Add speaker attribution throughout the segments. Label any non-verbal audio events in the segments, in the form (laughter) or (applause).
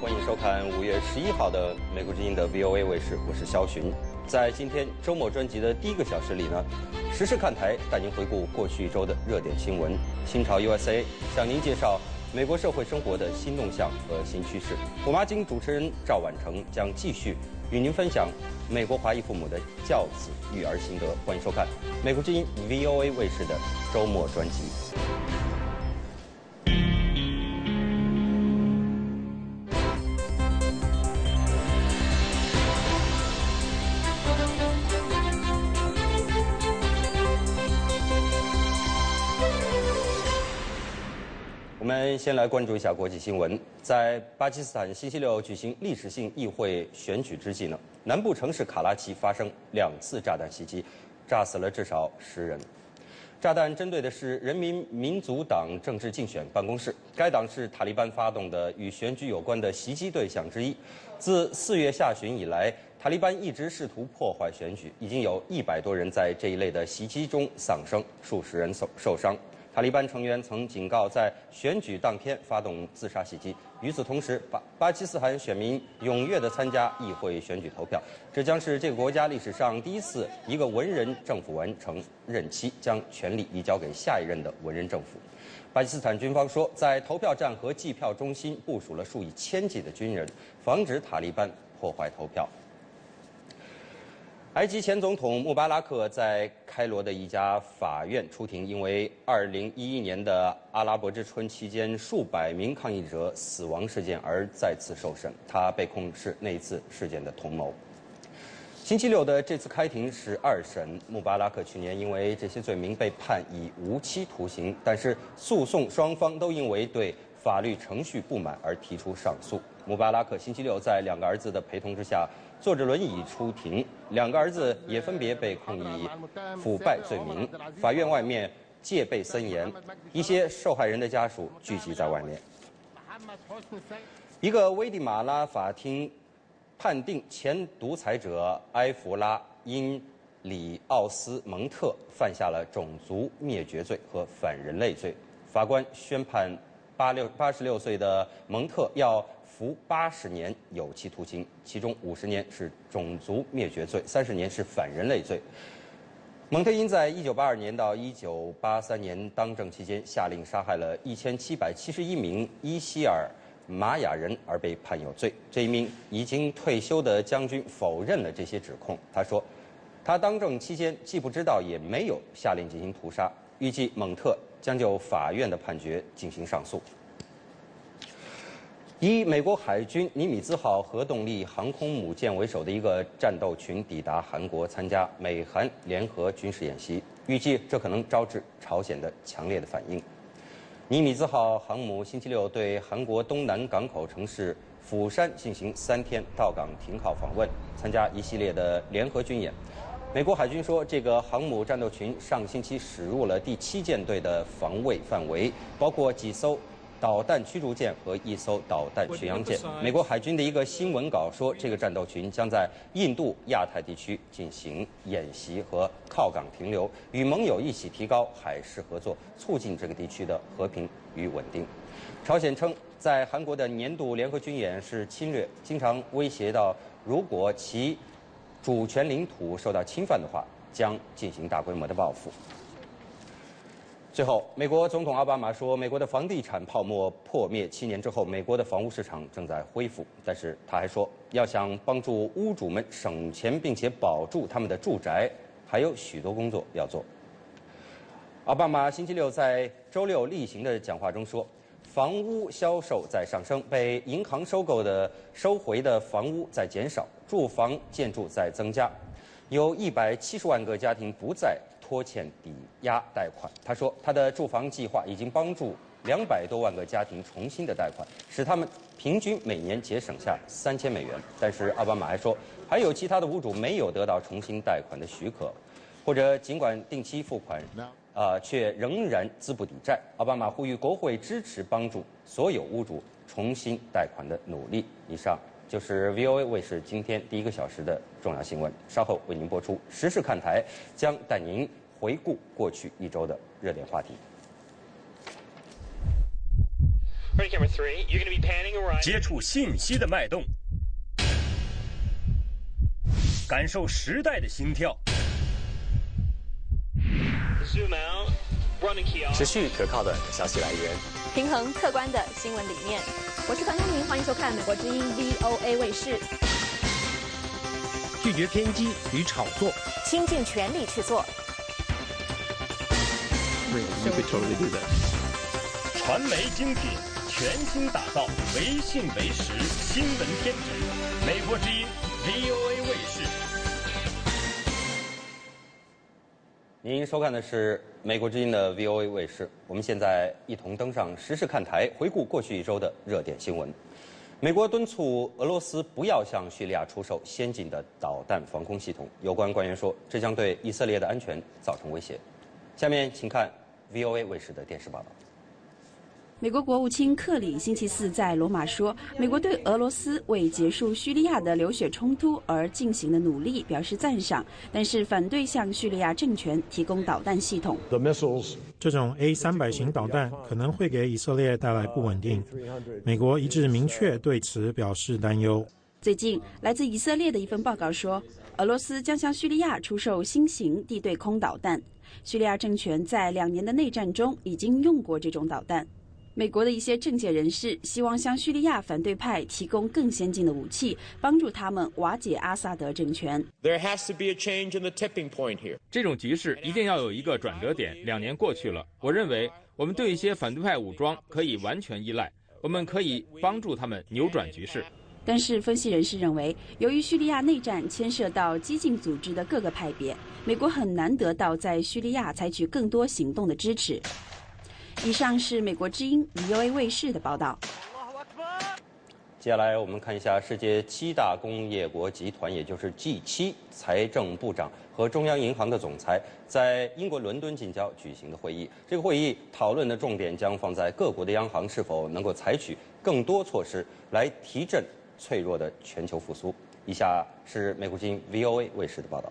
Speaker 1: 欢迎收看五月十一号的美国之音的 VOA 卫视，我是肖寻。在今天周末专辑的第一个小时里呢，时事看台带您回顾过去一周的热点新闻。新潮 USA 向您介绍美国社会生活的新动向和新趋势。虎妈经主持人赵婉成将继续与您分享美国华裔父母的教子育儿心得。欢迎收看美国之音 VOA 卫视的周末专辑。先来关注一下国际新闻。在巴基斯坦星期六举行历史性议会选举之际呢，南部城市卡拉奇发生两次炸弹袭击，炸死了至少十人。炸弹针对的是人民民族党政治竞选办公室，该党是塔利班发动的与选举有关的袭击对象之一。自四月下旬以来，塔利班一直试图破坏选举，已经有一百多人在这一类的袭击中丧生，数十人受受伤。塔利班成员曾警告在选举当天发动自杀袭击。与此同时，巴巴基斯坦选民踊跃地参加议会选举投票，这将是这个国家历史上第一次一个文人政府完成任期，将权力移交给下一任的文人政府。巴基斯坦军方说，在投票站和计票中心部署了数以千计的军人，防止塔利班破坏投票。埃及前总统穆巴拉克在开罗的一家法院出庭，因为2011年的阿拉伯之春期间数百名抗议者死亡事件而再次受审。他被控是那次事件的同谋。星期六的这次开庭是二审，穆巴拉克去年因为这些罪名被判以无期徒刑，但是诉讼双方都因为对法律程序不满而提出上诉。穆巴拉克星期六在两个儿子的陪同之下，坐着轮椅出庭，两个儿子也分别被控以腐败罪名。法院外面戒备森严，一些受害人的家属聚集在外面。一个危地马拉法庭判定前独裁者埃弗拉因里奥斯蒙特犯下了种族灭绝罪和反人类罪。法官宣判八六八十六岁的蒙特要服八十年有期徒刑，其中五十年是种族灭绝罪，三十年是反人类罪。蒙特因在1982年到1983年当政期间，下令杀害了1771名伊希尔玛雅人而被判有罪。这一名已经退休的将军否认了这些指控。他说，他当政期间既不知道也没有下令进行屠杀。预计蒙特将就法院的判决进行上诉。以美国海军尼米兹号核动力航空母舰为首的一个战斗群抵达韩国参加美韩联合军事演习，预计这可能招致朝鲜的强烈的反应。尼米兹号航母星期六对韩国东南港口城市釜山进行三天到港停靠访问，参加一系列的联合军演。美国海军说，这个航母战斗群上星期驶入了第七舰队的防卫范围，包括几艘。导弹驱逐舰和一艘导弹巡洋舰。美国海军的一个新闻稿说，这个战斗群将在印度亚太地区进行演习和靠港停留，与盟友一起提高海事合作，促进这个地区的和平与稳定。朝鲜称，在韩国的年度联合军演是侵略，经常威胁到如果其主权领土受到侵犯的话，将进行大规模的报复。最后，美国总统奥巴马说，美国的房地产泡沫破灭七年之后，美国的房屋市场正在恢复。但是他还说，要想帮助屋主们省钱并且保住他们的住宅，还有许多工作要做。奥巴马星期六在周六例行的讲话中说，房屋销售在上升，被银行收购的收回的房屋在减少，住房建筑在增加，有一百七十万个家庭不再。拖欠抵押贷款，他说他的住房计划已经帮助两百多万个家庭重新的贷款，使他们平均每年节省下三千美元。但是奥巴马还说，还有其他的屋主没有得到重新贷款的许可，或者尽管定期付款，啊，却仍然资不抵债。奥巴马呼吁国会支持帮助所有屋主重新贷款的努力。以上。就是 VOA 卫视今天第一个小时的重要新闻，稍后为您播出。时事看台将带您回顾过去一周的热点话题。
Speaker 2: 接触信息的脉动，感受时代的心跳，
Speaker 3: 持续可靠的消息来源，
Speaker 4: 平衡客观的新闻理念。我是樊东明，欢迎收看美国之音 VOA 卫视。
Speaker 5: 拒绝偏激与炒作，
Speaker 4: 倾尽全力去做。
Speaker 2: 传媒精品，全新打造唯信唯实新闻天职。美国之音 VOA 卫视。
Speaker 1: 您收看的是美国之音的 VOA 卫视。我们现在一同登上时事看台，回顾过去一周的热点新闻。美国敦促俄罗斯不要向叙利亚出售先进的导弹防空系统。有关官员说，这将对以色列的安全造成威胁。下面请看 VOA 卫视的电视报道。
Speaker 6: 美国国务卿克里星期四在罗马说，美国对俄罗斯为结束叙利亚的流血冲突而进行的努力表示赞赏，但是反对向叙利亚政权提供导弹系统。
Speaker 7: 这种 A 三百型导弹可能会给以色列带来不稳定。美国一致明确对此表示担忧。
Speaker 6: 最近，来自以色列的一份报告说，俄罗斯将向叙利亚出售新型地对空导弹。叙利亚政权在两年的内战中已经用过这种导弹。美国的一些政界人士希望向叙利亚反对派提供更先进的武器，帮助他们瓦解阿萨德政权。
Speaker 8: 这种局势一定要有一个转折点。两年过去了，我认为我们对一些反对派武装可以完全依赖，我们可以帮助他们扭转局势。
Speaker 6: 但是，分析人士认为，由于叙利亚内战牵涉到激进组织的各个派别，美国很难得到在叙利亚采取更多行动的支持。以上是美国之音 VOA 卫视的报道。
Speaker 1: 接下来我们看一下世界七大工业国集团，也就是 G7 财政部长和中央银行的总裁在英国伦敦近郊举行的会议。这个会议讨论的重点将放在各国的央行是否能够采取更多措施来提振脆弱的全球复苏。以下是美国之音 VOA 卫视的报道。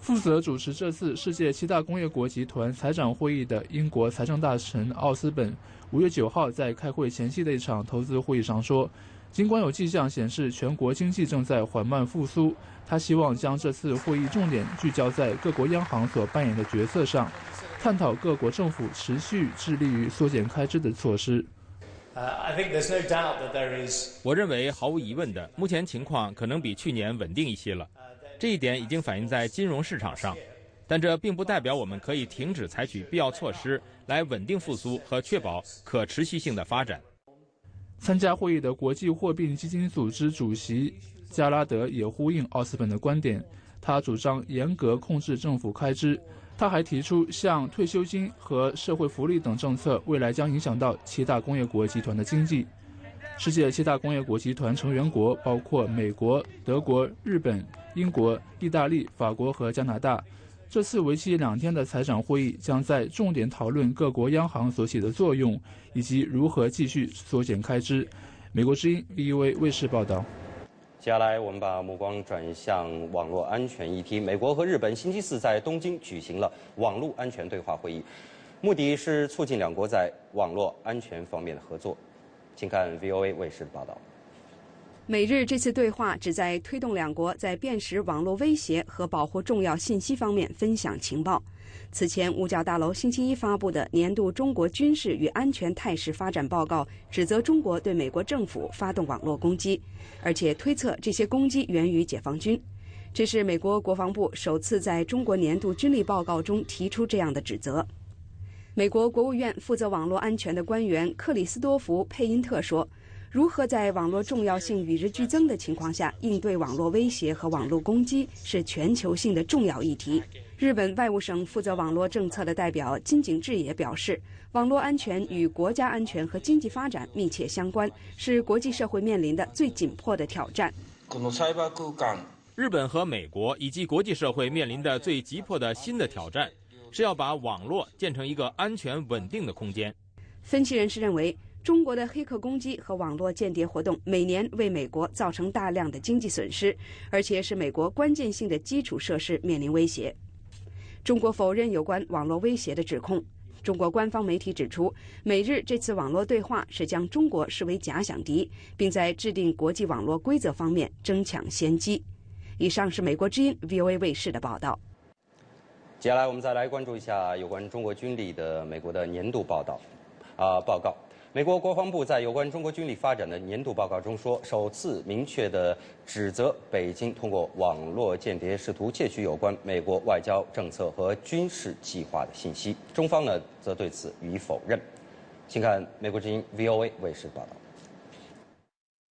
Speaker 9: 负责主持这次世界七大工业国集团财长会议的英国财政大臣奥斯本，五月九号在开会前夕的一场投资会议上说，尽管有迹象显示全国经济正在缓慢复苏，他希望将这次会议重点聚焦在各国央行所扮演的角色上，探讨各国政府持续致力于缩减开支的措施。
Speaker 8: 我认为毫无疑问的，目前情况可能比去年稳定一些了。这一点已经反映在金融市场上，但这并不代表我们可以停止采取必要措施来稳定复苏和确保可持续性的发展。
Speaker 9: 参加会议的国际货币基金组织主席加拉德也呼应奥斯本的观点，他主张严格控制政府开支。他还提出，像退休金和社会福利等政策，未来将影响到七大工业国集团的经济。世界七大工业国集团成员国包括美国、德国、日本、英国、意大利、法国和加拿大。这次为期两天的财长会议将在重点讨论各国央行所起的作用，以及如何继续缩减开支。美国之音 e v 卫视报道。
Speaker 1: 接下来，我们把目光转向网络安全议题。美国和日本星期四在东京举行了网络安全对话会议，目的是促进两国在网络安全方面的合作。请看 VOA 卫视的报道。
Speaker 10: 美日这次对话旨在推动两国在辨识网络威胁和保护重要信息方面分享情报。此前，五角大楼星期一发布的年度中国军事与安全态势发展报告指责中国对美国政府发动网络攻击，而且推测这些攻击源于解放军。这是美国国防部首次在中国年度军力报告中提出这样的指责。美国国务院负责网络安全的官员克里斯多福·佩因特说：“如何在网络重要性与日俱增的情况下应对网络威胁和网络攻击，是全球性的重要议题。”日本外务省负责网络政策的代表金井智也表示：“网络安全与国家安全和经济发展密切相关，是国际社会面临的最紧迫的挑战。”
Speaker 8: 日本和美国以及国际社会面临的最急迫的新的挑战。是要把网络建成一个安全稳定的空间。
Speaker 10: 分析人士认为，中国的黑客攻击和网络间谍活动每年为美国造成大量的经济损失，而且使美国关键性的基础设施面临威胁。中国否认有关网络威胁的指控。中国官方媒体指出，美日这次网络对话是将中国视为假想敌，并在制定国际网络规则方面争抢先机。以上是美国之音 VOA 卫视的报道。
Speaker 1: 接下来我们再来关注一下有关中国军力的美国的年度报道，啊报告。美国国防部在有关中国军力发展的年度报告中说，首次明确的指责北京通过网络间谍试图窃取有关美国外交政策和军事计划的信息。中方呢，则对此予以否认。请看美国之音 VOA 卫视报道。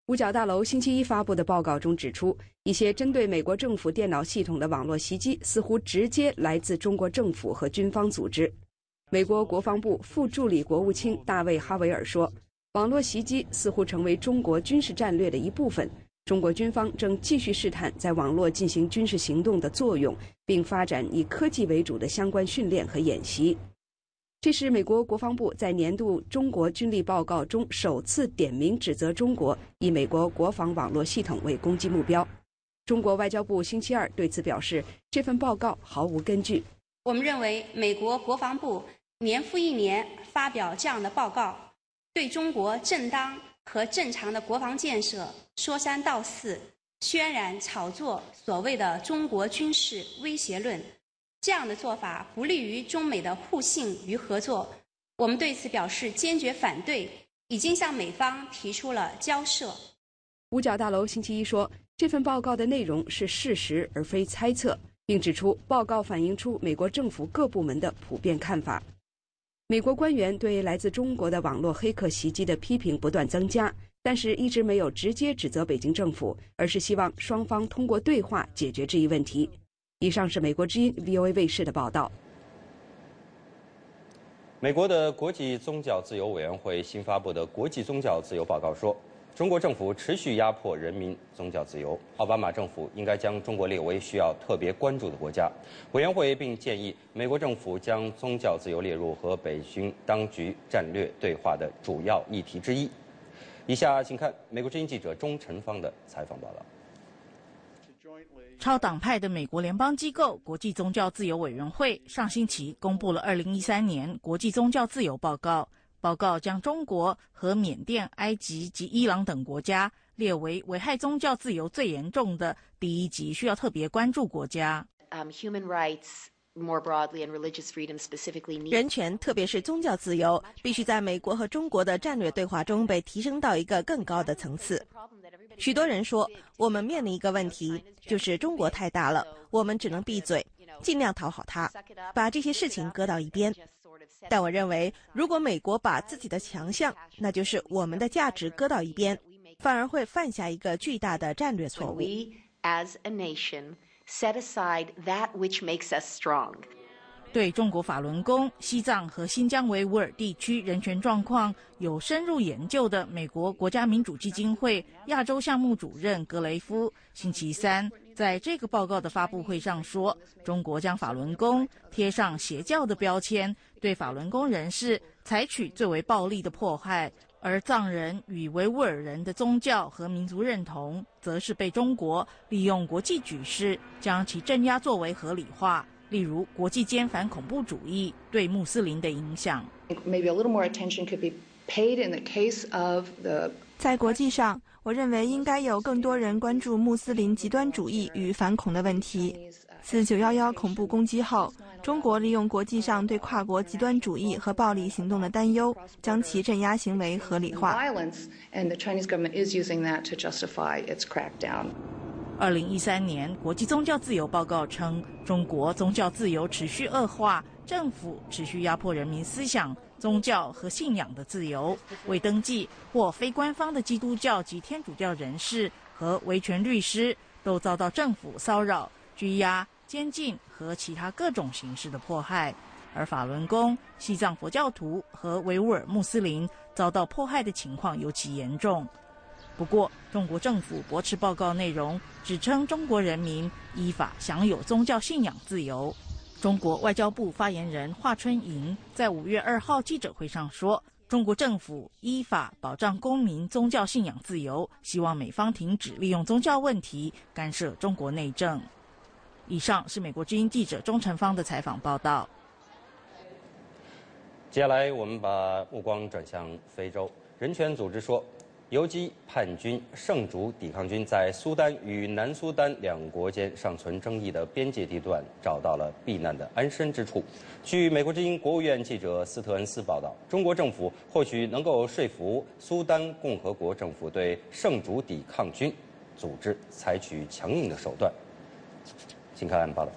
Speaker 10: 五角大楼星期一发布的报告中指出，一些针对美国政府电脑系统的网络袭击似乎直接来自中国政府和军方组织。美国国防部副助理国务卿大卫·哈维尔说：“网络袭击似乎成为中国军事战略的一部分。中国军方正继续试探在网络进行军事行动的作用，并发展以科技为主的相关训练和演习。”这是美国国防部在年度中国军力报告中首次点名指责中国以美国国防网络系统为攻击目标。中国外交部星期二对此表示：“这份报告毫无根据。”
Speaker 11: 我们认为，美国国防部。年复一年发表这样的报告，对中国正当和正常的国防建设说三道四，渲染炒作所谓的中国军事威胁论，这样的做法不利于中美的互信与合作。我们对此表示坚决反对，已经向美方提出了交涉。
Speaker 10: 五角大楼星期一说，这份报告的内容是事实而非猜测，并指出报告反映出美国政府各部门的普遍看法。美国官员对来自中国的网络黑客袭击的批评不断增加，但是一直没有直接指责北京政府，而是希望双方通过对话解决这一问题。以上是美国之音 VOA 卫视的报道。
Speaker 1: 美国的国际宗教自由委员会新发布的国际宗教自由报告说。中国政府持续压迫人民宗教自由，奥巴马政府应该将中国列为需要特别关注的国家。委员会并建议美国政府将宗教自由列入和北京当局战略对话的主要议题之一。以下请看美国之音记者钟晨芳的采访报道。
Speaker 12: 超党派的美国联邦机构国际宗教自由委员会上星期公布了2013年国际宗教自由报告。报告将中国和缅甸、埃及及伊朗等国家列为危害宗教自由最严重的第一级需要特别关注国家。
Speaker 13: 人权，特别是宗教自由，必须在美国和中国的战略对话中被提升到一个更高的层次。许多人说，我们面临一个问题，就是中国太大了，我们只能闭嘴，尽量讨好他，把这些事情搁到一边。但我认为，如果美国把自己的强项，那就是我们的价值搁到一边，反而会犯下一个巨大的战略错误。
Speaker 12: 对中国法轮功、西藏和新疆维吾尔地区人权状况有深入研究的美国国家民主基金会亚洲项目主任格雷夫，星期三在这个报告的发布会上说，中国将法轮功贴上邪教的标签，对法轮功人士采取最为暴力的迫害，而藏人与维吾尔人的宗教和民族认同，则是被中国利用国际局势将其镇压作为合理化。例如，国际间反恐怖主义对穆斯林的影响。
Speaker 14: 在国际上，我认为应该有更多人关注穆斯林极端主义与反恐的问题。自九幺幺恐怖攻击后，中国利用国际上对跨国极端主义和暴力行动的担忧，将其镇压行为合理化。
Speaker 12: 二零一三年国际宗教自由报告称，中国宗教自由持续恶化，政府持续压迫人民思想、宗教和信仰的自由。未登记或非官方的基督教及天主教人士和维权律师都遭到政府骚扰、拘押、监禁和其他各种形式的迫害。而法轮功、西藏佛教徒和维吾尔穆斯林遭到迫害的情况尤其严重。不过，中国政府驳斥报告内容，指称中国人民依法享有宗教信仰自由。中国外交部发言人华春莹在五月二号记者会上说：“中国政府依法保障公民宗教信仰自由，希望美方停止利用宗教问题干涉中国内政。”以上是美国之音记者钟成芳的采访报道。
Speaker 1: 接下来，我们把目光转向非洲。人权组织说，游击叛军圣主抵抗军在苏丹与南苏丹两国间尚存争议的边界地段找到了避难的安身之处。据美国之音国务院记者斯特恩斯报道，中国政府或许能够说服苏丹共和国政府对圣主抵抗军组织采取强硬的手段。请看报道。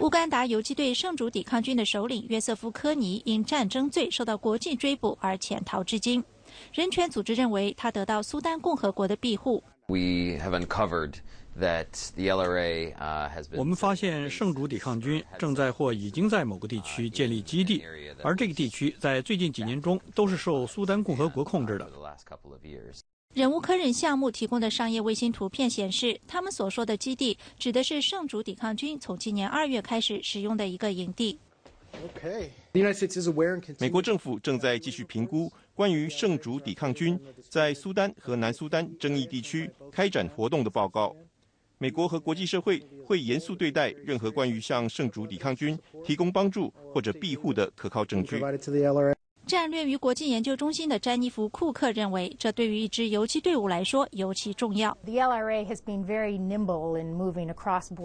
Speaker 15: 乌干达游击队圣主抵抗军的首领约瑟夫·科尼因战争罪受到国际追捕而潜逃至今。人权组织认为他得到苏丹共和国的庇护。
Speaker 16: We have uncovered that the LRA has been.
Speaker 5: 我们发现圣主抵抗军正在或已经在某个地区建立基地，而这个地区在最近几年中都是受苏丹共和国控制的。
Speaker 15: 忍无可忍项目提供的商业卫星图片显示，他们所说的基地指的是圣主抵抗军从今年二月开始使用的一个营地。
Speaker 17: 美国政府正在继续评估关于圣主抵抗军在苏丹和南苏丹争议地区开展活动的报告。美国和国际社会会严肃对待任何关于向圣主抵抗军提供帮助或者庇护的可靠证据。
Speaker 15: 战略与国际研究中心的詹妮弗·库克认为，这对于一支游击队伍来说尤其重要。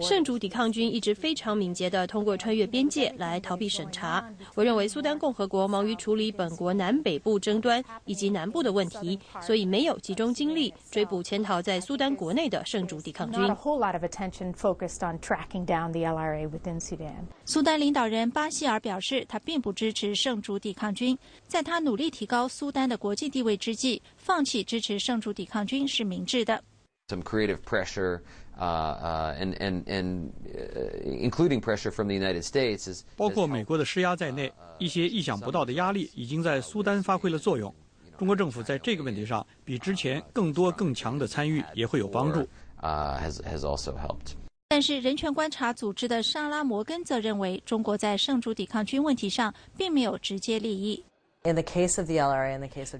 Speaker 18: 圣主抵抗军一直非常敏捷地通过穿越边界来逃避审查。我认为苏丹共和国忙于处理本国南北部争端以及南部的问题，所以没有集中精力追捕潜逃在苏丹国内的圣主抵抗军。
Speaker 15: 苏丹领导人巴希尔表示，他并不支持圣主抵抗军。在他努力提高苏丹的国际地位之际，放弃支持圣主抵抗军是明智的。
Speaker 16: Some creative pressure, uh, and and and including pressure from the United States is
Speaker 5: 包括美国的施压在内，一些意想不到的压力已经在苏丹发挥了作用。中国政府在这个问题上比之前更多更强的参与也会有帮助。
Speaker 16: Uh, has has also helped.
Speaker 15: 但是，人权观察组织的莎拉·摩根则认为，中国在圣主抵抗军问题上并没有直接利益。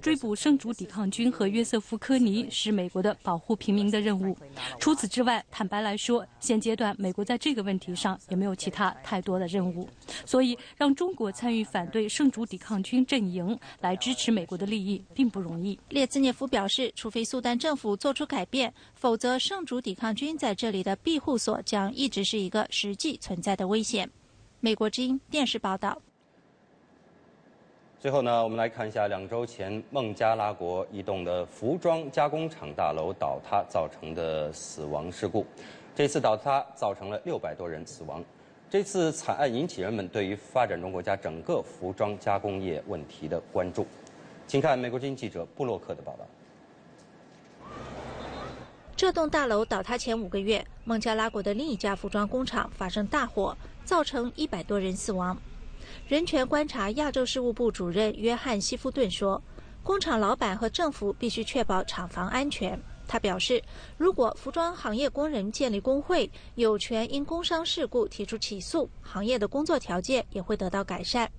Speaker 19: 追捕圣主抵抗军和约瑟夫·科尼是美国的保护平民的任务。除此之外，坦白来说，现阶段美国在这个问题上也没有其他太多的任务。所以，让中国参与反对圣主抵抗军阵营来支持美国的利益，并不容易。
Speaker 15: 列兹涅夫表示，除非苏丹政府做出改变，否则圣主抵抗军在这里的庇护所将一直是一个实际存在的危险。美国之音电视报道。
Speaker 1: 最后呢，我们来看一下两周前孟加拉国一栋的服装加工厂大楼倒塌造成的死亡事故。这次倒塌造成了六百多人死亡。这次惨案引起人们对于发展中国家整个服装加工业问题的关注。请看美国之音记者布洛克的报道。
Speaker 15: 这栋大楼倒塌前五个月，孟加拉国的另一家服装工厂发生大火，造成一百多人死亡。人权观察亚洲事务部主任约翰·希夫顿说：“工厂老板和政府必须确保厂房安全。”他表示，如果服装行业工人建立工会，有权因工伤事故提出起诉，行业的工作条件也会得到改善。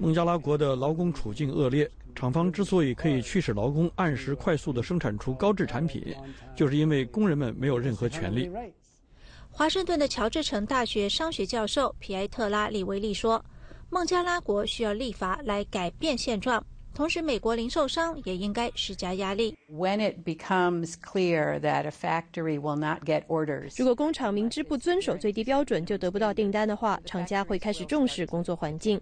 Speaker 5: 孟加拉国的劳工处境恶劣，厂方之所以可以驱使劳工按时快速地生产出高质产品，就是因为工人们没有任何权利。
Speaker 15: 华盛顿的乔治城大学商学教授皮埃特拉·利维利说：“孟加拉国需要立法来改变现状，同时美国零售商也应该施加压力。
Speaker 18: 如果工厂明知不遵守最低标准就得不到订单的话，厂家会开始重视工作环境。”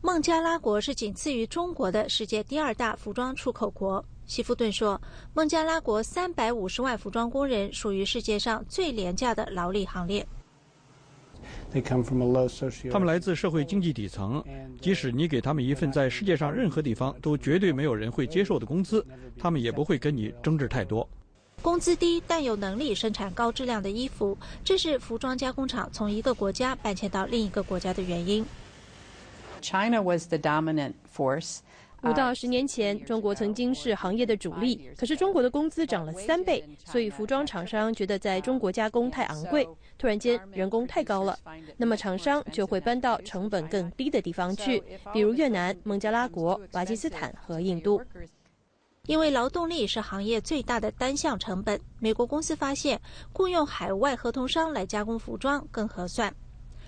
Speaker 15: 孟加拉国是仅次于中国的世界第二大服装出口国。希夫顿说：“孟加拉国三百五十万服装工人属于世界上最廉价的劳力行列。
Speaker 5: 他们来自社会经济底层，即使你给他们一份在世界上任何地方都绝对没有人会接受的工资，他们也不会跟你争执太多。
Speaker 15: 工资低但有能力生产高质量的衣服，这是服装加工厂从一个国家搬迁到另一个国家的原因。”
Speaker 20: China was the dominant force.
Speaker 18: 五到十年前，中国曾经是行业的主力，可是中国的工资涨了三倍，所以服装厂商觉得在中国加工太昂贵，突然间人工太高了，那么厂商就会搬到成本更低的地方去，比如越南、孟加拉国、巴基斯坦和印度。
Speaker 15: 因为劳动力是行业最大的单项成本，美国公司发现雇佣海外合同商来加工服装更合算。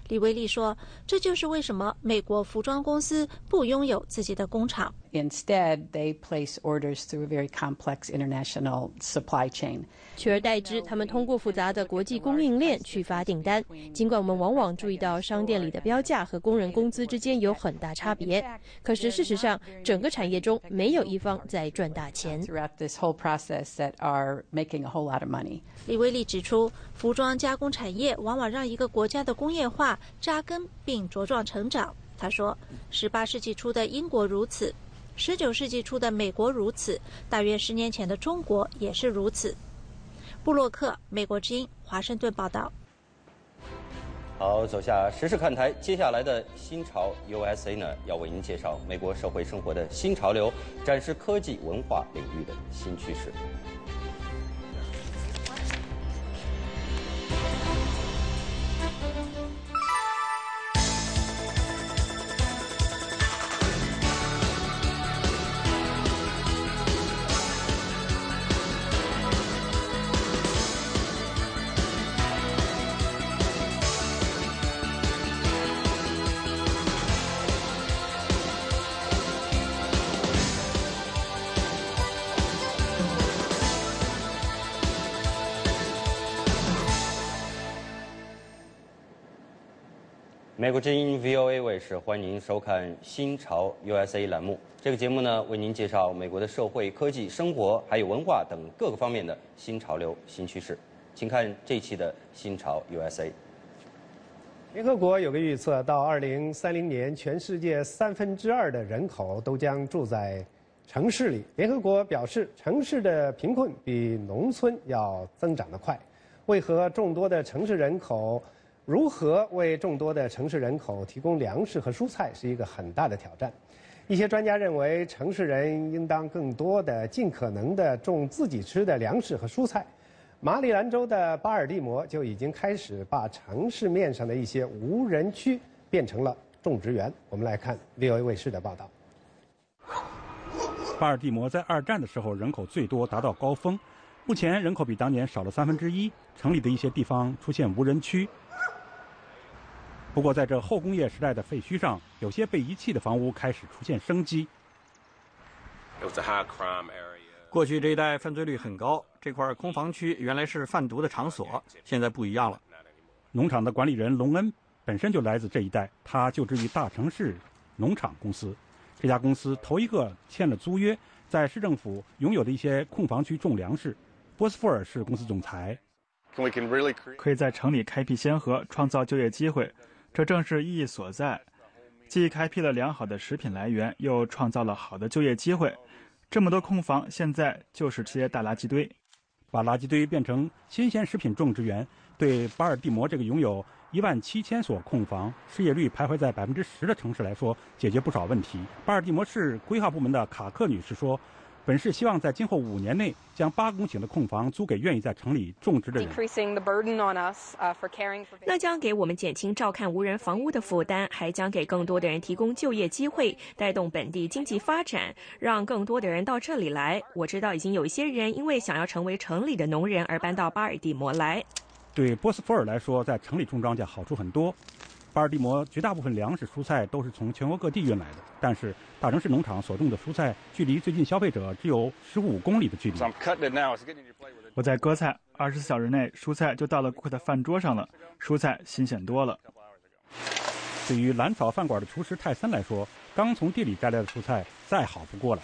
Speaker 15: 李威利说：“这就是为什么美国服装公司不拥有自己的工厂。”
Speaker 20: Instead, they place orders through a very complex international supply chain.
Speaker 21: 取而代之，他们通过复杂的国际供应链去发订单。尽管我们往往注意到商店里的标价和工人工资之间有很大差别，可是事实上，整个产业中没有一方在赚大钱。
Speaker 20: Throughout this whole process, that are making a whole lot of money.
Speaker 15: 李威利指出，服装加工产业往往让一个国家的工业化扎根并茁壮成长。他说，18世纪初的英国如此。 十九世纪初的美国如此，大约十年前的中国也是如此。布洛克，美国之音，华盛顿报道。
Speaker 1: 好，走下时事看台，接下来的新潮 USA 呢，要为您介绍美国社会生活的新潮流，展示科技文化领域的新趋势。美国之音 VOA 卫视欢迎您收看《新潮 USA》栏目。这个节目呢，为您介绍美国的社会、科技、生活还有文化等各个方面的新潮流、新趋势。请看这期的《新潮 USA》。
Speaker 22: 联合国有个预测，到二零三零年，全世界三分之二的人口都将住在城市里。联合国表示，城市的贫困比农村要增长得快。为何众多的城市人口？如何为众多的城市人口提供粮食和蔬菜是一个很大的挑战。一些专家认为，城市人应当更多的、尽可能的种自己吃的粮食和蔬菜。马里兰州的巴尔的摩就已经开始把城市面上的一些无人区变成了种植园。我们来看 VOA 卫视的报道。
Speaker 23: 巴尔的摩在二战的时候人口最多，达到高峰。目前人口比当年少了三分之一，城里的一些地方出现无人区。不过，在这后工业时代的废墟上，有些被遗弃的房屋开始出现生机。
Speaker 5: 过去这一带犯罪率很高，这块空房区原来是贩毒的场所，现在不一样了。
Speaker 23: 农场的管理人隆恩本身就来自这一带，他就职于大城市农场公司。这家公司头一个签了租约，在市政府拥有的一些空房区种粮食。波斯福尔是公司总裁，
Speaker 24: 可以在城里开辟先河，创造就业机会。这正是意义所在，既开辟了良好的食品来源，又创造了好的就业机会。这么多空房，现在就是这些大垃圾堆，
Speaker 23: 把垃圾堆变成新鲜食品种植园，对巴尔的摩这个拥有一万七千所空房、失业率徘徊在百分之十的城市来说，解决不少问题。巴尔的摩市规划部门的卡克女士说。本市希望在今后五年内将八公顷的空房租给愿意在城里种植的人。
Speaker 25: 那将给我们减轻照看无人房屋的负担，还将给更多的人提供就业机会，带动本地经济发展，让更多的人到这里来。我知道已经有一些人因为想要成为城里的农人而搬到巴尔的摩来。
Speaker 23: 对波斯福尔来说，在城里种庄稼好处很多。巴尔的摩绝大部分粮食、蔬菜都是从全国各地运来的，但是大城市农场所种的蔬菜距离最近消费者只有十五公里的距离。
Speaker 24: 我在割菜，二十四小时内蔬菜就到了顾客的饭桌上了，蔬菜新鲜多了。
Speaker 23: 对于蓝草饭馆的厨师泰森来说，刚从地里摘来的蔬菜再好不过了。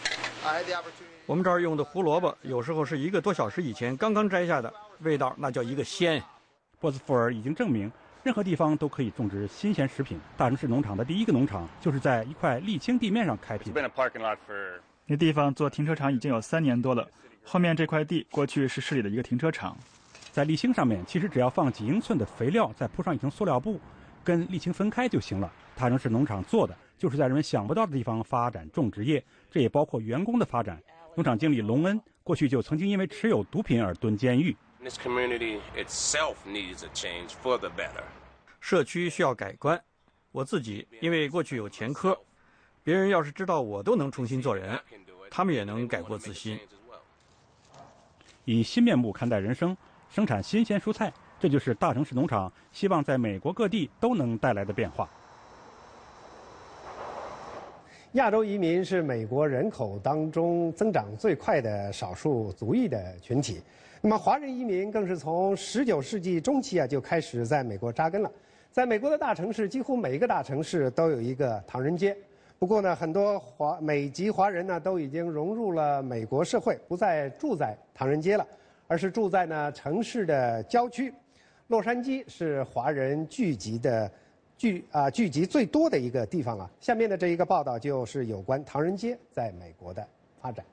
Speaker 5: 我们这儿用的胡萝卜，有时候是一个多小时以前刚刚摘下的，味道那叫一个鲜。
Speaker 23: 波斯福尔已经证明。任何地方都可以种植新鲜食品。大城市农场的第一个农场就是在一块沥青地面上开辟。
Speaker 24: 那地方做停车场已经有三年多了。后面这块地过去是市里的一个停车场。
Speaker 23: 在沥青上面，其实只要放几英寸的肥料，再铺上一层塑料布，跟沥青分开就行了。大城市农场做的就是在人们想不到的地方发展种植业，这也包括员工的发展。农场经理隆恩过去就曾经因为持有毒品而蹲监狱。
Speaker 26: This community itself needs a change for the better.
Speaker 5: 社区需要改观。我自己因为过去有前科，别人要是知道我都能重新做人，他们也能改过自新。
Speaker 23: 以新面目看待人生，生产新鲜蔬菜，这就是大城市农场希望在美国各地都能带来的变化。
Speaker 22: 亚洲移民是美国人口当中增长最快的少数族裔的群体。那么，华人移民更是从19世纪中期啊就开始在美国扎根了。在美国的大城市，几乎每一个大城市都有一个唐人街。不过呢，很多华美籍华人呢都已经融入了美国社会，不再住在唐人街了，而是住在呢城市的郊区。洛杉矶是华人聚集的。聚啊聚集最多的一个地方啊，下面的这一个报道就是有关唐人街在美国的发展。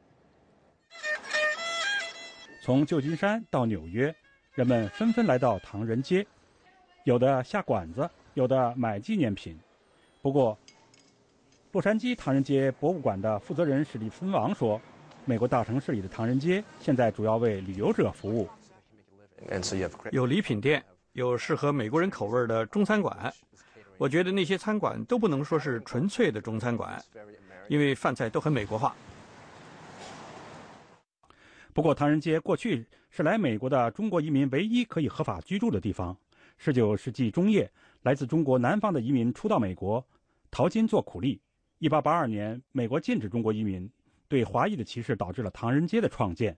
Speaker 23: 从旧金山到纽约，人们纷纷来到唐人街，有的下馆子，有的买纪念品。不过，洛杉矶唐人街博物馆的负责人史蒂芬王说：“美国大城市里的唐人街现在主要为旅游者服务，
Speaker 5: 有礼品店，有适合美国人口味的中餐馆。”我觉得那些餐馆都不能说是纯粹的中餐馆，因为饭菜都很美国化。
Speaker 23: 不过，唐人街过去是来美国的中国移民唯一可以合法居住的地方。十九世纪中叶，来自中国南方的移民初到美国，淘金做苦力。一八八二年，美国禁止中国移民，对华裔的歧视导致了唐人街的创建。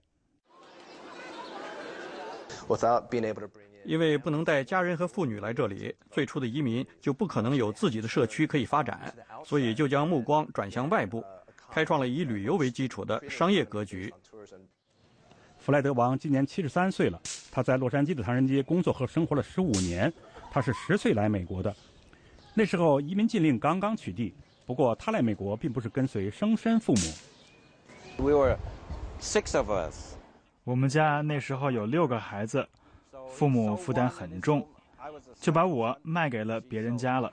Speaker 5: 因为不能带家人和妇女来这里，最初的移民就不可能有自己的社区可以发展，所以就将目光转向外部，开创了以旅游为基础的商业格局。
Speaker 23: 弗莱德王今年七十三岁了，他在洛杉矶的唐人街工作和生活了十五年。他是十岁来美国的，那时候移民禁令刚刚取缔。不过他来美国并不是跟随生身父母。
Speaker 27: We were six of us。
Speaker 24: 我们家那时候有六个孩子。父母负担很重，就把我卖给了别人家了。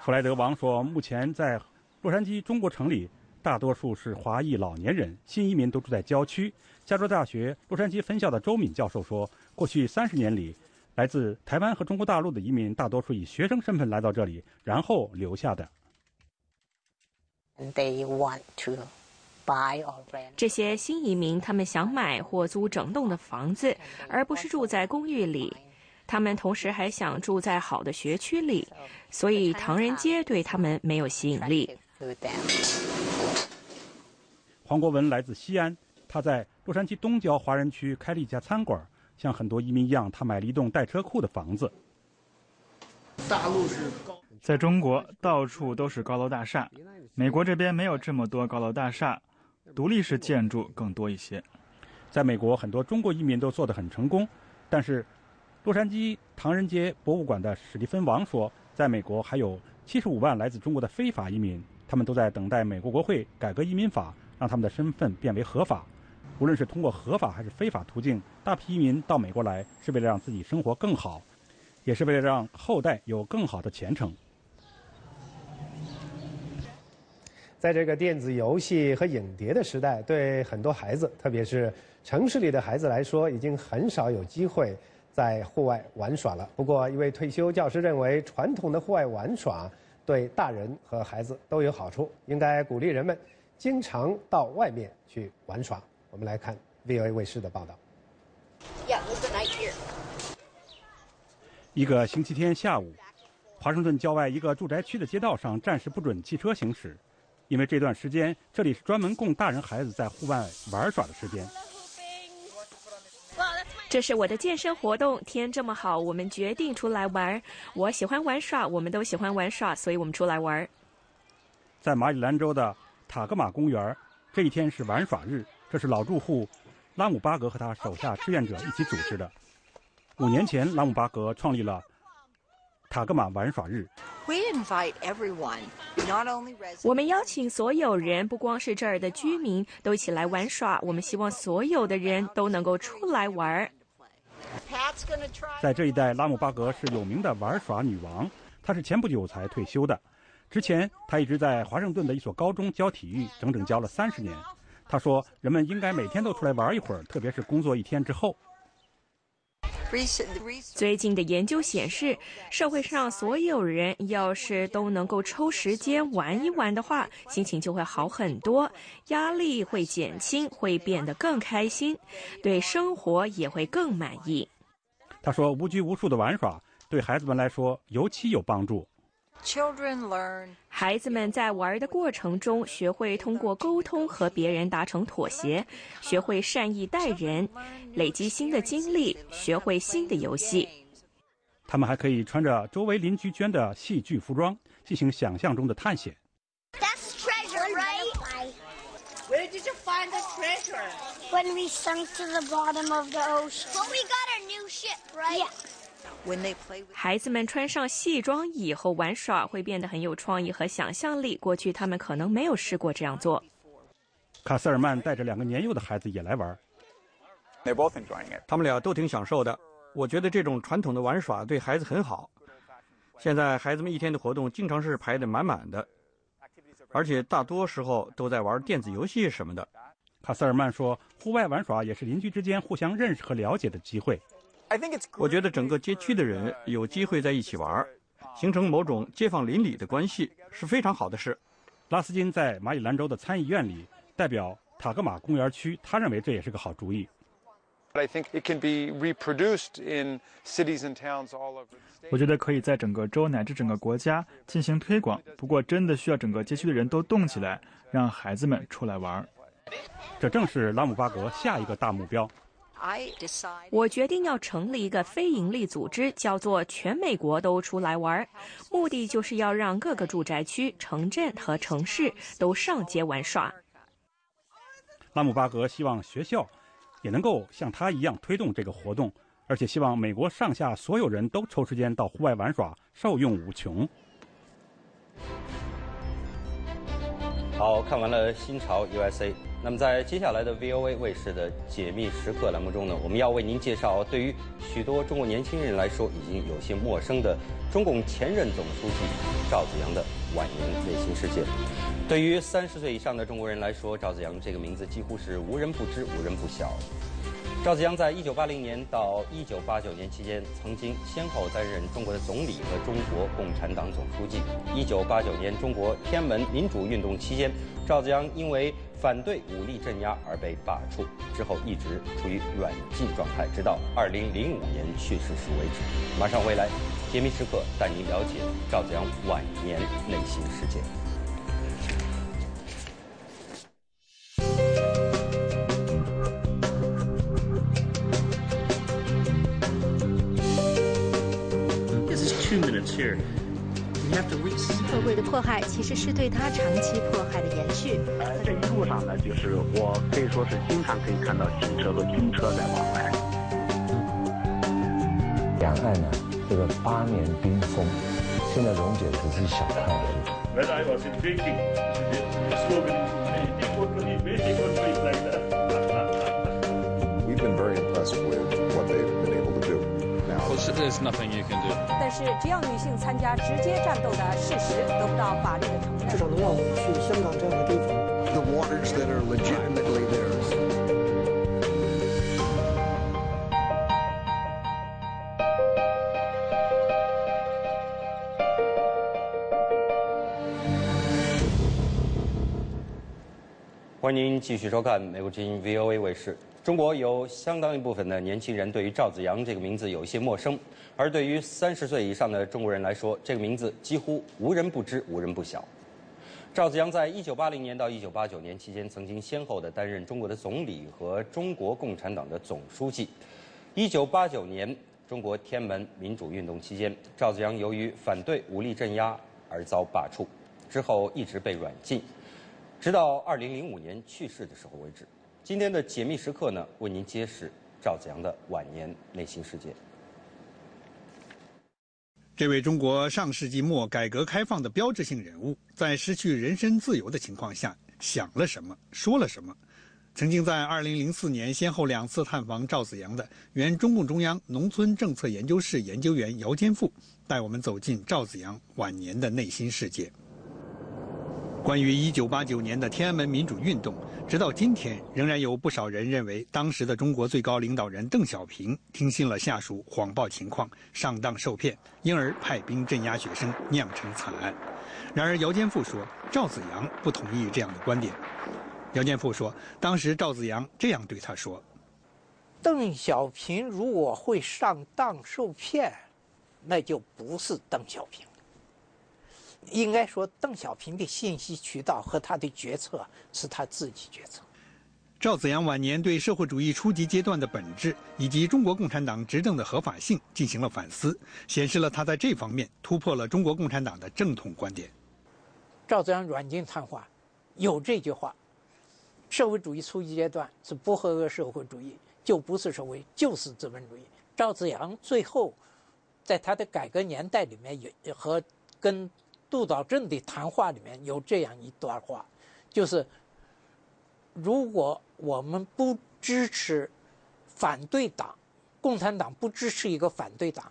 Speaker 23: 弗莱德王说：“目前在洛杉矶中国城里，大多数是华裔老年人，新移民都住在郊区。”加州大学洛杉矶分校的周敏教授说：“过去三十年里，来自台湾和中国大陆的移民大多数以学生身份来到这里，然后留下的。”
Speaker 25: They want to. 这些新移民，他们想买或租整栋的房子，而不是住在公寓里。他们同时还想住在好的学区里，所以唐人街对他们没有吸引力。
Speaker 23: 黄国文来自西安，他在洛杉矶东郊华人区开了一家餐馆。像很多移民一样，他买了一栋带车库的房子。
Speaker 24: 大陆是高，在中国到处都是高楼大厦，美国这边没有这么多高楼大厦。独立式建筑更多一些。
Speaker 23: 在美国，很多中国移民都做得很成功，但是洛杉矶唐人街博物馆的史蒂芬王说，在美国还有七十五万来自中国的非法移民，他们都在等待美国国会改革移民法，让他们的身份变为合法。无论是通过合法还是非法途径，大批移民到美国来，是为了让自己生活更好，也是为了让后代有更好的前程。
Speaker 22: 在这个电子游戏和影碟的时代，对很多孩子，特别是城市里的孩子来说，已经很少有机会在户外玩耍了。不过，一位退休教师认为，传统的户外玩耍对大人和孩子都有好处，应该鼓励人们经常到外面去玩耍。我们来看 VOA 卫视的报道。
Speaker 23: 一个星期天下午，华盛顿郊外一个住宅区的街道上暂时不准汽车行驶。因为这段时间，这里是专门供大人孩子在户外玩耍的时间。
Speaker 25: 这是我的健身活动，天这么好，我们决定出来玩。我喜欢玩耍，我们都喜欢玩耍，所以我们出来玩。
Speaker 23: 在马里兰州的塔格玛公园，这一天是玩耍日。这是老住户拉姆巴格和他手下志愿者一起组织的。五年前，拉姆巴格创立了。塔格玛玩耍日，
Speaker 25: 我们邀请所有人，不光是这儿的居民，都一起来玩耍。我们希望所有的人都能够出来玩。
Speaker 23: 在这一带，拉姆巴格是有名的玩耍女王。她是前不久才退休的，之前他一直在华盛顿的一所高中教体育，整整教了三十年。他说：“人们应该每天都出来玩一会儿，特别是工作一天之后。”
Speaker 25: 最近的研究显示，社会上所有人要是都能够抽时间玩一玩的话，心情就会好很多，压力会减轻，会变得更开心，对生活也会更满意。
Speaker 23: 他说：“无拘无束的玩耍对孩子们来说尤其有帮助。”
Speaker 25: 孩子们在玩的过程中，学会通过沟通和别人达成妥协，学会善意待人，累积新的经历，学会新的游戏。
Speaker 23: 他们还可以穿着周围邻居捐的戏剧服装，进行想象中的探险。
Speaker 28: That's treasure, right? Where did you find the treasure? When we sunk to the bottom of the ocean. Well, we got our new ship, right? Yeah.
Speaker 25: 孩子们穿上戏装以后玩耍会变得很有创意和想象力。过去他们可能没有试过这样做。
Speaker 23: 卡斯尔曼带着两个年幼的孩子也来玩。
Speaker 5: 他们俩都挺享受的。我觉得这种传统的玩耍对孩子很好。现在孩子们一天的活动经常是排得满满的，而且大多时候都在玩电子游戏什么的。
Speaker 23: 卡斯尔曼说：“户外玩耍也是邻居之间互相认识和了解的机会。”
Speaker 5: 我觉得整个街区的人有机会在一起玩，形成某种街坊邻里的关系是非常好的事。
Speaker 23: 拉斯金在马里兰州的参议院里代表塔格玛公园区，他认为这也是个好主意。
Speaker 24: 我觉得可以在整个州乃至整个国家进行推广，不过真的需要整个街区的人都动起来，让孩子们出来玩。
Speaker 23: 这正是拉姆巴格下一个大目标。
Speaker 25: 我决定要成立一个非营利组织，叫做“全美国都出来玩”，目的就是要让各个住宅区、城镇和城市都上街玩耍。
Speaker 23: 拉姆巴格希望学校也能够像他一样推动这个活动，而且希望美国上下所有人都抽时间到户外玩耍，受用无穷。
Speaker 1: 好看完了新潮 USA。那么，在接下来的 VOA 卫视的解密时刻栏目中呢，我们要为您介绍对于许多中国年轻人来说已经有些陌生的中共前任总书记赵紫阳的晚年内心世界。对于三十岁以上的中国人来说，赵紫阳这个名字几乎是无人不知、无人不晓。赵紫阳在一九八零年到一九八九年期间，曾经先后担任中国的总理和中国共产党总书记。一九八九年中国天安门民主运动期间，赵紫阳因为反对武力镇压而被罢黜，之后一直处于软禁状态，直到二零零五年去世时为止。马上回来，揭秘时刻带您了解赵子阳晚年内心世界。This is two minutes here.
Speaker 29: 社会的迫害其实是对他长期迫害的延续。
Speaker 30: 这一路上呢，就是我可以说是经常可以看到警车和军车在往来。
Speaker 31: 两岸呢，这个八年冰封，现在溶解只是一小块而已。
Speaker 32: There's nothing you can do.
Speaker 29: 但是，只要女性参加直接战斗的事实得不到法律的承认，
Speaker 33: 至少能让我们去香港这样的地方。
Speaker 34: The waters that are legitimately theirs.
Speaker 1: 欢迎您继续收看美国之音 VOA 卫视。 中国有相当一部分的年轻人对于赵紫阳这个名字有一些陌生，而对于三十岁以上的中国人来说，这个名字几乎无人不知、无人不晓。赵紫阳在一九八零年到一九八九年期间，曾经先后的担任中国的总理和中国共产党的总书记。一九八九年中国天安门民主运动期间，赵紫阳由于反对武力镇压而遭罢黜，之后一直被软禁，直到二零零五年去世的时候为止。今天的解密时刻呢，为您揭示赵子阳的晚年内心世界。
Speaker 35: 这位中国上世纪末改革开放的标志性人物，在失去人身自由的情况下，想了什么，说了什么？曾经在2004年先后两次探访赵紫阳的原中共中央农村政策研究室研究员姚坚富，带我们走进赵紫阳晚年的内心世界。关于1989年的天安门民主运动，直到今天，仍然有不少人认为，当时的中国最高领导人邓小平听信了下属谎报情况，上当受骗，因而派兵镇压学生，酿成惨案。然而，姚坚富说，赵子阳不同意这样的观点。姚建富说，当时赵子阳这样对他说：“
Speaker 36: 邓小平如果会上当受骗，那就不是邓小平。”应该说，邓小平的信息渠道和他的决策是他自己决策。
Speaker 35: 赵子阳晚年对社会主义初级阶段的本质以及中国共产党执政的合法性进行了反思，显示了他在这方面突破了中国共产党的正统观点。
Speaker 36: 赵子阳软禁谈话有这句话：“社会主义初级阶段是不合格社会主义，就不是社会，就是资本主义。”赵子阳最后在他的改革年代里面也和跟。杜导正的谈话里面有这样一段话，就是如果我们不支持反对党，共产党不支持一个反对党，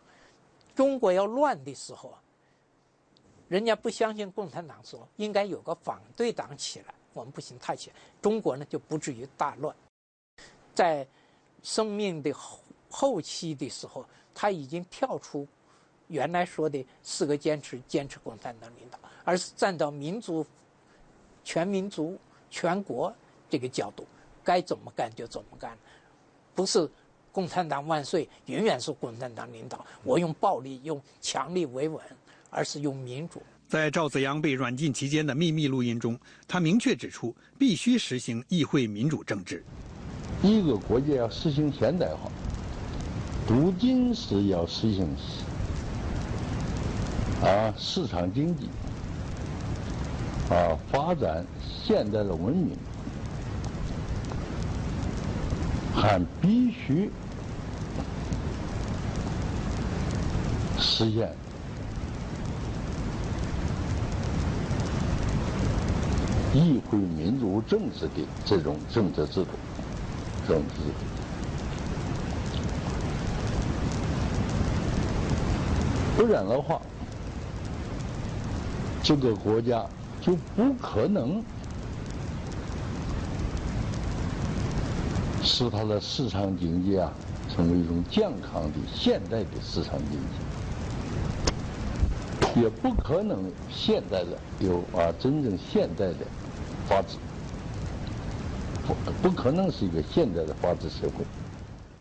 Speaker 36: 中国要乱的时候，人家不相信共产党说应该有个反对党起来，我们不行，太起来，中国呢就不至于大乱。在生命的后后期的时候，他已经跳出。原来说的四个坚持，坚持共产党领导，而是站到民族、全民族、全国这个角度，该怎么干就怎么干，不是共产党万岁，永远是共产党领导。我用暴力、用强力维稳，而是用民主。
Speaker 35: 在赵子阳被软禁期间的秘密录音中，他明确指出，必须实行议会民主政治。
Speaker 31: 一个国家要实行现代化，不仅是要实行。啊，市场经济，啊，发展现代的文明，还必须实现议会民主政治的这种政治制度，政治制度，不然的话。这个国家就不可能使它的市场经济啊成为一种健康的现代的市场经济，也不可能现代的有啊真正现代的法治，不不可能是一个现代的法治社会。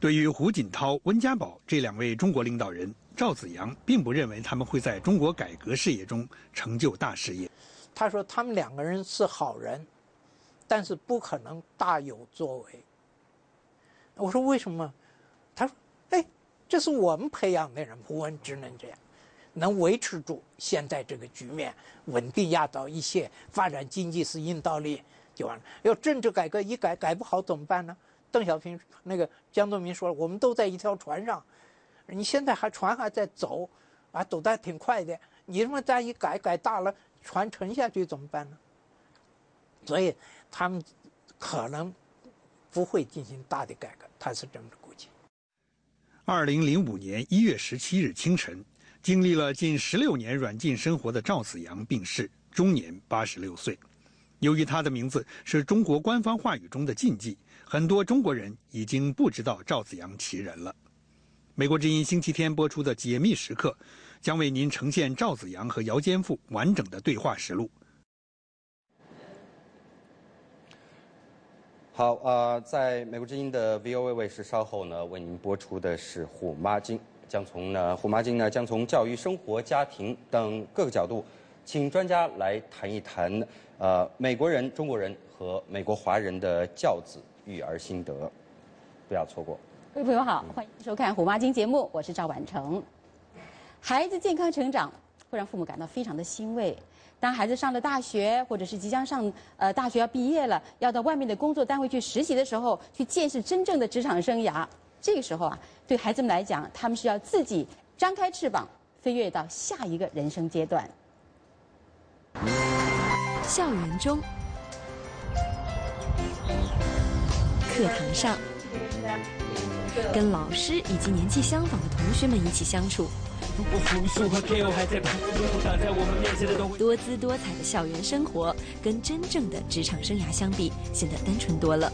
Speaker 35: 对于胡锦涛、温家宝这两位中国领导人。赵子阳并不认为他们会在中国改革事业中成就大事业。
Speaker 36: 他说他们两个人是好人，但是不可能大有作为。我说为什么？他说：“哎，这是我们培养的人，我们只能这样，能维持住现在这个局面，稳定压倒一切，发展经济是硬道理就完了。要政治改革一改改不好怎么办呢？”邓小平那个江泽民说了：“我们都在一条船上。”你现在还船还在走，啊，走得挺快的。你他妈再一改改大了，船沉下去怎么办呢？所以他们可能不会进行大的改革，他是这么估计。
Speaker 35: 二零零五年一月十七日清晨，经历了近十六年软禁生活的赵子阳病逝，终年八十六岁。由于他的名字是中国官方话语中的禁忌，很多中国人已经不知道赵子阳其人了。美国之音星期天播出的《解密时刻》，将为您呈现赵子阳和姚坚富完整的对话实录。
Speaker 1: 好啊，在美国之音的 VOA 卫视，稍后呢为您播出的是《虎妈经》，将从呢《虎妈经》呢将从教育、生活、家庭等各个角度，请专家来谈一谈呃美国人、中国人和美国华人的教子育儿心得，不要错过。
Speaker 37: 各位朋友好，欢迎收看《虎妈经》节目，我是赵婉成。孩子健康成长会让父母感到非常的欣慰。当孩子上了大学，或者是即将上呃大学要毕业了，要到外面的工作单位去实习的时候，去见识真正的职场生涯，这个时候啊，对孩子们来讲，他们是要自己张开翅膀，飞跃到下一个人生阶段。
Speaker 38: 校园中，课堂上。跟老师以及年纪相仿的同学们一起相处，多姿多彩的校园生活，跟真正的职场生涯相比，显得单纯多了。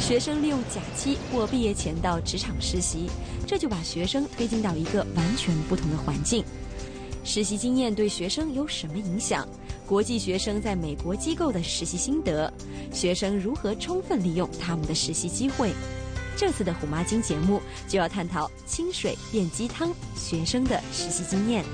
Speaker 38: 学生利用假期或毕业前到职场实习，这就把学生推进到一个完全不同的环境。实习经验对学生有什么影响？国际学生在美国机构的实习心得，学生如何充分利用他们的实习机会？这次的《虎妈经》节目就要探讨清水变鸡汤学生的实习经验。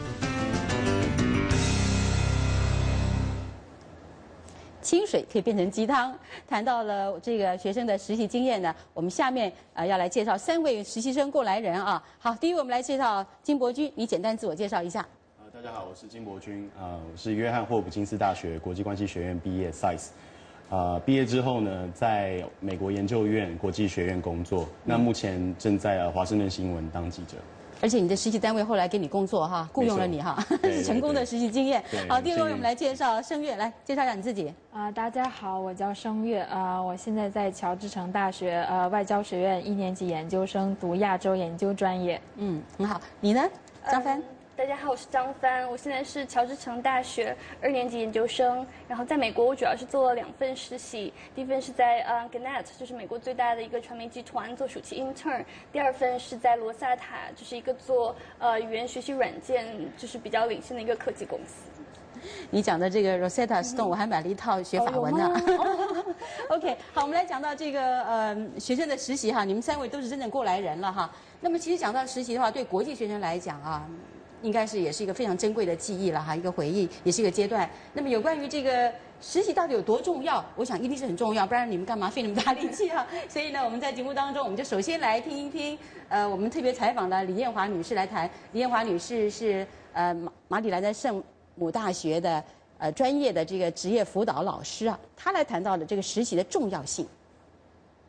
Speaker 37: 清水可以变成鸡汤。谈到了这个学生的实习经验呢，我们下面呃要来介绍三位实习生过来人啊。好，第一位我们来介绍金伯君，你简单自我介绍一下。
Speaker 39: 大家好，我是金伯君，啊，我是约翰霍普金斯大学国际关系学院毕业，size，啊，毕业之后呢，在美国研究院国际学院工作，那目前正在华盛顿新闻当记者。
Speaker 37: 而且你的实习单位后来给你工作哈，雇佣了你哈，(laughs) 是成功的实习经验。好，第二位我们来介绍声乐，来介绍一下你自己。
Speaker 40: 啊，大家好，我叫声乐，啊，我现在在乔治城大学呃外交学院一年级研究生，读亚洲研究专业。
Speaker 37: 嗯，很好。你呢，张帆？
Speaker 41: 大家好，我是张帆，我现在是乔治城大学二年级研究生。然后在美国，我主要是做了两份实习，第一份是在呃 Gannett，就是美国最大的一个传媒集团做暑期 intern。第二份是在罗萨塔，就是一个做呃语言学习软件，就是比较领先的一个科技公司。
Speaker 37: 你讲的这个 Rosetta Stone，我还买了一套学法文呢。(laughs) OK，好，我们来讲到这个呃学生的实习哈，你们三位都是真正过来人了哈。那么其实讲到实习的话，对国际学生来讲啊。应该是也是一个非常珍贵的记忆了哈，一个回忆，也是一个阶段。那么有关于这个实习到底有多重要，我想一定是很重要，不然你们干嘛费那么大力气啊？所以呢，我们在节目当中，我们就首先来听一听，呃，我们特别采访的李艳华女士来谈。李艳华女士是呃马马里兰的圣母大学的呃专业的这个职业辅导老师啊，她来谈到的这个实习的重要性。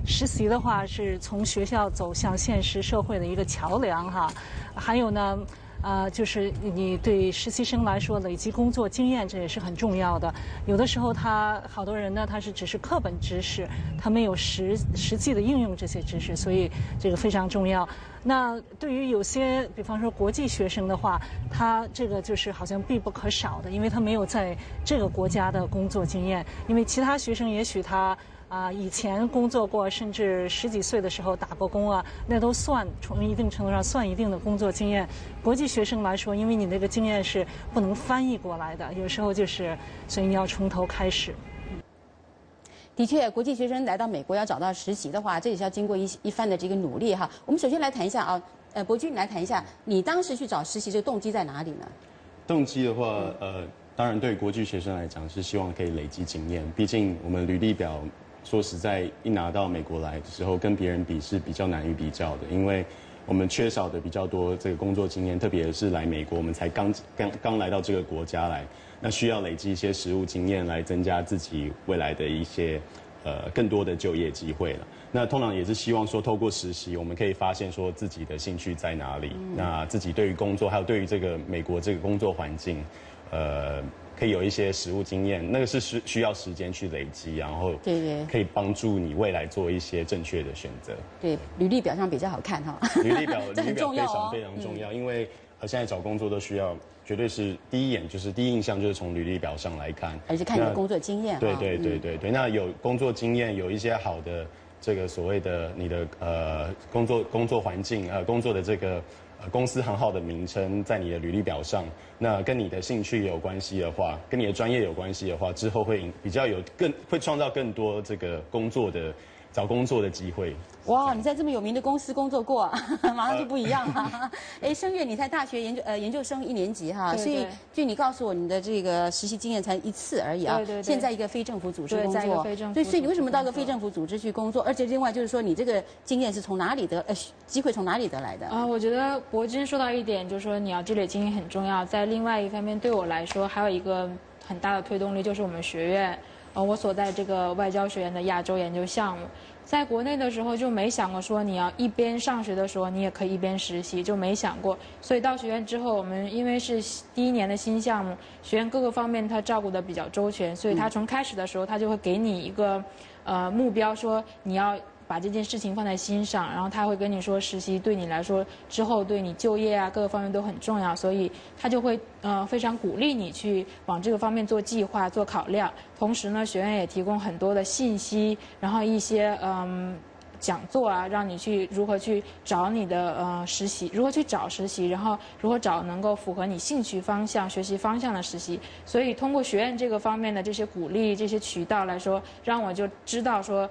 Speaker 42: 实习的话，是从学校走向现实社会的一个桥梁哈，还有呢。啊，就是你对实习生来说累积工作经验，这也是很重要的。有的时候，他好多人呢，他是只是课本知识，他没有实实际的应用这些知识，所以这个非常重要。那对于有些，比方说国际学生的话，他这个就是好像必不可少的，因为他没有在这个国家的工作经验。因为其他学生也许他。啊，以前工作过，甚至十几岁的时候打过工啊，那都算从一定程度上算一定的工作经验。国际学生来说，因为你那个经验是不能翻译过来的，有时候就是，所以你要从头开始。
Speaker 37: 的确，国际学生来到美国要找到实习的话，这也是要经过一一番的这个努力哈。我们首先来谈一下啊，呃，博君，你来谈一下，你当时去找实习这个动机在哪里呢？
Speaker 39: 动机的话，呃，当然对国际学生来讲是希望可以累积经验，毕竟我们履历表。说实在，一拿到美国来的时候，跟别人比是比较难于比较的，因为我们缺少的比较多这个工作经验，特别是来美国，我们才刚刚刚来到这个国家来，那需要累积一些实务经验来增加自己未来的一些呃更多的就业机会了。那通常也是希望说，透过实习，我们可以发现说自己的兴趣在哪里，那自己对于工作还有对于这个美国这个工作环境，呃。可以有一些实务经验，那个是需需要时间去累积，然后
Speaker 37: 对对，
Speaker 39: 可以帮助你未来做一些正确的选择。
Speaker 37: 对，履历表上比较好看哈。
Speaker 39: 履历表，(laughs) 履历表非常非常重要，因为呃现在找工作都需要，绝对是第一眼就是第一印象就是从履历表上来看，
Speaker 37: 而且看你的工作经验。
Speaker 39: 对对对对对，那有工作经验，有一些好的这个所谓的你的呃工作工作环境呃工作的这个。公司行号的名称在你的履历表上，那跟你的兴趣有关系的话，跟你的专业有关系的话，之后会比较有更会创造更多这个工作的。找工作的机会。
Speaker 37: 哇，你在这么有名的公司工作过，(laughs) 马上就不一样了。(laughs) 哎，声月，你在大学研究呃研究生一年级哈，所以据你告诉我，你的这个实习经验才一次而已啊。
Speaker 40: 对对。
Speaker 37: 现在一个非政府组织工作，
Speaker 40: 对，
Speaker 37: 所以你为什么到个非政府组织去工作？而且另外就是说，你这个经验是从哪里得？呃，机会从哪里得来的？
Speaker 40: 啊，我觉得博君说到一点，就是说你要积累经验很重要。在另外一方面，对我来说还有一个很大的推动力，就是我们学院，呃，我所在这个外交学院的亚洲研究项目。在国内的时候就没想过说你要一边上学的时候你也可以一边实习，就没想过。所以到学院之后，我们因为是第一年的新项目，学院各个方面他照顾的比较周全，所以他从开始的时候他就会给你一个，呃，目标说你要。把这件事情放在心上，然后他会跟你说，实习对你来说之后对你就业啊各个方面都很重要，所以他就会呃非常鼓励你去往这个方面做计划、做考量。同时呢，学院也提供很多的信息，然后一些嗯。讲座啊，让你去如何去找你的呃实习，如何去找实习，然后如何找能够符合你兴趣方向、学习方向的实习。所以通过学院这个方面的这些鼓励、这些渠道来说，让我就知道说，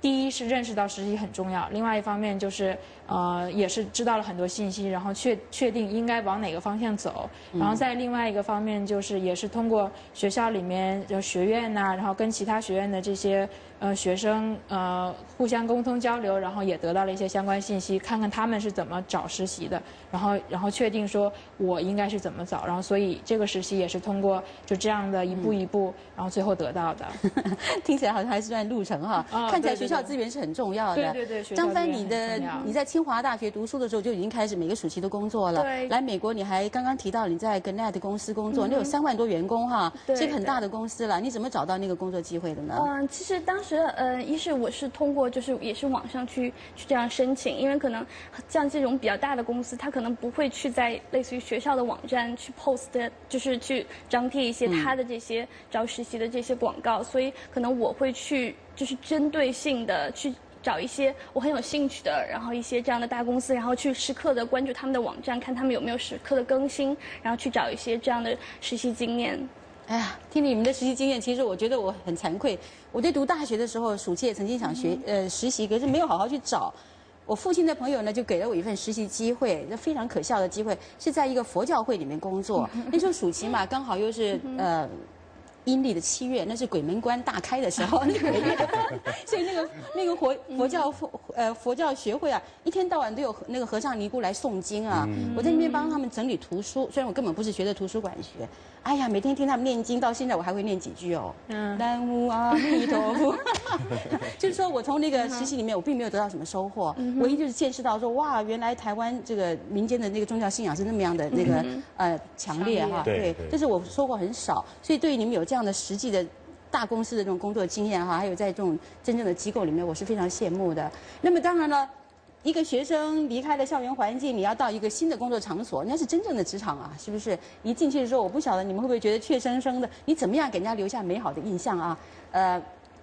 Speaker 40: 第一是认识到实习很重要，另外一方面就是。呃，也是知道了很多信息，然后确确定应该往哪个方向走，然后在另外一个方面就是，也是通过学校里面的学院呐，然后跟其他学院的这些呃学生呃互相沟通交流，然后也得到了一些相关信息，看看他们是怎么找实习的，然后然后确定说我应该是怎么找，然后所以这个实习也是通过就这样的一步一步，然后最后得到的。(laughs)
Speaker 37: 听起来好像还是段路程哈，看起来学校资源是很重要的。
Speaker 40: 对对对，
Speaker 37: 张帆，你的你在清。清华大学读书的时候就已经开始每个暑期都工作了。
Speaker 41: 对。
Speaker 37: 来美国，你还刚刚提到你在 Gannett 公司工作，你有三万多员工哈，是很大的公司了。你怎么找到那个工作机会的呢？
Speaker 41: 嗯，其实当时呃，一是我是通过就是也是网上去去这样申请，因为可能像这种比较大的公司，他可能不会去在类似于学校的网站去 post，就是去张贴一些他的这些招实习的这些广告，所以可能我会去就是针对性的去。找一些我很有兴趣的，然后一些这样的大公司，然后去时刻的关注他们的网站，看他们有没有时刻的更新，然后去找一些这样的实习经验。
Speaker 37: 哎呀，听你们的实习经验，其实我觉得我很惭愧。我在读大学的时候，暑期也曾经想学呃实习，可是没有好好去找。我父亲的朋友呢，就给了我一份实习机会，那非常可笑的机会，是在一个佛教会里面工作。那时候暑期嘛，刚好又是呃。阴历的七月，那是鬼门关大开的时候，那个月，所以那个那个佛佛教佛呃佛教学会啊，一天到晚都有那个和尚尼姑来诵经啊。我在那边帮他们整理图书，虽然我根本不是学的图书馆学。哎呀，每天听他们念经，到现在我还会念几句哦。嗯。南无阿弥陀佛。(laughs) 就是说我从那个实习里面，我并没有得到什么收获，唯一就是见识到说，哇，原来台湾这个民间的那个宗教信仰是那么样的那个呃强烈哈。
Speaker 39: 对。
Speaker 37: 但是我收获很少，所以对于你们有这样的实际的大公司的这种工作经验哈，还有在这种真正的机构里面，我是非常羡慕的。那么当然了。一个学生离开了校园环境，你要到一个新的工作场所，那是真正的职场啊，是不是？一进去的时候，我不晓得你们会不会觉得怯生生的？你怎么样给人家留下美好的印象啊？呃，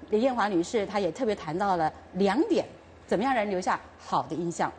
Speaker 37: 李艳华女士她也特别谈到了两点，怎么样让人留下好的印象？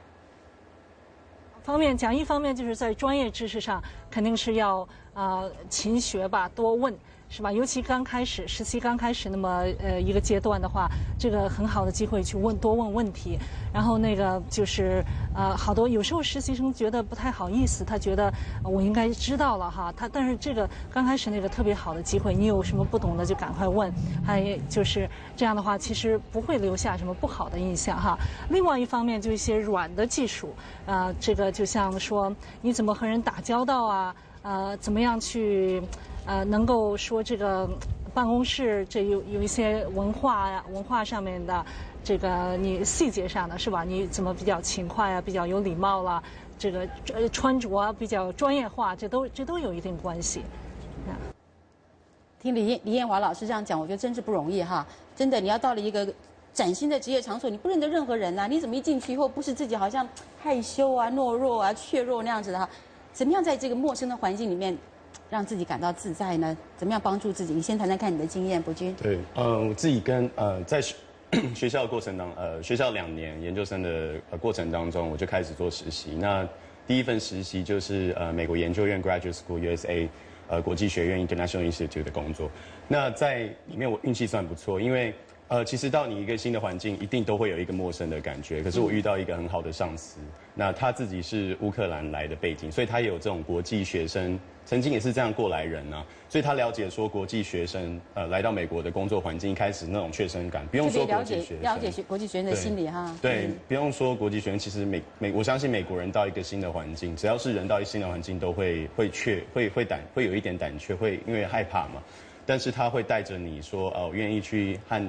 Speaker 42: 方面讲，一方面就是在专业知识上肯定是要啊勤学吧，多问。是吧？尤其刚开始实习刚开始那么呃一个阶段的话，这个很好的机会去问多问问题。然后那个就是呃好多有时候实习生觉得不太好意思，他觉得我应该知道了哈。他但是这个刚开始那个特别好的机会，你有什么不懂的就赶快问。还就是这样的话，其实不会留下什么不好的印象哈。另外一方面就一些软的技术啊，这个就像说你怎么和人打交道啊，呃怎么样去。呃，能够说这个办公室这有有一些文化呀，文化上面的这个你细节上的是吧？你怎么比较勤快啊，比较有礼貌啦？这个穿着比较专业化，这都这都有一定关系。
Speaker 37: 听李李艳华老师这样讲，我觉得真是不容易哈！真的，你要到了一个崭新的职业场所，你不认得任何人呐，你怎么一进去以后不是自己好像害羞啊、懦弱啊、怯弱那样子的哈？怎么样在这个陌生的环境里面？让自己感到自在呢？怎么样帮助自己？你先谈谈看你的经验，博君。
Speaker 39: 对，呃，我自己跟呃在学 (coughs) 学校的过程当呃学校两年研究生的呃过程当中，我就开始做实习。那第一份实习就是呃美国研究院 Graduate School USA 呃国际学院 International Institute 的工作。那在里面我运气算不错，因为。呃，其实到你一个新的环境，一定都会有一个陌生的感觉。可是我遇到一个很好的上司，那他自己是乌克兰来的背景，所以他也有这种国际学生，曾经也是这样过来人啊，所以他了解说国际学生呃来到美国的工作环境，一开始那种确生感，不用说国际学生，
Speaker 37: 了解学国际学生的心理哈。
Speaker 39: 对，不用说国际学生，其实美美我相信美国人到一个新的环境，只要是人到一新的环境，都会会怯，会会胆，会有一点胆怯，会因为害怕嘛。但是他会带着你说，哦，愿意去和。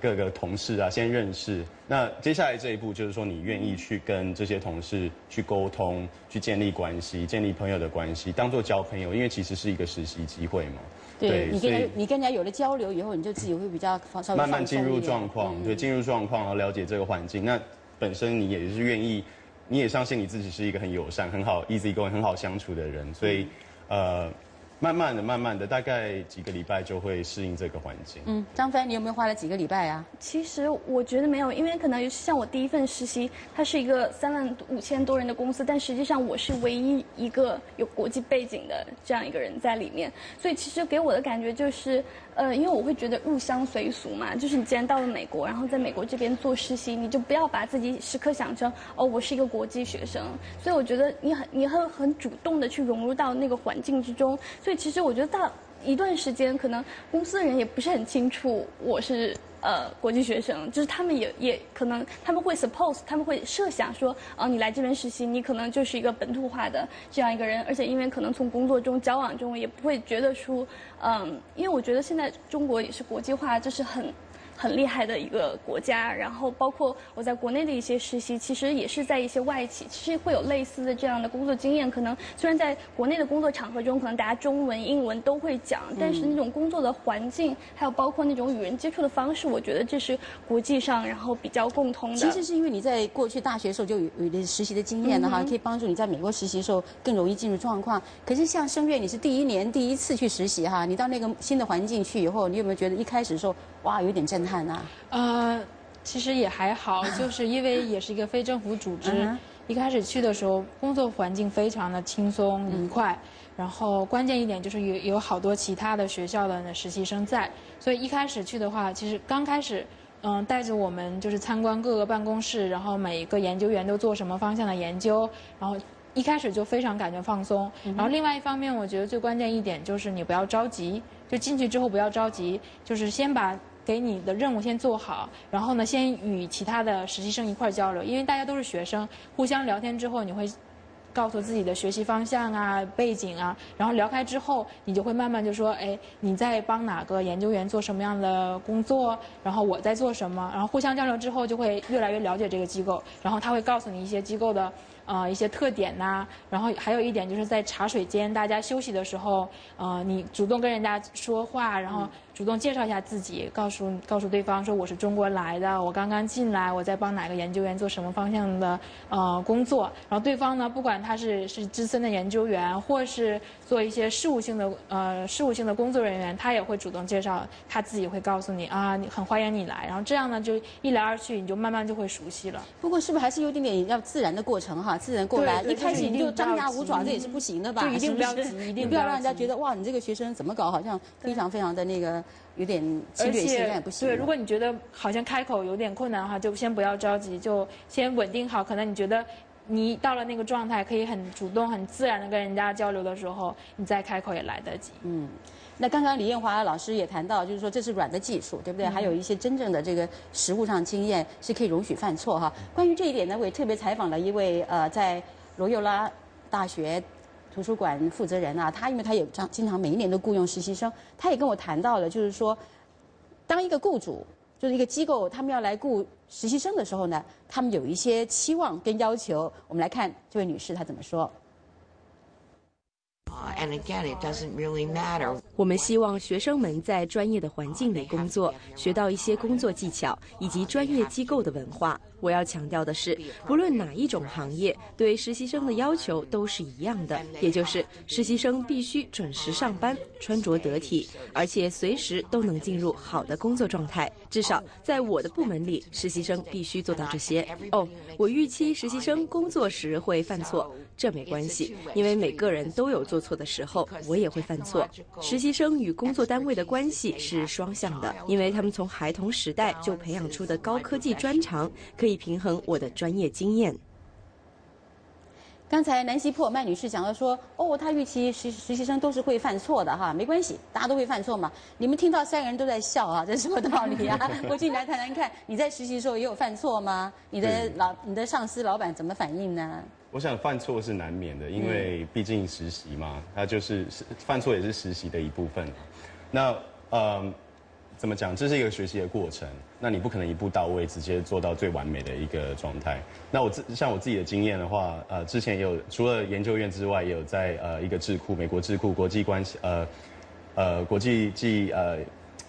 Speaker 39: 各个同事啊，先认识。那接下来这一步就是说，你愿意去跟这些同事去沟通，去建立关系，建立朋友的关系，当做交朋友，因为其实是一个实习机会嘛。
Speaker 37: 对你跟你跟人家有了交流以后，你就自己会比较稍微
Speaker 39: 慢慢进入状况，对，进入状况，然后了解这个环境。那本身你也是愿意，你也相信你自己是一个很友善、很好、easy going、很好相处的人，所以，呃。慢慢的，慢慢的，大概几个礼拜就会适应这个环境。
Speaker 37: 嗯，张飞，你有没有花了几个礼拜啊？
Speaker 41: 其实我觉得没有，因为可能像我第一份实习，它是一个三万五千多人的公司，但实际上我是唯一一个有国际背景的这样一个人在里面，所以其实给我的感觉就是。呃，因为我会觉得入乡随俗嘛，就是你既然到了美国，然后在美国这边做实习，你就不要把自己时刻想成哦，我是一个国际学生。所以我觉得你很你会很主动的去融入到那个环境之中。对其实我觉得大一段时间，可能公司的人也不是很清楚我是。呃，国际学生就是他们也也可能他们会 suppose 他们会设想说，啊，你来这边实习，你可能就是一个本土化的这样一个人，而且因为可能从工作中交往中也不会觉得出，嗯，因为我觉得现在中国也是国际化，就是很。很厉害的一个国家，然后包括我在国内的一些实习，其实也是在一些外企，其实会有类似的这样的工作经验。可能虽然在国内的工作场合中，可能大家中文、英文都会讲，但是那种工作的环境，还有包括那种与人接触的方式，我觉得这是国际上然后比较共通的。
Speaker 37: 其实是因为你在过去大学的时候就有有实习的经验的哈，可以帮助你在美国实习的时候更容易进入状况。可是像声乐，你是第一年第一次去实习哈，你到那个新的环境去以后，你有没有觉得一开始的时候？哇，有点震撼呐！
Speaker 40: 呃，其实也还好，(laughs) 就是因为也是一个非政府组织，一开始去的时候，工作环境非常的轻松愉快，然后关键一点就是有有好多其他的学校的实习生在，所以一开始去的话，其实刚开始，嗯，带着我们就是参观各个办公室，然后每一个研究员都做什么方向的研究，然后一开始就非常感觉放松。然后另外一方面，我觉得最关键一点就是你不要着急，就进去之后不要着急，就是先把。给你的任务先做好，然后呢，先与其他的实习生一块儿交流，因为大家都是学生，互相聊天之后，你会告诉自己的学习方向啊、背景啊，然后聊开之后，你就会慢慢就说，哎，你在帮哪个研究员做什么样的工作，然后我在做什么，然后互相交流之后，就会越来越了解这个机构，然后他会告诉你一些机构的呃一些特点呐，然后还有一点就是在茶水间大家休息的时候，呃，你主动跟人家说话，然后。主动介绍一下自己，告诉告诉对方说我是中国来的，我刚刚进来，我在帮哪个研究员做什么方向的呃工作。然后对方呢，不管他是是资深的研究员，或是做一些事务性的呃事务性的工作人员，他也会主动介绍，他自己会告诉你啊，你很欢迎你来。然后这样呢，就一来二去，你就慢慢就会熟悉了。
Speaker 37: 不过是不是还是有点点要自然的过程哈？自然过来，一开始你就张牙舞爪，这也是不行的吧？
Speaker 40: 就一定不要急，
Speaker 37: 一定不要让人家觉得哇，你这个学生怎么搞？好像非常非常的那个。有点侵略性也不行。
Speaker 40: 对，如果你觉得好像开口有点困难的话，就先不要着急，就先稳定好。可能你觉得你到了那个状态，可以很主动、很自然的跟人家交流的时候，你再开口也来得及。
Speaker 37: 嗯，那刚刚李艳华老师也谈到，就是说这是软的技术，对不对？还有一些真正的这个实物上经验是可以容许犯错哈。关于这一点呢，我也特别采访了一位呃，在罗幼拉大学。图书馆负责人啊，他因为他也常经常每一年都雇佣实习生，他也跟我谈到了，就是说，当一个雇主就是一个机构，他们要来雇实习生的时候呢，他们有一些期望跟要求。我们来看这位女士她怎么说。
Speaker 25: 我们希望学生们在专业的环境里工作，学到一些工作技巧以及专业机构的文化。我要强调的是，不论哪一种行业，对实习生的要求都是一样的，也就是实习生必须准时上班，穿着得体，而且随时都能进入好的工作状态。至少在我的部门里，实习生必须做到这些。哦，我预期实习生工作时会犯错。这没关系，因为每个人都有做错的时候，我也会犯错。实习生与工作单位的关系是双向的，因为他们从孩童时代就培养出的高科技专长，以平衡我的专业经验。
Speaker 37: 刚才南希·普尔曼女士讲到说：“哦，她预期实实习生都是会犯错的哈，没关系，大家都会犯错嘛。”你们听到三个人都在笑啊，(laughs) 这是什么道理啊？(laughs) 我进来谈谈看，你在实习的时候也有犯错吗？你的老、你的上司、老板怎么反应呢？
Speaker 39: 我想犯错是难免的，因为毕竟实习嘛，他就是犯错也是实习的一部分。那呃，怎么讲？这是一个学习的过程。那你不可能一步到位，直接做到最完美的一个状态。那我自像我自己的经验的话，呃，之前也有除了研究院之外，也有在呃一个智库，美国智库国际关系呃呃国际暨呃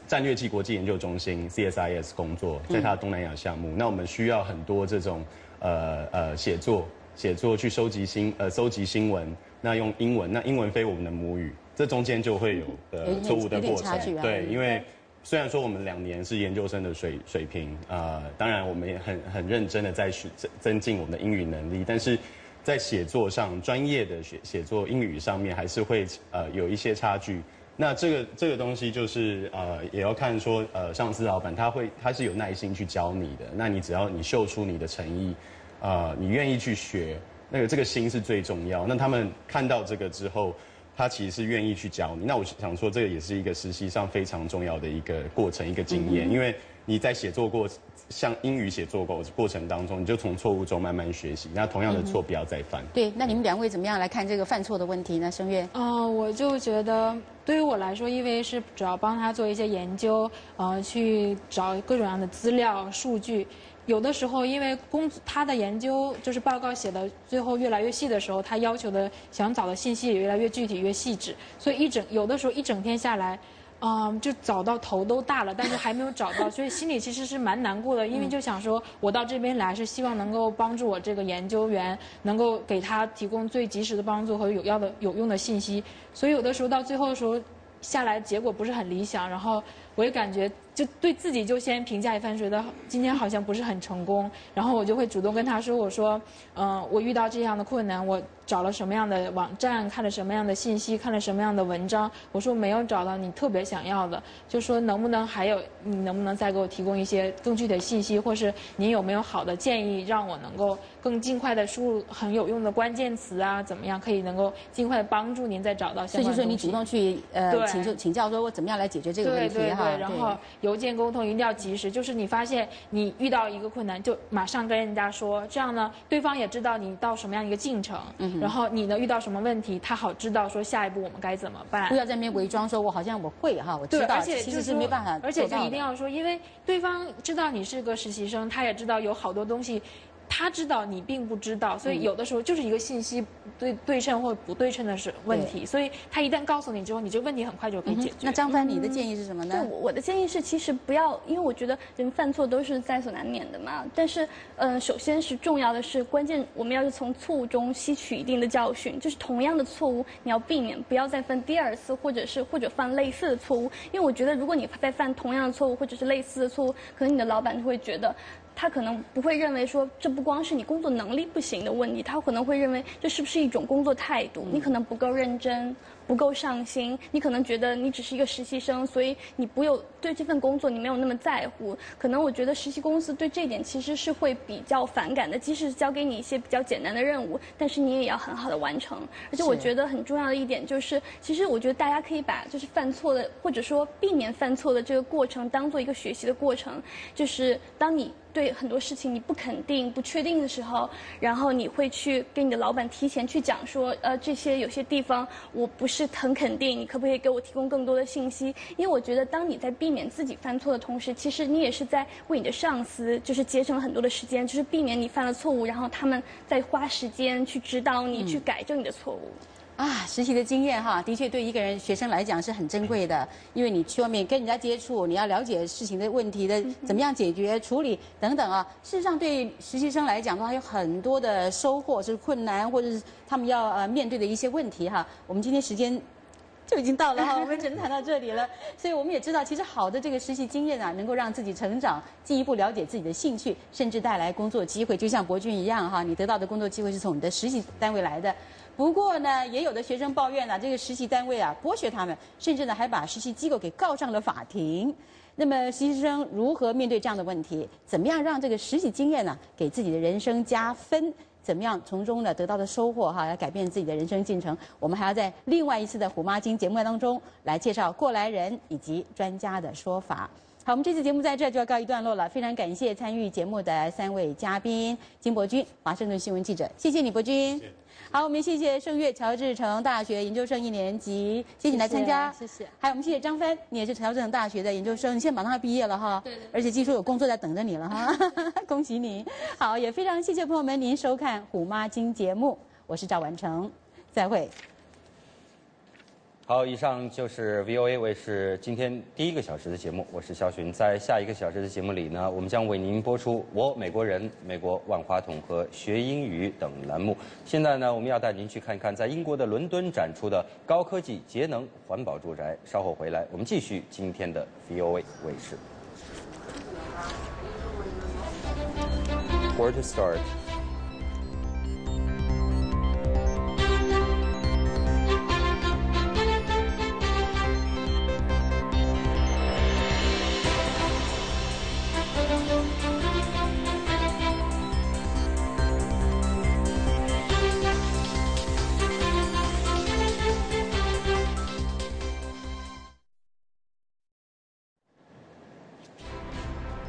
Speaker 39: 战略暨国际研究中心 CSIS 工作，在他东南亚项目。那我们需要很多这种呃呃写作写作去收集新呃收集新闻，那用英文，那英文非我们的母语，这中间就会有呃错误的过程。对，因为。虽然说我们两年是研究生的水水平，呃，当然我们也很很认真的在学增增进我们的英语能力，但是在写作上，专业的写写作英语上面还是会呃有一些差距。那这个这个东西就是呃也要看说呃上司老板他会他是有耐心去教你的，那你只要你秀出你的诚意，呃你愿意去学，那个这个心是最重要。那他们看到这个之后。他其实是愿意去教你，那我想说，这个也是一个实习上非常重要的一个过程，一个经验，因为你在写作过，像英语写作过过程当中，你就从错误中慢慢学习，那同样的错不要再犯。
Speaker 37: 对，那你们两位怎么样来看这个犯错的问题呢？声月？
Speaker 40: 哦，我就觉得对于我来说，因为是主要帮他做一些研究，呃，去找各种各样的资料数据。有的时候，因为工他的研究就是报告写的最后越来越细的时候，他要求的想找的信息也越来越具体、越细致，所以一整有的时候一整天下来，嗯，就找到头都大了，但是还没有找到，所以心里其实是蛮难过的，因为就想说，我到这边来是希望能够帮助我这个研究员，能够给他提供最及时的帮助和有要的有用的信息，所以有的时候到最后的时候下来结果不是很理想，然后我也感觉。就对自己就先评价一番，觉得今天好像不是很成功，然后我就会主动跟他说：“我说，嗯，我遇到这样的困难，我找了什么样的网站，看了什么样的信息，看了什么样的文章，我说没有找到你特别想要的，就说能不能还有，你能不能再给我提供一些更具体的信息，或是您有没有好的建议，让我能够更尽快的输入很有用的关键词啊，怎么样可以能够尽快的帮助您再找到相关的
Speaker 37: 所以就是你主动去呃请求请教，说我怎么样来解决这个问题
Speaker 40: 哈，然后。邮件沟通一定要及时，就是你发现你遇到一个困难，就马上跟人家说，这样呢，对方也知道你到什么样一个进程，嗯然后你呢遇到什么问题，他好知道说下一步我们该怎么办。
Speaker 37: 不要在那边伪装说我好像我会哈，我知道，其实是没办法
Speaker 40: 而且就一定要说，因为对方知道你是个实习生，他也知道有好多东西。他知道你并不知道，所以有的时候就是一个信息对对称或不对称的是问题。所以他一旦告诉你之后，你这个问题很快就可以解决。
Speaker 37: 那张帆，你的建议是什么呢？
Speaker 41: 对，我的建议是，其实不要，因为我觉得人犯错都是在所难免的嘛。但是，嗯，首先是重要的是，关键我们要是从错误中吸取一定的教训，就是同样的错误你要避免不要再犯第二次，或者是或者犯类似的错误。因为我觉得，如果你再犯同样的错误，或者是类似的错误，可能你的老板就会觉得。他可能不会认为说这不光是你工作能力不行的问题，他可能会认为这是不是一种工作态度？你可能不够认真。不够上心，你可能觉得你只是一个实习生，所以你不有对这份工作你没有那么在乎。可能我觉得实习公司对这一点其实是会比较反感的，即使交给你一些比较简单的任务，但是你也要很好的完成。而且我觉得很重要的一点就是，其实我觉得大家可以把就是犯错的或者说避免犯错的这个过程当做一个学习的过程。就是当你对很多事情你不肯定、不确定的时候，然后你会去跟你的老板提前去讲说，呃，这些有些地方我不是。是很肯定，你可不可以给我提供更多的信息？因为我觉得，当你在避免自己犯错的同时，其实你也是在为你的上司就是节省了很多的时间，就是避免你犯了错误，然后他们再花时间去指导你，去改正你的错误。
Speaker 37: 啊，实习的经验哈，的确对一个人学生来讲是很珍贵的，因为你去外面跟人家接触，你要了解事情的问题的怎么样解决、处理等等啊。事实上，对实习生来讲的话，有很多的收获，是困难或者是他们要呃面对的一些问题哈。我们今天时间 (laughs) 就已经到了哈，我们只能谈到这里了。(laughs) 所以我们也知道，其实好的这个实习经验啊，能够让自己成长，进一步了解自己的兴趣，甚至带来工作机会。就像博君一样哈，你得到的工作机会是从你的实习单位来的。不过呢，也有的学生抱怨呢，这个实习单位啊剥削他们，甚至呢还把实习机构给告上了法庭。那么实习生如何面对这样的问题？怎么样让这个实习经验呢给自己的人生加分？怎么样从中呢得到的收获哈，来改变自己的人生进程？我们还要在另外一次的虎妈经节目当中来介绍过来人以及专家的说法。好，我们这次节目在这就要告一段落了。非常感谢参与节目的三位嘉宾：金伯君，华盛顿新闻记者，谢谢李，伯君。好，我们谢谢盛月乔治城大学研究生一年级，谢谢你来参加，
Speaker 41: 谢谢。
Speaker 37: 还有我们谢谢张帆，你也是乔治城大学的研究生，你现在马上要毕业了哈，
Speaker 41: 对对。
Speaker 37: 而且据说有工作在等着你了哈，(laughs) 恭喜你。好，也非常谢谢朋友们您收看《虎妈经》节目，我是赵完成，再会。
Speaker 1: 好，以上就是 VOA 卫视今天第一个小时的节目，我是肖寻。在下一个小时的节目里呢，我们将为您播出“我美国人”、“美国万花筒”和“学英语”等栏目。现在呢，我们要带您去看一看在英国的伦敦展出的高科技节能环保住宅。稍后回来，我们继续今天的 VOA 卫视。Where to start?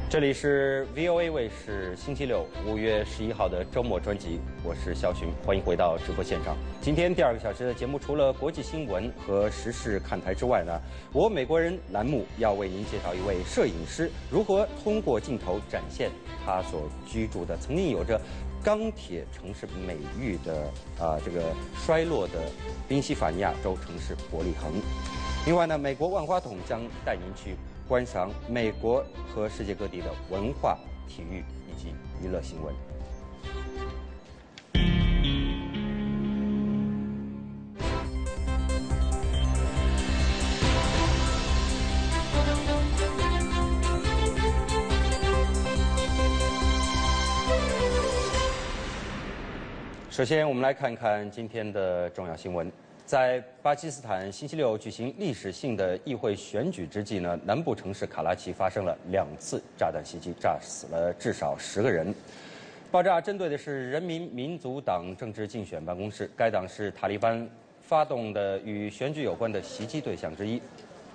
Speaker 1: 这里是 VOA 卫视星期六五月十一号的周末专辑，我是肖寻，欢迎回到直播现场。今天第二个小时的节目，除了国际新闻和时事看台之外呢，我美国人栏目要为您介绍一位摄影师如何通过镜头展现他所居住的曾经有着钢铁城市美誉的啊这个衰落的宾夕法尼亚州城市伯利恒。另外呢，美国万花筒将带您去。观赏美国和世界各地的文化、体育以及娱乐新闻。首先，我们来看看今天的重要新闻。在巴基斯坦星期六举行历史性的议会选举之际呢，南部城市卡拉奇发生了两次炸弹袭击，炸死了至少十个人。爆炸针对的是人民民族党政治竞选办公室，该党是塔利班发动的与选举有关的袭击对象之一。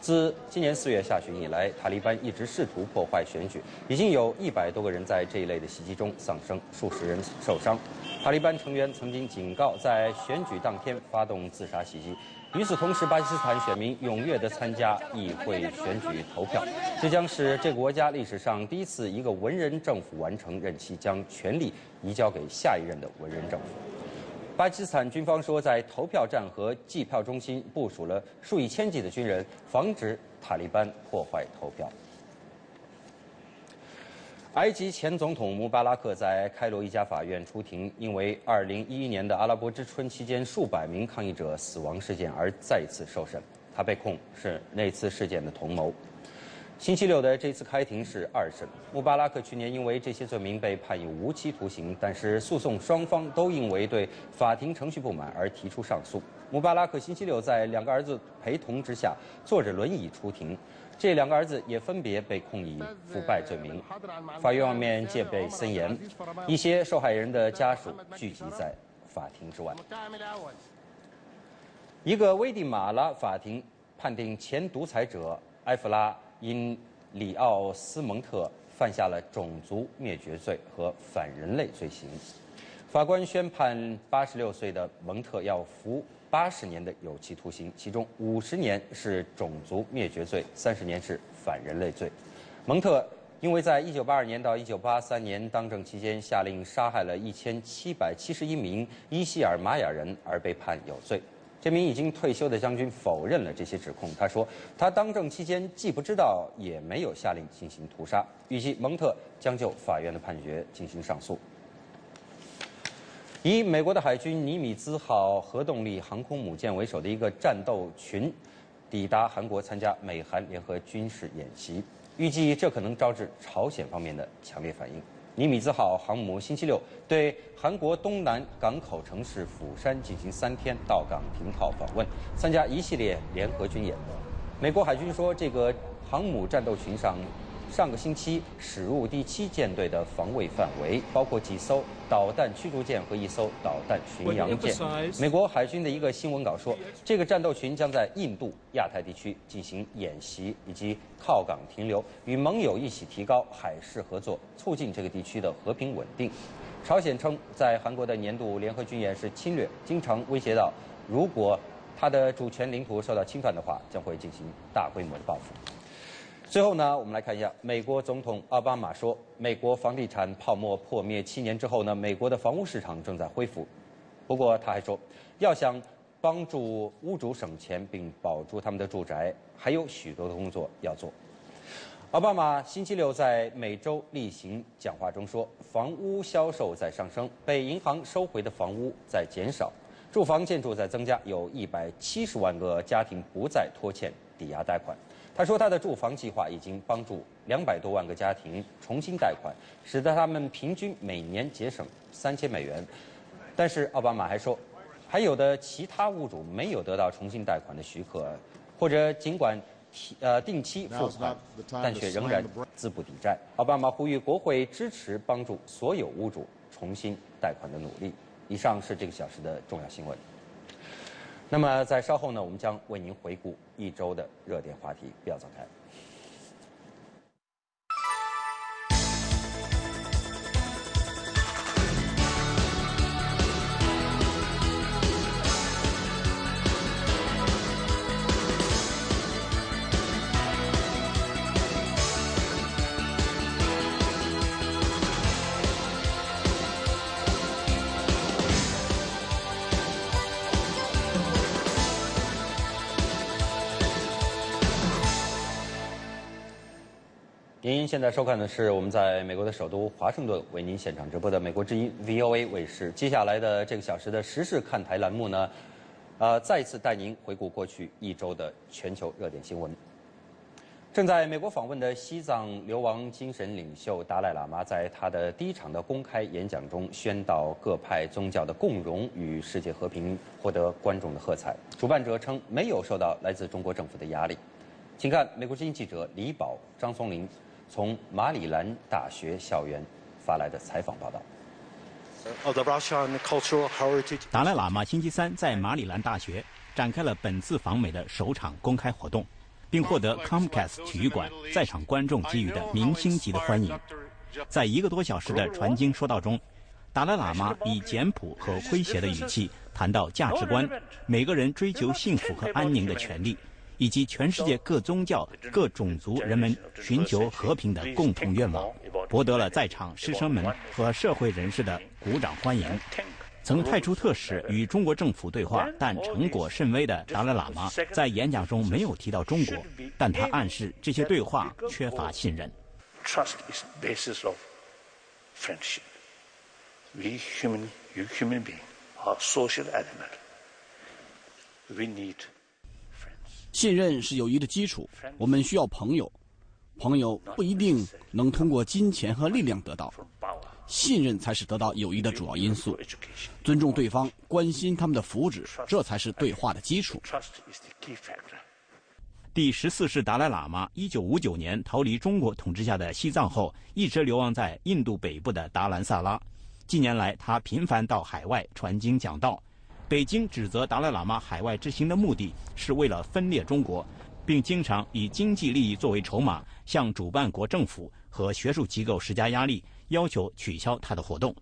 Speaker 1: 自今年四月下旬以来，塔利班一直试图破坏选举，已经有一百多个人在这一类的袭击中丧生，数十人受伤。塔利班成员曾经警告，在选举当天发动自杀袭击。与此同时，巴基斯坦选民踊跃地参加议会选举投票，这将是这个国家历史上第一次一个文人政府完成任期，将权力移交给下一任的文人政府。巴基斯坦军方说，在投票站和计票中心部署了数以千计的军人，防止塔利班破坏投票。埃及前总统穆巴拉克在开罗一家法院出庭，因为2011年的阿拉伯之春期间数百名抗议者死亡事件而再次受审。他被控是那次事件的同谋。星期六的这次开庭是二审。穆巴拉克去年因为这些罪名被判以无期徒刑，但是诉讼双方都因为对法庭程序不满而提出上诉。穆巴拉克星期六在两个儿子陪同之下坐着轮椅出庭，这两个儿子也分别被控以腐败罪名。法院外面戒备森严，一些受害人的家属聚集在法庭之外。一个危地马拉法庭判定前独裁者埃弗拉。因里奥斯蒙特犯下了种族灭绝罪和反人类罪行，法官宣判八十六岁的蒙特要服八十年的有期徒刑，其中五十年是种族灭绝罪，三十年是反人类罪。蒙特因为在一九八二年到一九八三年当政期间下令杀害了一千七百七十一名伊希尔玛雅人而被判有罪。这名已经退休的将军否认了这些指控。他说，他当政期间既不知道，也没有下令进行屠杀。预计蒙特将就法院的判决进行上诉。以美国的海军尼米兹号核动力航空母舰为首的一个战斗群，抵达韩国参加美韩联合军事演习，预计这可能招致朝鲜方面的强烈反应。尼米兹号航母星期六对韩国东南港口城市釜山进行三天到港停靠访问，参加一系列联合军演。美国海军说，这个航母战斗群上。上个星期驶入第七舰队的防卫范围，包括几艘导弹驱逐舰和一艘导弹巡洋舰。美国海军的一个新闻稿说，这个战斗群将在印度、亚太地区进行演习以及靠港停留，与盟友一起提高海事合作，促进这个地区的和平稳定。朝鲜称，在韩国的年度联合军演是侵略，经常威胁到，如果它的主权领土受到侵犯的话，将会进行大规模的报复。最后呢，我们来看一下，美国总统奥巴马说，美国房地产泡沫破灭七年之后呢，美国的房屋市场正在恢复。不过他还说，要想帮助屋主省钱并保住他们的住宅，还有许多的工作要做。奥巴马星期六在每周例行讲话中说，房屋销售在上升，被银行收回的房屋在减少，住房建筑在增加，有一百七十万个家庭不再拖欠抵押贷款。他说，他的住房计划已经帮助两百多万个家庭重新贷款，使得他们平均每年节省三千美元。但是，奥巴马还说，还有的其他屋主没有得到重新贷款的许可，或者尽管提呃定期付款，但却仍然资不抵债。奥巴马呼吁国会支持帮助所有屋主重新贷款的努力。以上是这个小时的重要新闻。那么，在稍后呢，我们将为您回顾一周的热点话题，不要走开。您现在收看的是我们在美国的首都华盛顿为您现场直播的美国之音 VOA 卫视。接下来的这个小时的时事看台栏目呢，呃，再次带您回顾过去一周的全球热点新闻。正在美国访问的西藏流亡精神领袖达赖喇嘛，在他的第一场的公开演讲中，宣导各派宗教的共荣与世界和平，获得观众的喝彩。主办者称没有受到来自中国政府的压力。请看美国之音记者李宝、张松林。从马里兰大学校园发来的采访报道。
Speaker 43: 达赖喇嘛星期三在马里兰大学展开了本次访美的首场公开活动，并获得 Comcast 体育馆在场观众给予的明星级的欢迎。在一个多小时的传经说道中，达赖喇嘛以简朴和诙谐的语气谈到价值观、每个人追求幸福和安宁的权利。以及全世界各宗教、各种族人们寻求和平的共同愿望，博得了在场师生们和社会人士的鼓掌欢迎。曾派出特使与中国政府对话，但成果甚微的达赖喇嘛在演讲中没有提到中国，但他暗示这些对话缺乏信任。
Speaker 44: Trust is basis of friendship. We human, you human being, are social animal. We need.
Speaker 45: 信任是友谊的基础，我们需要朋友。朋友不一定能通过金钱和力量得到，信任才是得到友谊的主要因素。尊重对方，关心他们的福祉，这才是对话的基础。
Speaker 43: 第十四世达赖喇嘛一九五九年逃离中国统治下的西藏后，一直流亡在印度北部的达兰萨拉。近年来，他频繁到海外传经讲道。北京指责达赖喇嘛海外之行的目的是为了分裂中国，并经常以经济利益作为筹码，向主办国政府和学术机构施加压力，要求取消他的活动。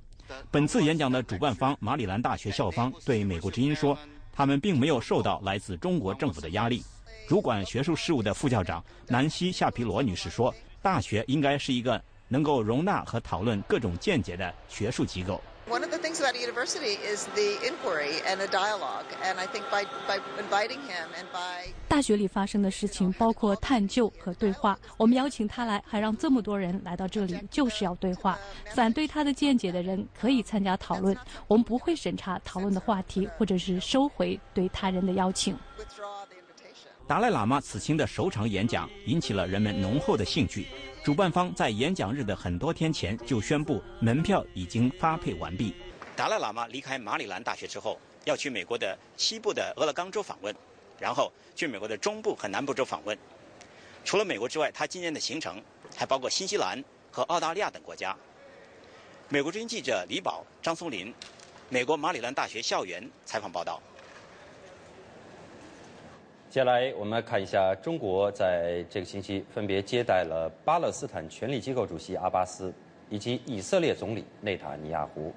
Speaker 43: 本次演讲的主办方马里兰大学校方对美国之音说，他们并没有受到来自中国政府的压力。主管学术事务的副校长南希夏皮罗女士说，大学应该是一个能够容纳和讨论各种见解的学术机构。
Speaker 46: One of the things about a university is the inquiry and a dialogue, and I think by by inviting him and by
Speaker 47: 大学里发生的事情包括探究和对话。我们邀请他来，还让这么多人来到这里，就是要对话。反对他的见解的人可以参加讨论，我们不会审查讨论的话题，或者是收回对他人的邀请。
Speaker 43: 达赖喇嘛此行的首场演讲引起了人们浓厚的兴趣。主办方在演讲日的很多天前就宣布门票已经发配完毕。达赖喇嘛离开马里兰大学之后，要去美国的西部的俄勒冈州访问，然后去美国的中部和南部州访问。除了美国之外，他今年的行程还包括新西兰和澳大利亚等国家。美国之音记者李宝、张松林，美国马里兰大学校园采访报道。
Speaker 1: 接下来，我们来看一下中国在这个星期分别接待了巴勒斯坦权力机构主席阿巴斯以及以色列总理内塔尼亚胡。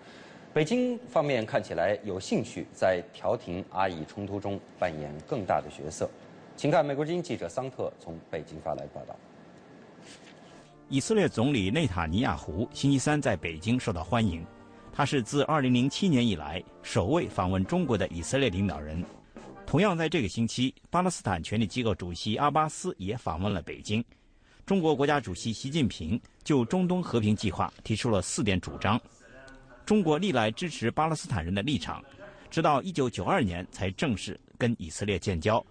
Speaker 1: 北京方面看起来有兴趣在调停阿以冲突中扮演更大的角色。请看美国之音记者桑特从北京发来的报道。
Speaker 43: 以色列总理内塔尼亚胡星期三在北京受到欢迎，他是自2007年以来首位访问中国的以色列领导人。同样在这个星期，巴勒斯坦权力机构主席阿巴斯也访问了北京。中国国家主席习近平就中东和平计划提出了四点主张。中国历来支持巴勒斯坦人的立场，直到1992年才正式跟以色列建交。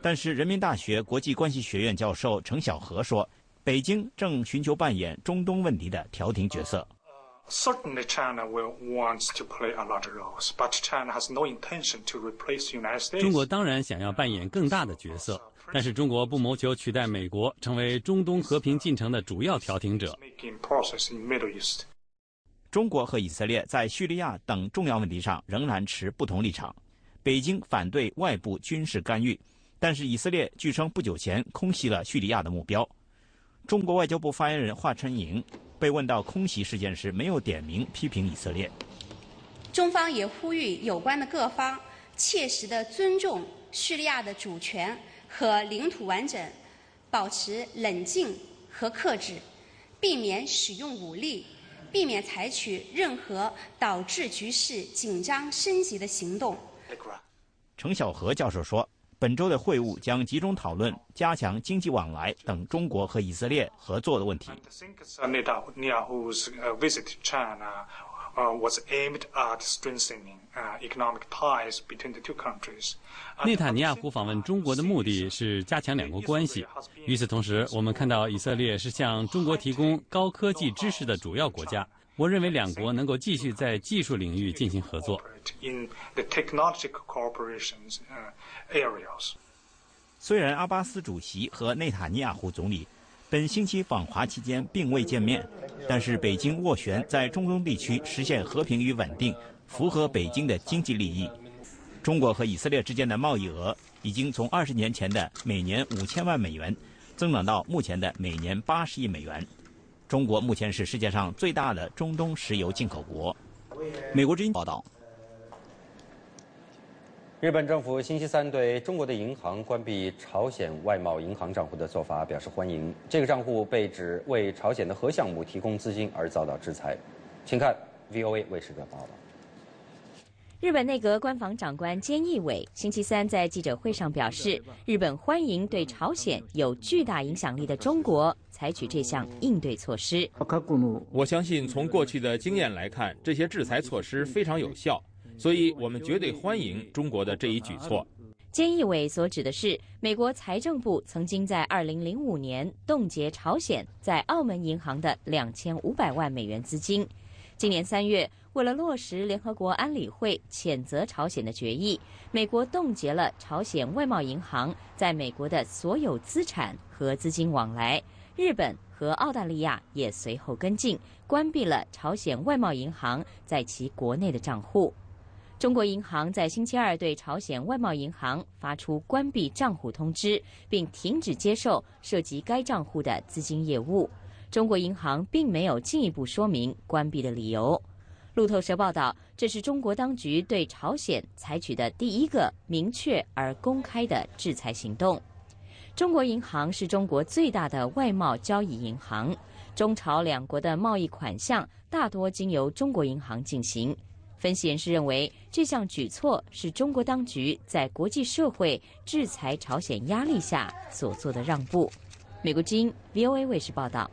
Speaker 43: 但是，人民大学国际关系学院教授程晓和说，北京正寻求扮演中东问题的调停角色。
Speaker 48: Certainly, China will want to play a larger role, but China has no intention to replace United States.
Speaker 49: 中国当然想要扮演更大的角色。但是中国不谋求取代美国成为中东和平进程的主要调停者。
Speaker 43: 中国和以色列在叙利亚等重要问题上仍然持不同立场。北京反对外部军事干预，但是以色列据称不久前空袭了叙利亚的目标。中国外交部发言人华春莹被问到空袭事件时，没有点名批评以色列。
Speaker 11: 中方也呼吁有关的各方切实的尊重叙利亚的主权。和领土完整，保持冷静和克制，避免使用武力，避免采取任何导致局势紧张升级的行动。
Speaker 43: 程晓和教授说，本周的会晤将集中讨论加强经济往来等中国和以色列合作的问题。
Speaker 48: the.
Speaker 49: 内塔尼亚胡访问中国的目的是加强两国关系。与此同时，我们看到以色列是向中国提供高科技知识的主要国家。我认为两国能够继续在技术领域进行合作。
Speaker 43: 虽然阿巴斯主席和内塔尼亚胡总理。本星期访华期间并未见面，但是北京斡旋在中东地区实现和平与稳定，符合北京的经济利益。中国和以色列之间的贸易额已经从二十年前的每年五千万美元，增长到目前的每年八十亿美元。中国目前是世界上最大的中东石油进口国。美国之音报道。
Speaker 1: 日本政府星期三对中国的银行关闭朝鲜外贸银行账户的做法表示欢迎。这个账户被指为朝鲜的核项目提供资金而遭到制裁。请看 VOA 卫视的报道。
Speaker 50: 日本内阁官房长官菅义伟星期三在记者会上表示，日本欢迎对朝鲜有巨大影响力的中国采取这项应对措施。
Speaker 51: 我相信从过去的经验来看，这些制裁措施非常有效。所以我们绝对欢迎中国的这一举措。
Speaker 50: 菅义伟所指的是，美国财政部曾经在2005年冻结朝鲜在澳门银行的2500万美元资金。今年3月，为了落实联合国安理会谴责朝鲜的决议，美国冻结了朝鲜外贸银行在美国的所有资产和资金往来。日本和澳大利亚也随后跟进，关闭了朝鲜外贸银行在其国内的账户。中国银行在星期二对朝鲜外贸银行发出关闭账户通知，并停止接受涉及该账户的资金业务。中国银行并没有进一步说明关闭的理由。路透社报道，这是中国当局对朝鲜采取的第一个明确而公开的制裁行动。中国银行是中国最大的外贸交易银行，中朝两国的贸易款项大多经由中国银行进行。分析人士认为，这项举措是中国当局在国际社会制裁朝鲜压力下所做的让步。美国之音 VOA 卫视报道。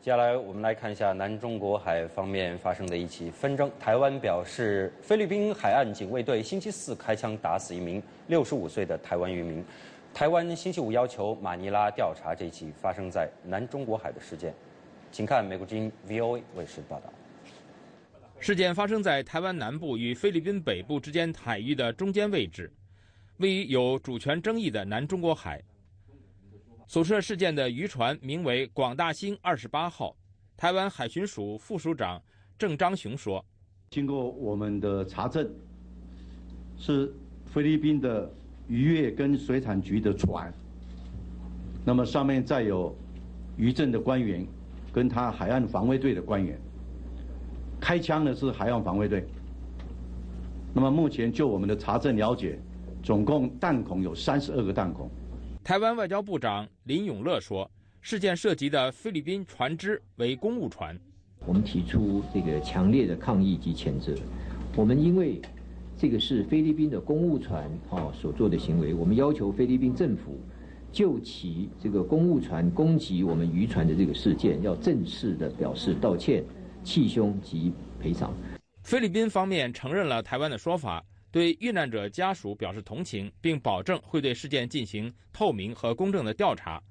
Speaker 1: 接下来，我们来看一下南中国海方面发生的一起纷争。台湾表示，菲律宾海岸警卫队星期四开枪打死一名65岁的台湾渔民。台湾星期五要求马尼拉调查这起发生在南中国海的事件。请看美国之音 VOA 卫视报道。
Speaker 51: 事件发生在台湾南部与菲律宾北部之间海域的中间位置，位于有主权争议的南中国海。所涉事件的渔船名为“广大兴二十八号”。台湾海巡署副署长郑章雄说：“
Speaker 52: 经过我们的查证，是菲律宾的渔业跟水产局的船。那么上面载有渔政的官员，跟他海岸防卫队的官员。”开枪的是海岸防卫队。那么目前就我们的查证了解，总共弹孔有三十二个弹孔。
Speaker 51: 台湾外交部长林永乐说，事件涉及的菲律宾船只为公务船。
Speaker 53: 我们提出这个强烈的抗议及谴责。我们因为这个是菲律宾的公务船哦所做的行为，我们要求菲律宾政府就其这个公务船攻击我们渔船的这个事件，要正式的表示道歉、气胸及赔偿。
Speaker 51: 菲律宾方面承认了台湾的说法，对遇难者家属表示同情，并保证会对事件进行透明和公正的调查。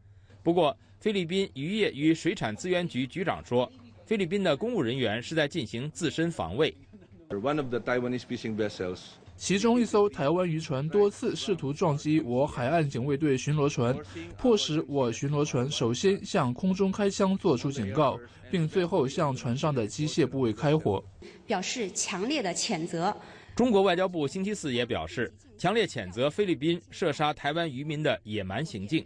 Speaker 51: 不过，菲律宾渔业与水产资源局局长说，菲律宾的公务人员是在进行自身防卫。
Speaker 54: 其中一艘台湾渔船多次试图撞击我海岸警卫队巡逻船，迫使我巡逻船首先向空中开枪作出警告，并最后向船上的机械部位开火，
Speaker 55: 表示强烈的谴责。
Speaker 51: 中国外交部星期四也表示，强烈谴责菲律宾射杀台湾渔民的野蛮行径。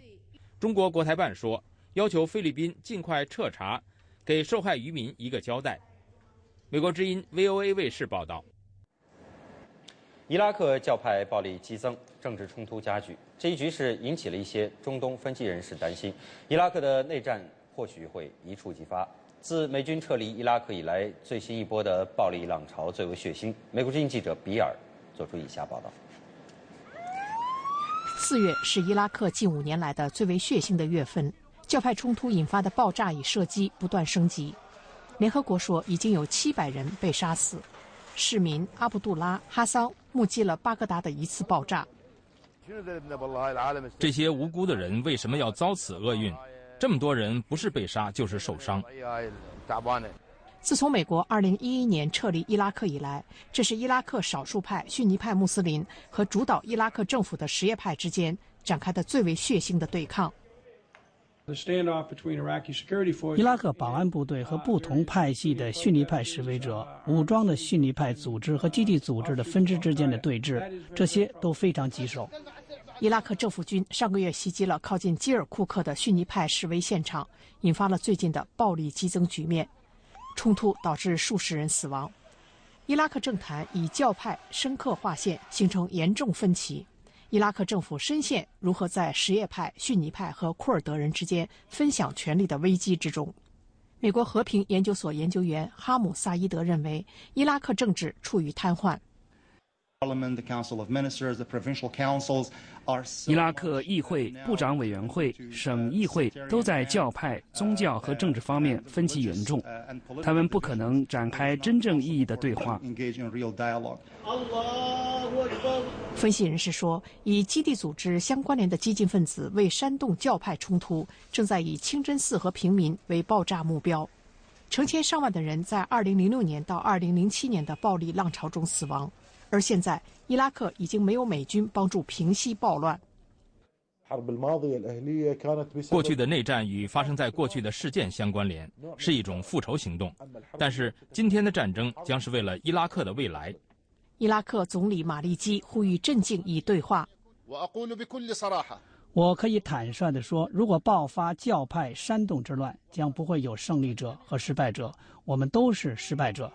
Speaker 51: 中国国台办说，要求菲律宾尽快彻查，给受害渔民一个交代。美国之音 VOA 卫视报道。
Speaker 1: 伊拉克教派暴力激增，政治冲突加剧。这一局势引起了一些中东分析人士担心，伊拉克的内战或许会一触即发。自美军撤离伊拉克以来，最新一波的暴力浪潮最为血腥。美国之音记者比尔做出以下报道：
Speaker 56: 四月是伊拉克近五年来的最为血腥的月份，教派冲突引发的爆炸与射击不断升级。联合国说，已经有七百人被杀死。市民阿卜杜拉·哈桑目击了巴格达的一次爆炸。
Speaker 51: 这些无辜的人为什么要遭此厄运？这么多人不是被杀就是受伤。
Speaker 56: 自从美国2011年撤离伊拉克以来，这是伊拉克少数派逊尼派穆斯林和主导伊拉克政府的什叶派之间展开的最为血腥的对抗。
Speaker 57: 伊拉克保安部队和不同派系的逊尼派示威者、武装的逊尼派组织和基地组织的分支之间的对峙，这些都非常棘手。
Speaker 56: 伊拉克政府军上个月袭击了靠近基尔库克的逊尼派示威现场，引发了最近的暴力激增局面。冲突导致数十人死亡。伊拉克政坛以教派深刻划线，形成严重分歧。伊拉克政府深陷如何在什叶派、逊尼派和库尔德人之间分享权力的危机之中。美国和平研究所研究员哈姆萨伊德认为，伊拉克政治处于瘫痪。
Speaker 57: 伊拉克议会、部长委员会、省议会都在教派、宗教和政治方面分歧严重，他们不可能展开真正意义的对话。
Speaker 56: 分析人士说，以基地组织相关联的激进分子为煽动教派冲突，正在以清真寺和平民为爆炸目标。成千上万的人在2006年到2007年的暴力浪潮中死亡。而现在，伊拉克已经没有美军帮助平息暴乱。
Speaker 51: 过去的内战与发生在过去的事件相关联，是一种复仇行动。但是，今天的战争将是为了伊拉克的未来。
Speaker 56: 伊拉克总理马利基呼吁镇静以对话。
Speaker 57: 我可以坦率地说，如果爆发教派煽动之乱，将不会有胜利者和失败者，我们都是失败者。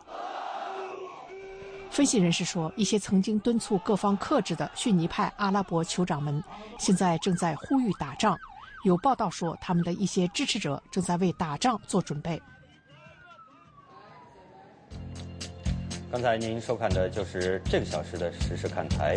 Speaker 56: 分析人士说，一些曾经敦促各方克制的逊尼派阿拉伯酋长们，现在正在呼吁打仗。有报道说，他们的一些支持者正在为打仗做准备。
Speaker 1: 刚才您收看的就是这个小时的实时看台。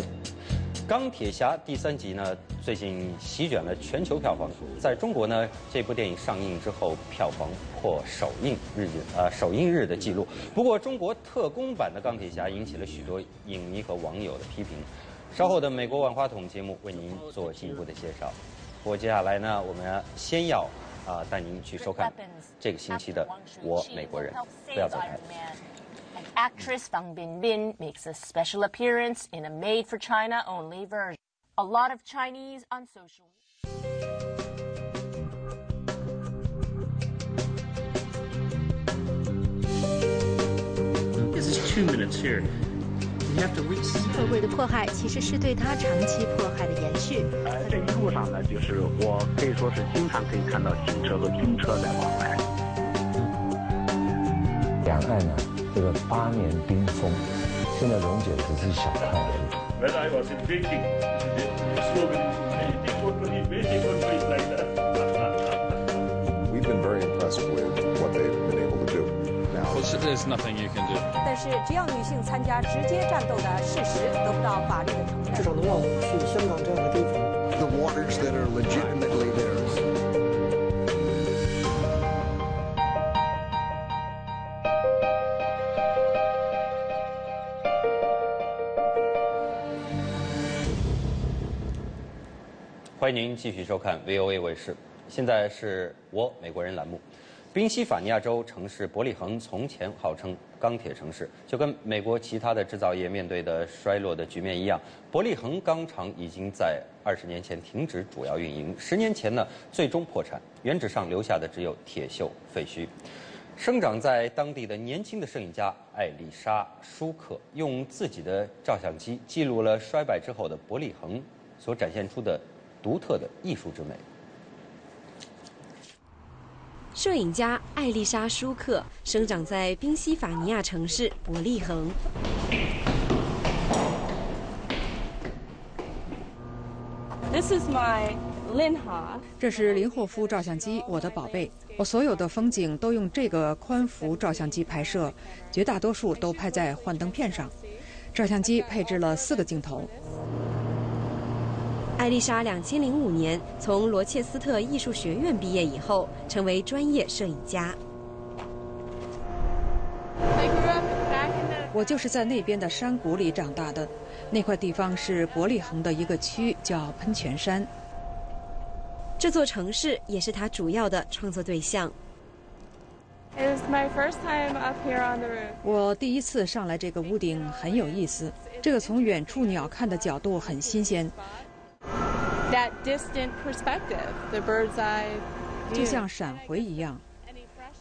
Speaker 1: 钢铁侠第三集呢，最近席卷了全球票房。在中国呢，这部电影上映之后，票房破首映日呃首映日的记录。不过，中国特工版的钢铁侠引起了许多影迷和网友的批评。稍后的美国万花筒节目为您做进一步的介绍。不过接下来呢，我们先要啊带您去收看这个星期的《我美国人》，不要走开。
Speaker 58: actress Fang Bingbing makes a special appearance in a made for China only version. A lot of Chinese on social
Speaker 59: This is two minutes here. You have to reach.
Speaker 60: 社会的迫害其实是对他长期迫害的延续。
Speaker 61: 呃，这一路上呢，就是我可以说是经常可以看到警车和军车在往来。
Speaker 62: 两岸呢？ 这个八年冰封，现在溶解只是小看而已。
Speaker 63: When I was in Beijing,
Speaker 64: We've been very impressed with what they've been able to do. Now,
Speaker 65: 但是，只要女性参加直接战斗的事实得不到法律的承认，
Speaker 31: 至少能让我们去香港这样的地方。The waters that are legitimately theirs.
Speaker 1: 欢迎您继续收看 VOA 卫视。现在是我美国人栏目。宾夕法尼亚州城市伯利恒从前号称钢铁城市，就跟美国其他的制造业面对的衰落的局面一样，伯利恒钢厂已经在二十年前停止主要运营，十年前呢最终破产，原址上留下的只有铁锈废墟。生长在当地的年轻的摄影家艾丽莎·舒克，用自己的照相机记录了衰败之后的伯利恒所展现出的独特的艺术之美。
Speaker 10: 摄影家艾丽莎·舒克生长在宾夕法尼亚城市伯利恒。
Speaker 66: This is my Linha。这是林霍夫照相机，我的宝贝。我所有的风景都用这个宽幅照相机拍摄，绝大多数都拍在幻灯片上。照相机配置了四个镜头。
Speaker 10: 艾丽莎两千零五年从罗切斯特艺术学院毕业以后，成为专业摄影家。
Speaker 66: 我就是在那边的山谷里长大的，那块地方是伯利恒的一个区，叫喷泉山。
Speaker 10: 这座城市也是他主要的创作对象。
Speaker 66: 我第一次上来这个屋顶，很有意思。这个从远处鸟看的角度很新鲜。distant perspective the birds eye 就像闪回一样。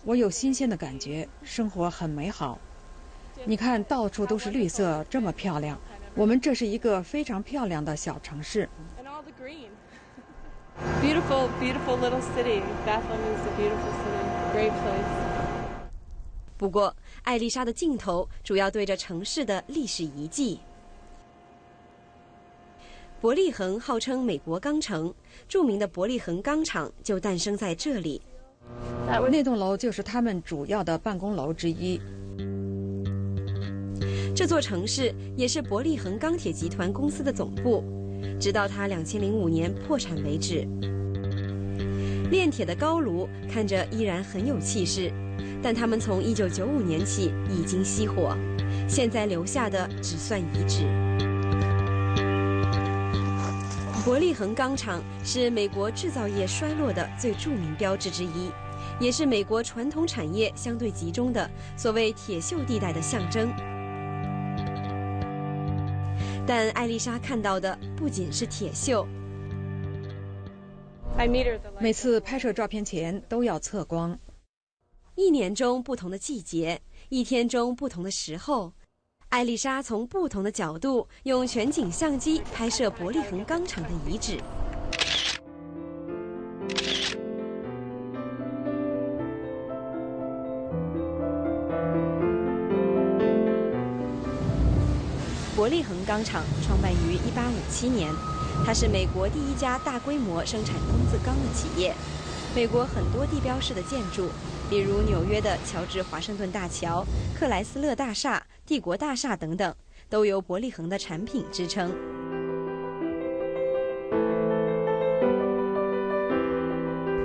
Speaker 66: 我有新鲜的感觉生活很美好。你看到处都是绿色这么漂亮。我们这是一个非常漂亮的小城市。Beautiful beautiful little city.
Speaker 10: 不过艾丽莎的镜头主要对着城市的历史遗迹。伯利恒号称美国钢城，著名的伯利恒钢厂就诞生在这里。
Speaker 66: 那栋楼就是他们主要的办公楼之一。
Speaker 10: 这座城市也是伯利恒钢铁集团公司的总部，直到它2005年破产为止。炼铁的高炉看着依然很有气势，但他们从一九九五年起已经熄火，现在留下的只算遗址。伯利恒钢厂是美国制造业衰落的最著名标志之一，也是美国传统产业相对集中的所谓“铁锈地带”的象征。但艾丽莎看到的不仅是铁锈。
Speaker 66: 每次拍摄照片前都要测光，
Speaker 10: 一年中不同的季节，一天中不同的时候。艾丽莎从不同的角度用全景相机拍摄伯利恒钢厂的遗址。伯利恒钢厂创办于1857年，它是美国第一家大规模生产工字钢的企业。美国很多地标式的建筑，比如纽约的乔治华盛顿大桥、克莱斯勒大厦。帝国大厦等等，都由伯利恒的产品支撑。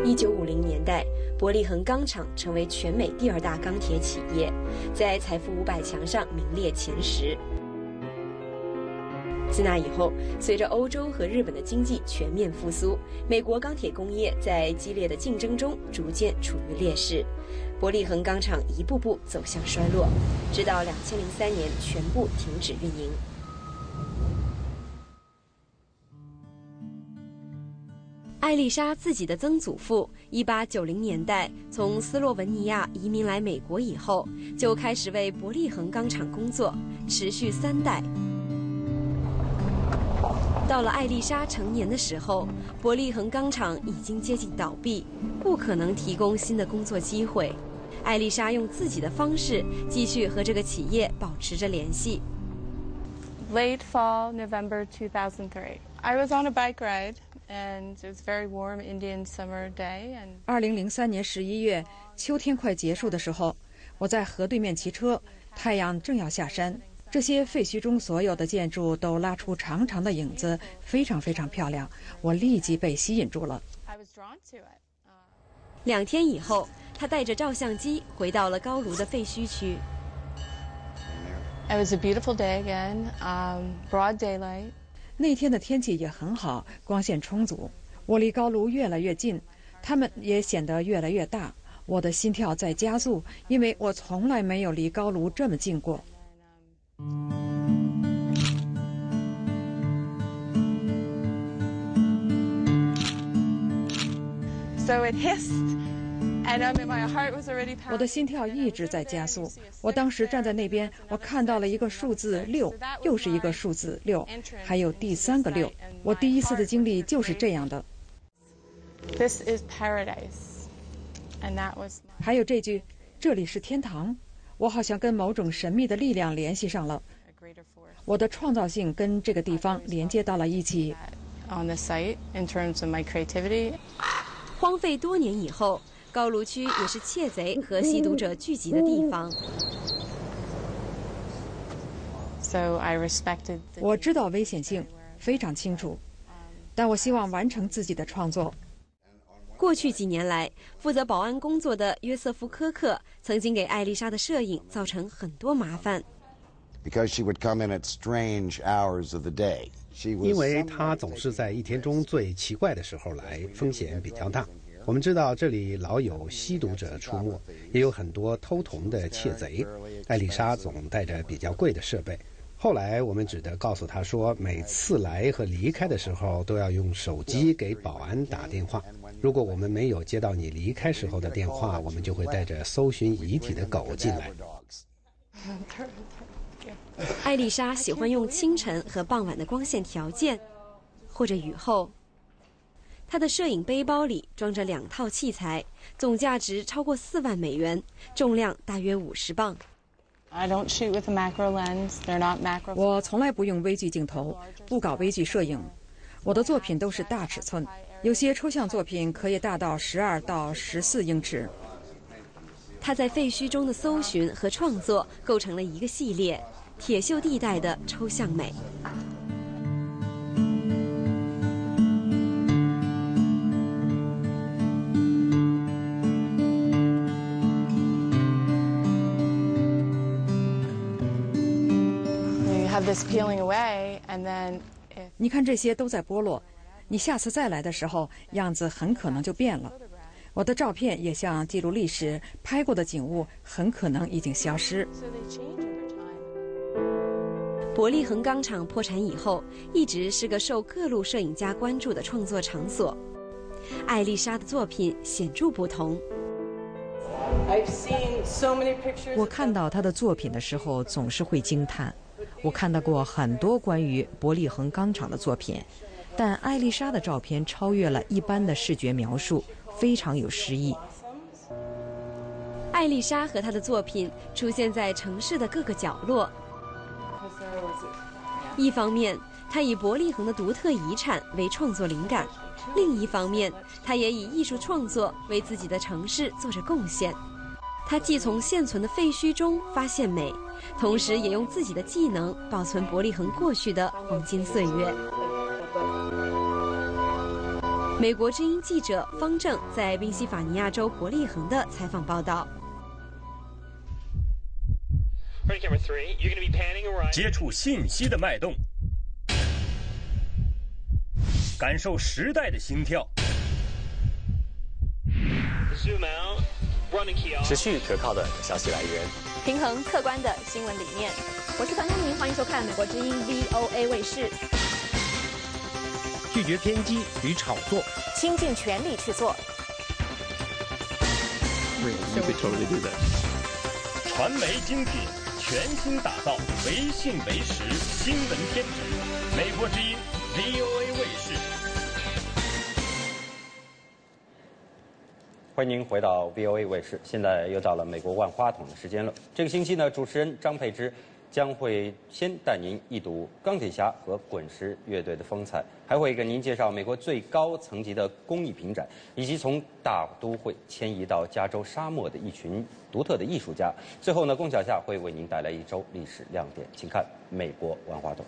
Speaker 10: 一九五零年代，伯利恒钢厂成为全美第二大钢铁企业，在财富五百强上名列前十。自那以后，随着欧洲和日本的经济全面复苏，美国钢铁工业在激烈的竞争中逐渐处于劣势。伯利恒钢厂一步步走向衰落，直到两千零三年全部停止运营。艾丽莎自己的曾祖父，一八九零年代从斯洛文尼亚移民来美国以后，就开始为伯利恒钢厂工作，持续三代。到了艾丽莎成年的时候，伯利恒钢厂已经接近倒闭，不可能提供新的工作机会。艾丽莎用自己的方式继续和这个企业保持着联系。
Speaker 66: Late fall, November 2003. I was on a bike ride, and it was very warm Indian summer day. And 二零零三年十一月，秋天快结束的时候，我在河对面骑车，太阳正要下山。这些废墟中所有的建筑都拉出长长的影子，非常非常漂亮。我立即被吸引住了。
Speaker 67: 两天以后，他带着照相机回到了高卢的废墟区。
Speaker 49: It was a beautiful day again, um, broad daylight.
Speaker 66: 那天的天气也很好，光线充足。我离高卢越来越近，它们也显得越来越大。我的心跳在加速，因为我从来没有离高卢这么近过。
Speaker 49: So it hissed, and my heart was already
Speaker 66: 我的心跳一直在加速。我当时站在那边，我看到了一个数字六，又是一个数字六，还有第三个六。我第一次的经历就是这样的。
Speaker 49: This is paradise, and that was.
Speaker 66: 还有这句：“这里是天堂。”我好像跟某种神秘的力量联系上了，我的创造性跟这个地方连接到了一起。
Speaker 49: On the site, in terms of my creativity.
Speaker 67: 荒废多年以后，高卢区也是窃贼和吸毒者聚集的地方。
Speaker 49: So I respected.
Speaker 66: 我知道危险性，非常清楚，但我希望完成自己的创作。
Speaker 67: 过去几年来，负责保安工作的约瑟夫·科克曾经给艾丽莎的摄影造成很多麻烦。
Speaker 68: Because she would come in at strange hours of the day. She was
Speaker 22: 因为她总是在一天中最奇怪的时候来，风险比较大。我们知道这里老有吸毒者出没，也有很多偷铜的窃贼。艾丽莎总带着比较贵的设备。后来我们只得告诉她说，每次来和离开的时候都要用手机给保安打电话。如果我们没有接到你离开时候的电话，我们就会带着搜寻遗体的狗进来。
Speaker 67: 艾丽莎喜欢用清晨和傍晚的光线条件，或者雨后。她的摄影背包里装着两套器材，总价值超过四万美元，重量大约五十磅。
Speaker 49: I don't shoot with a macro lens. They're not macro.
Speaker 66: 我从来不用微距镜头，不搞微距摄影。我的作品都是大尺寸，有些抽象作品可以大到十二到十四英尺。
Speaker 67: 他在废墟中的搜寻和创作构成了一个系列——铁锈地带的抽象美。
Speaker 66: 你看这些都在剥落，你下次再来的时候，样子很可能就变了。我的照片也像记录历史，拍过的景物很可能已经消失。
Speaker 67: 伯利恒钢厂破产以后，一直是个受各路摄影家关注的创作场所。艾丽莎的作品显著不同。
Speaker 66: 我看到她的作品的时候，总是会惊叹。我看到过很多关于伯利恒钢厂的作品，但艾丽莎的照片超越了一般的视觉描述，非常有诗意。
Speaker 67: 艾丽莎和她的作品出现在城市的各个角落。一方面，她以伯利恒的独特遗产为创作灵感；另一方面，她也以艺术创作为自己的城市做着贡献。她既从现存的废墟中发现美，同时也用自己的技能保存伯利恒过去的黄金岁月。美国之音记者方正在宾夕法尼亚州伯利恒的采访报道。
Speaker 69: 接触信息的脉动，感受时代的心跳。
Speaker 70: 持续可靠的消息来源，
Speaker 71: 平衡客观的新闻理念。我是团东明，欢迎收看美国之音 VOA 卫视。
Speaker 72: 拒绝偏激与炒作，
Speaker 71: 倾尽全力去做。
Speaker 69: 传媒精品，全新打造，唯信唯实，新闻天职。美国之音 VOA 卫视。
Speaker 1: 欢迎您回到 VOA 卫视，现在又到了美国万花筒的时间了。这个星期呢，主持人张佩芝将会先带您一睹钢铁侠和滚石乐队的风采，还会给您介绍美国最高层级的工艺品展，以及从大都会迁移到加州沙漠的一群独特的艺术家。最后呢，龚小夏会为您带来一周历史亮点，请看美国万花筒。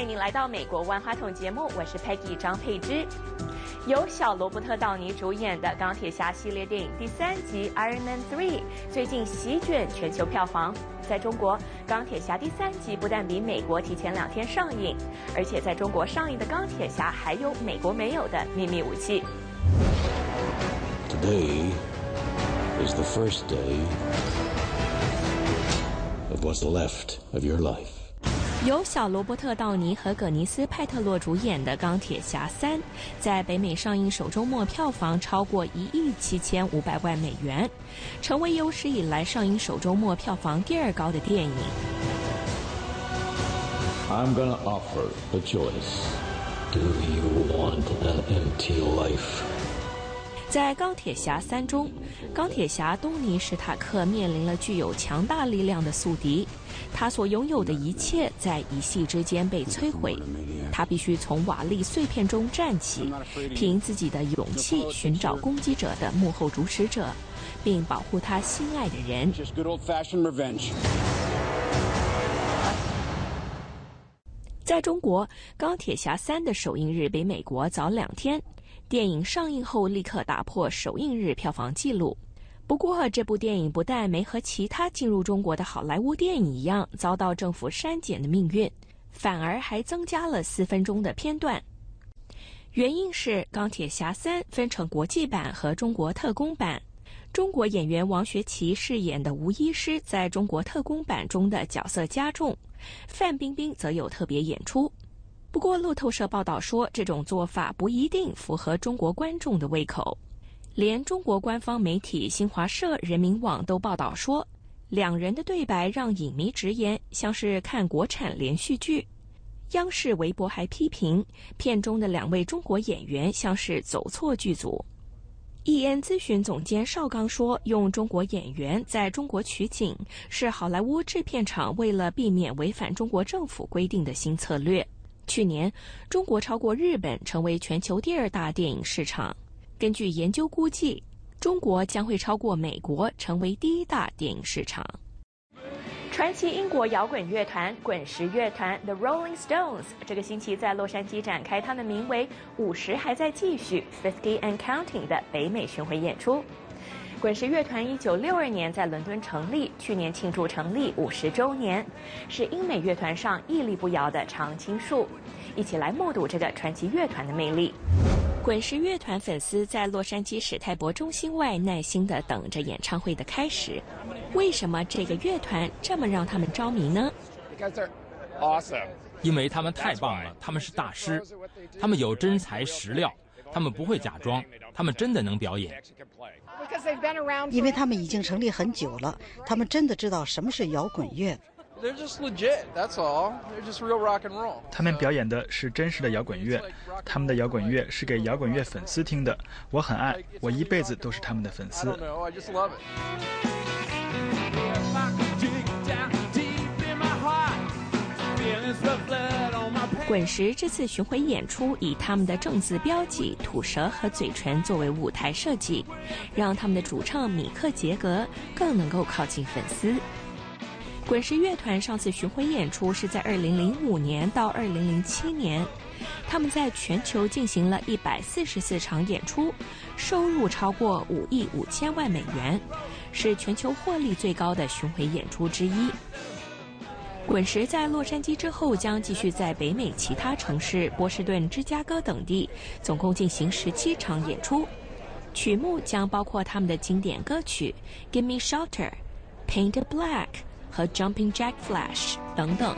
Speaker 25: 欢迎您来到美国万花筒节目，我是 Peggy 张佩芝。由小罗伯特·道尼主演的《钢铁侠》系列电影第三集《Iron Man Three》最近席卷全球票房。在中国，《钢铁侠》第三集不但比美国提前两天上映，而且在中国上映的钢铁侠还有美国没有的秘密武器。
Speaker 62: Today is the first day of what's left of your life.
Speaker 25: 由小罗伯特·道尼和葛尼斯·派特洛主演的《钢铁侠三》在北美上映首周末票房超过一亿七千五百万美元，成为有史以来上映首周末票房第二高的电影。
Speaker 62: I'm gonna offer a choice. Do you want an empty life?
Speaker 25: 在《钢铁侠三》中，钢铁侠东尼·史塔克面临了具有强大力量的宿敌，他所拥有的一切在一夕之间被摧毁，他必须从瓦砾碎片中站起，凭自己的勇气寻找攻击者的幕后主使者，并保护他心爱的人。在中国，《钢铁侠三》的首映日比美国早两天。电影上映后立刻打破首映日票房纪录。不过，这部电影不但没和其他进入中国的好莱坞电影一样遭到政府删减的命运，反而还增加了四分钟的片段。原因是《钢铁侠三》分成国际版和中国特工版。中国演员王学圻饰演的吴医师在中国特工版中的角色加重，范冰冰则有特别演出。不过，路透社报道说，这种做法不一定符合中国观众的胃口。连中国官方媒体新华社、人民网都报道说，两人的对白让影迷直言像是看国产连续剧。央视微博还批评片中的两位中国演员像是走错剧组。易安咨询总监邵刚说：“用中国演员在中国取景，是好莱坞制片厂为了避免违反中国政府规定的新策略。”去年，中国超过日本成为全球第二大电影市场。根据研究估计，中国将会超过美国成为第一大电影市场。传奇英国摇滚乐团滚石乐团 The Rolling Stones 这个星期在洛杉矶展开他们名为“五十还在继续 ”（Fifty and Counting） 的北美巡回演出。滚石乐团一九六二年在伦敦成立，去年庆祝成立五十周年，是英美乐团上屹立不摇的常青树。一起来目睹这个传奇乐团的魅力。滚石乐团粉丝在洛杉矶史泰博中心外耐心地等着演唱会的开始。为什么这个乐团这么让他们着迷呢
Speaker 73: ？Awesome，因为他们太棒了，他们是大师，他们有真材实料，他们不会假装，他们真的能表演。
Speaker 74: 因为他们已经成立很久了，他们真的知道什么是摇滚乐。
Speaker 75: 他们表演的是真实的摇滚乐，他们的摇滚乐是给摇滚乐粉丝听的。我很爱，我一辈子都是他们的粉丝。
Speaker 25: 滚石这次巡回演出以他们的正字标记吐舌和嘴唇作为舞台设计，让他们的主唱米克杰格更能够靠近粉丝。滚石乐团上次巡回演出是在2005年到2007年，他们在全球进行了一百四十四场演出，收入超过五亿五千万美元，是全球获利最高的巡回演出之一。滚石在洛杉矶之后，将继续在北美其他城市、波士顿、芝加哥等地，总共进行十七场演出。曲目将包括他们的经典歌曲《Give Me Shelter》、《Paint Black》和《Jumping Jack Flash》等等。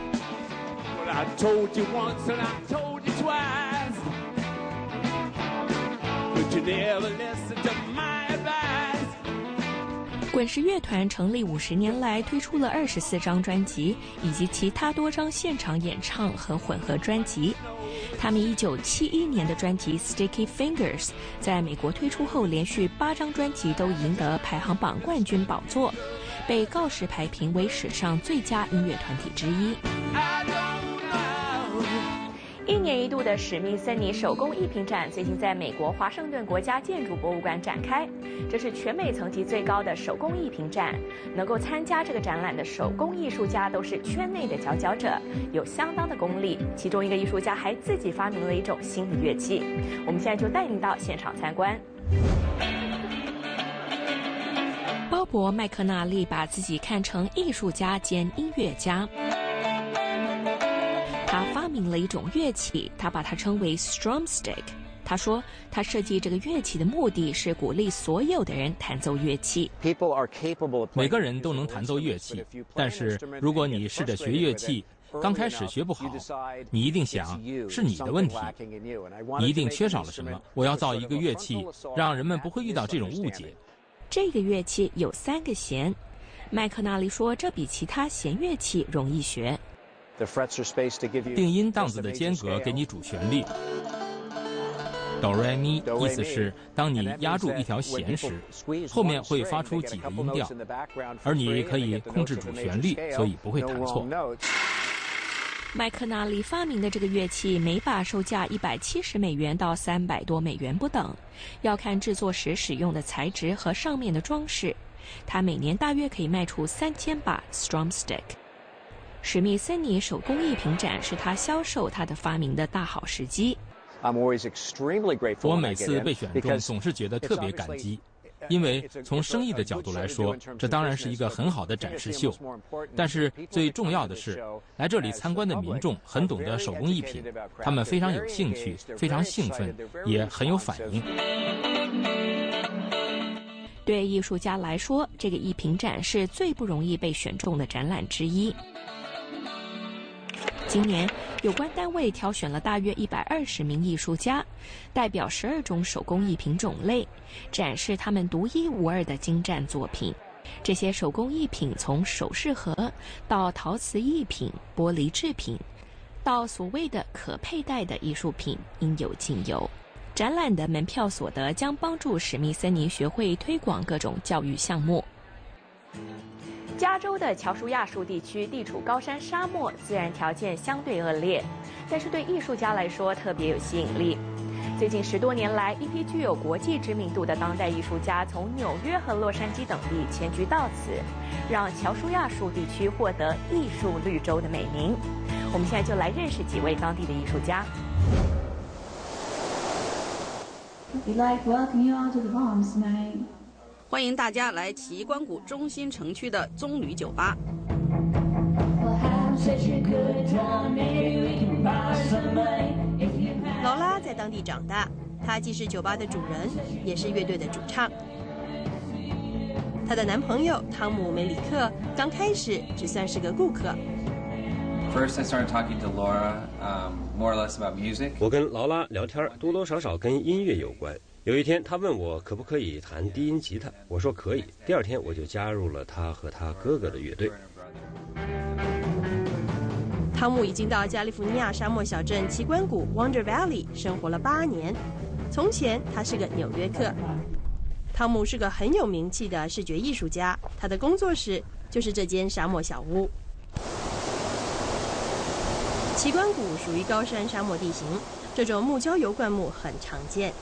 Speaker 25: 滚石乐团成立五十年来，推出了二十四张专辑，以及其他多张现场演唱和混合专辑。他们一九七一年的专辑《Sticky Fingers》在美国推出后，连续八张专辑都赢得排行榜冠军宝座，被告示牌评为史上最佳音乐团体之一。一年一度的史密森尼手工艺品展最近在美国华盛顿国家建筑博物馆展开，这是全美层级最高的手工艺品展。能够参加这个展览的手工艺术家都是圈内的佼佼者，有相当的功力。其中一个艺术家还自己发明了一种新的乐器。我们现在就带您到现场参观。鲍勃·麦克纳利把自己看成艺术家兼音乐家。他发明了一种乐器，他把它称为 strumstick。他说，他设计这个乐器的目的是鼓励所有的人弹奏乐器。
Speaker 51: 每个人都能弹奏乐器，但是如果你试着学乐器，刚开始学不好，你一定想是你的问题，你一定缺少了什么。我要造一个乐器，让人们不会遇到这种误解。
Speaker 25: 这个乐器有三个弦，麦克纳利说，这比其他弦乐器容易学。
Speaker 51: 定音档子的间隔给你主旋律。哆来咪意思是当你压住一条弦时，后面会发出几个音调，而你可以控制主旋律，所以不会弹错。
Speaker 25: 麦克纳利发明的这个乐器，每把售价一百七十美元到三百多美元不等，要看制作时使用的材质和上面的装饰。他每年大约可以卖出三千把 Strumstick。史密森尼手工艺品展是他销售他的发明的大好时机。
Speaker 51: 我每次被选中，总是觉得特别感激，因为从生意的角度来说，这当然是一个很好的展示秀。但是最重要的是，来这里参观的民众很懂得手工艺品，他们非常有兴趣，非常兴奋，也很有反应。
Speaker 25: 对艺术家来说，这个艺品展是最不容易被选中的展览之一。今年，有关单位挑选了大约一百二十名艺术家，代表十二种手工艺品种类，展示他们独一无二的精湛作品。这些手工艺品从首饰盒到陶瓷艺品、玻璃制品，到所谓的可佩戴的艺术品，应有尽有。展览的门票所得将帮助史密森尼学会推广各种教育项目。加州的乔舒亚树地区地处高山沙漠，自然条件相对恶劣，但是对艺术家来说特别有吸引力。最近十多年来，一批具有国际知名度的当代艺术家从纽约和洛杉矶等地迁居到此，让乔舒亚树地区获得“艺术绿洲”的美名。我们现在就来认识几位当地的艺术家 you like walking you out of the bombs man。
Speaker 76: 欢迎大家来奇观谷中心城区的棕榈酒吧。
Speaker 18: 劳拉在当地长大，她既是酒吧的主人，也是乐队的主唱。她的男朋友汤姆·梅里克刚开始只算是个顾客。
Speaker 77: 我跟劳拉聊天，多多少少跟音乐有关。有一天，他问我可不可以弹低音吉他，我说可以。第二天，我就加入了他和他哥哥的乐队。
Speaker 18: 汤姆已经到加利福尼亚沙漠小镇奇观谷 （Wonder Valley） 生活了八年。从前，他是个纽约客。汤姆是个很有名气的视觉艺术家，他的工作室就是这间沙漠小屋。奇观谷属于高山沙漠地形，这种木焦油灌木很常见。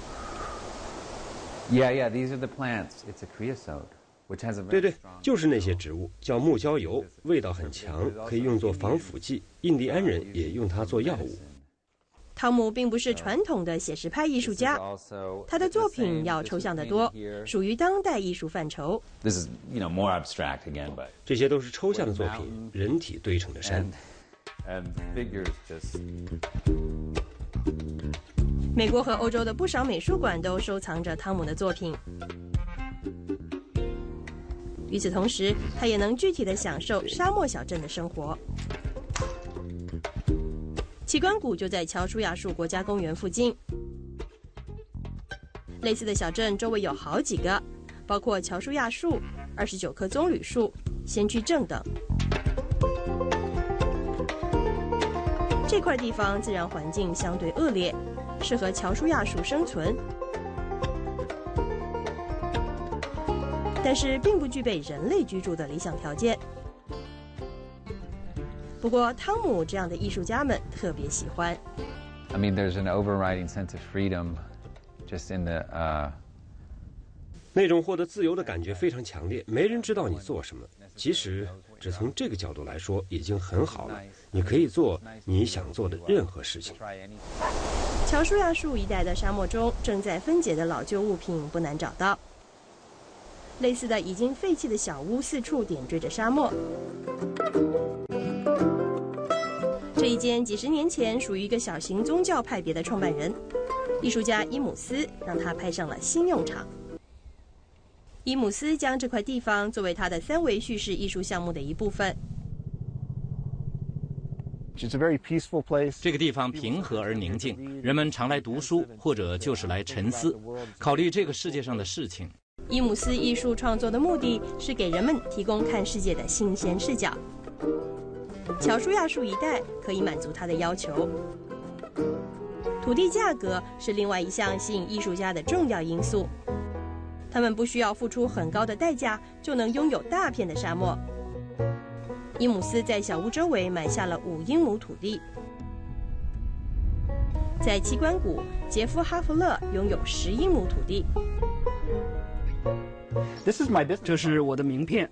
Speaker 68: Yeah, yeah, these are the plants. It's a creosote, which has a
Speaker 77: 对对，就是那些植物，叫木焦油，味道很强，可以用作防腐剂。印第安人也用它做药物。
Speaker 18: 汤姆并不是传统的写实派艺术家，他的作品要抽象得多，属于当代艺术范畴。
Speaker 68: This is, you know, more abstract again, but
Speaker 77: 这些都是抽象的作品，人体堆成的山。
Speaker 18: 美国和欧洲的不少美术馆都收藏着汤姆的作品。与此同时，他也能具体的享受沙漠小镇的生活。奇观谷就在乔舒亚树国家公园附近。类似的小镇周围有好几个，包括乔舒亚树、二十九棵棕榈树、先驱镇等。这块地方自然环境相对恶劣，适合乔舒亚树生存，但是并不具备人类居住的理想条件。不过，汤姆这样的艺术家们特别喜欢。
Speaker 78: I mean, there's an overriding sense of freedom just in the uh.
Speaker 77: 那种获得自由的感觉非常强烈，没人知道你做什么。其实，只从这个角度来说，已经很好了。你可以做你想做的任何事情。
Speaker 18: 乔舒亚树一带的沙漠中，正在分解的老旧物品不难找到。类似的已经废弃的小屋四处点缀着沙漠。这一间几十年前属于一个小型宗教派别的创办人，艺术家伊姆斯，让他派上了新用场。伊姆斯将这块地方作为他的三维叙事艺术项目的一部分。
Speaker 79: 这个地方平和而宁静，人们常来读书，或者就是来沉思，考虑这个世界上的事情。
Speaker 18: 伊姆斯艺术创作的目的是给人们提供看世界的新鲜视角。乔舒亚树一带可以满足他的要求。土地价格是另外一项吸引艺术家的重要因素。他们不需要付出很高的代价就能拥有大片的沙漠。伊姆斯在小屋周围买下了五英亩土地。在机关谷，杰夫·哈弗勒拥有十英亩土地。
Speaker 80: 这是我的名片。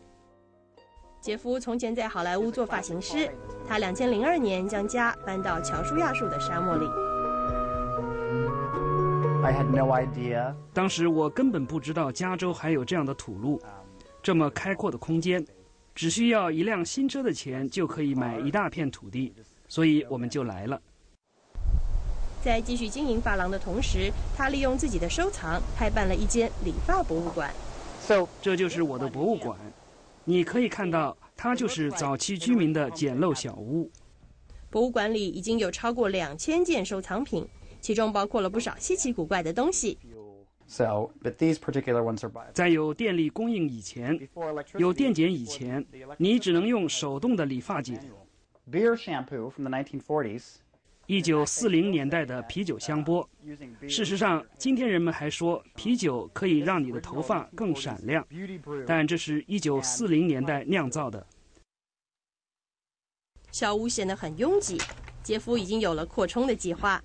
Speaker 18: 杰夫从前在好莱坞做发型师，他2002年将家搬到乔舒亚树的沙漠里。
Speaker 80: 当时我根本不知道加州还有这样的土路，这么开阔的空间，只需要一辆新车的钱就可以买一大片土地，所以我们就来了。
Speaker 18: 在继续经营发廊的同时，他利用自己的收藏开办了一间理发博物馆。
Speaker 80: So，这就是我的博物馆。你可以看到，它就是早期居民的简陋小屋。
Speaker 18: 博物馆里已经有超过两千件收藏品，其中包括了不少稀奇古怪的东西。
Speaker 80: 在有电力供应以前，有电剪以前，你只能用手动的理发剪。一九四零年代的啤酒香波。事实上，今天人们还说啤酒可以让你的头发更闪亮，但这是一九四零年代酿造的。
Speaker 18: 小屋显得很拥挤，杰夫已经有了扩充的计划。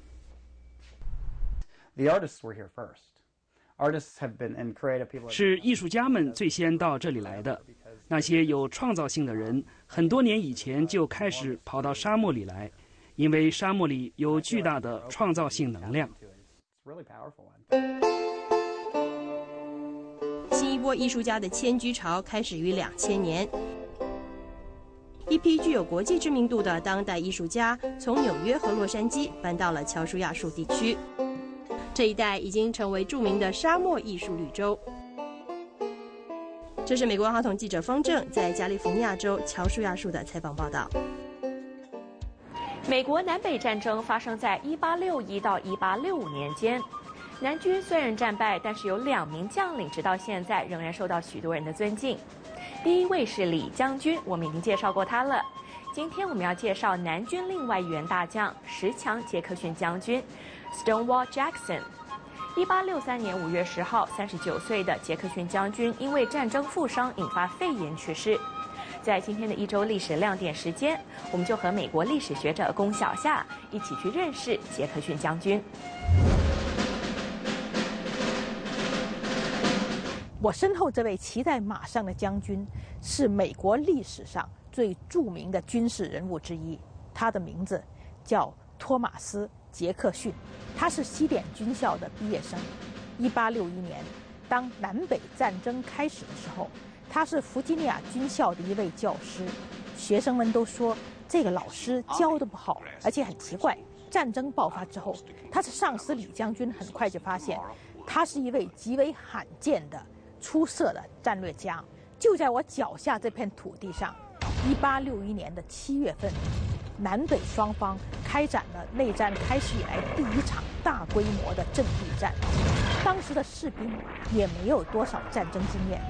Speaker 80: 是艺术家们最先到这里来的。那些有创造性的人，很多年以前就开始跑到沙漠里来。因为沙漠里有巨大的创造性能量。
Speaker 18: 新一波艺术家的迁居潮开始于两千年，一批具有国际知名度的当代艺术家从纽约和洛杉矶搬到了乔舒亚树地区，这一带已经成为著名的沙漠艺术绿洲。这是美国华统记者方正在加利福尼亚州乔舒亚树的采访报道。
Speaker 25: 美国南北战争发生在1861到1865年间，南军虽然战败，但是有两名将领直到现在仍然受到许多人的尊敬。第一位是李将军，我们已经介绍过他了。今天我们要介绍南军另外一员大将十强杰克逊将军，Stonewall Jackson。1863年5月10号，39岁的杰克逊将军因为战争负伤引发肺炎去世。在今天的一周历史亮点时间，我们就和美国历史学者龚小夏一起去认识杰克逊将军。
Speaker 81: 我身后这位骑在马上的将军，是美国历史上最著名的军事人物之一。他的名字叫托马斯·杰克逊，他是西点军校的毕业生。一八六一年，当南北战争开始的时候。他是弗吉尼亚军校的一位教师，学生们都说这个老师教的不好，而且很奇怪。战争爆发之后，他的上司李将军很快就发现，他是一位极为罕见的、出色的战略家。就在我脚下这片土地上，一八六一年的七月份，南北双方开展了内战开始以来第一场大规模的阵地战。当时的士兵也没有多少战争经验，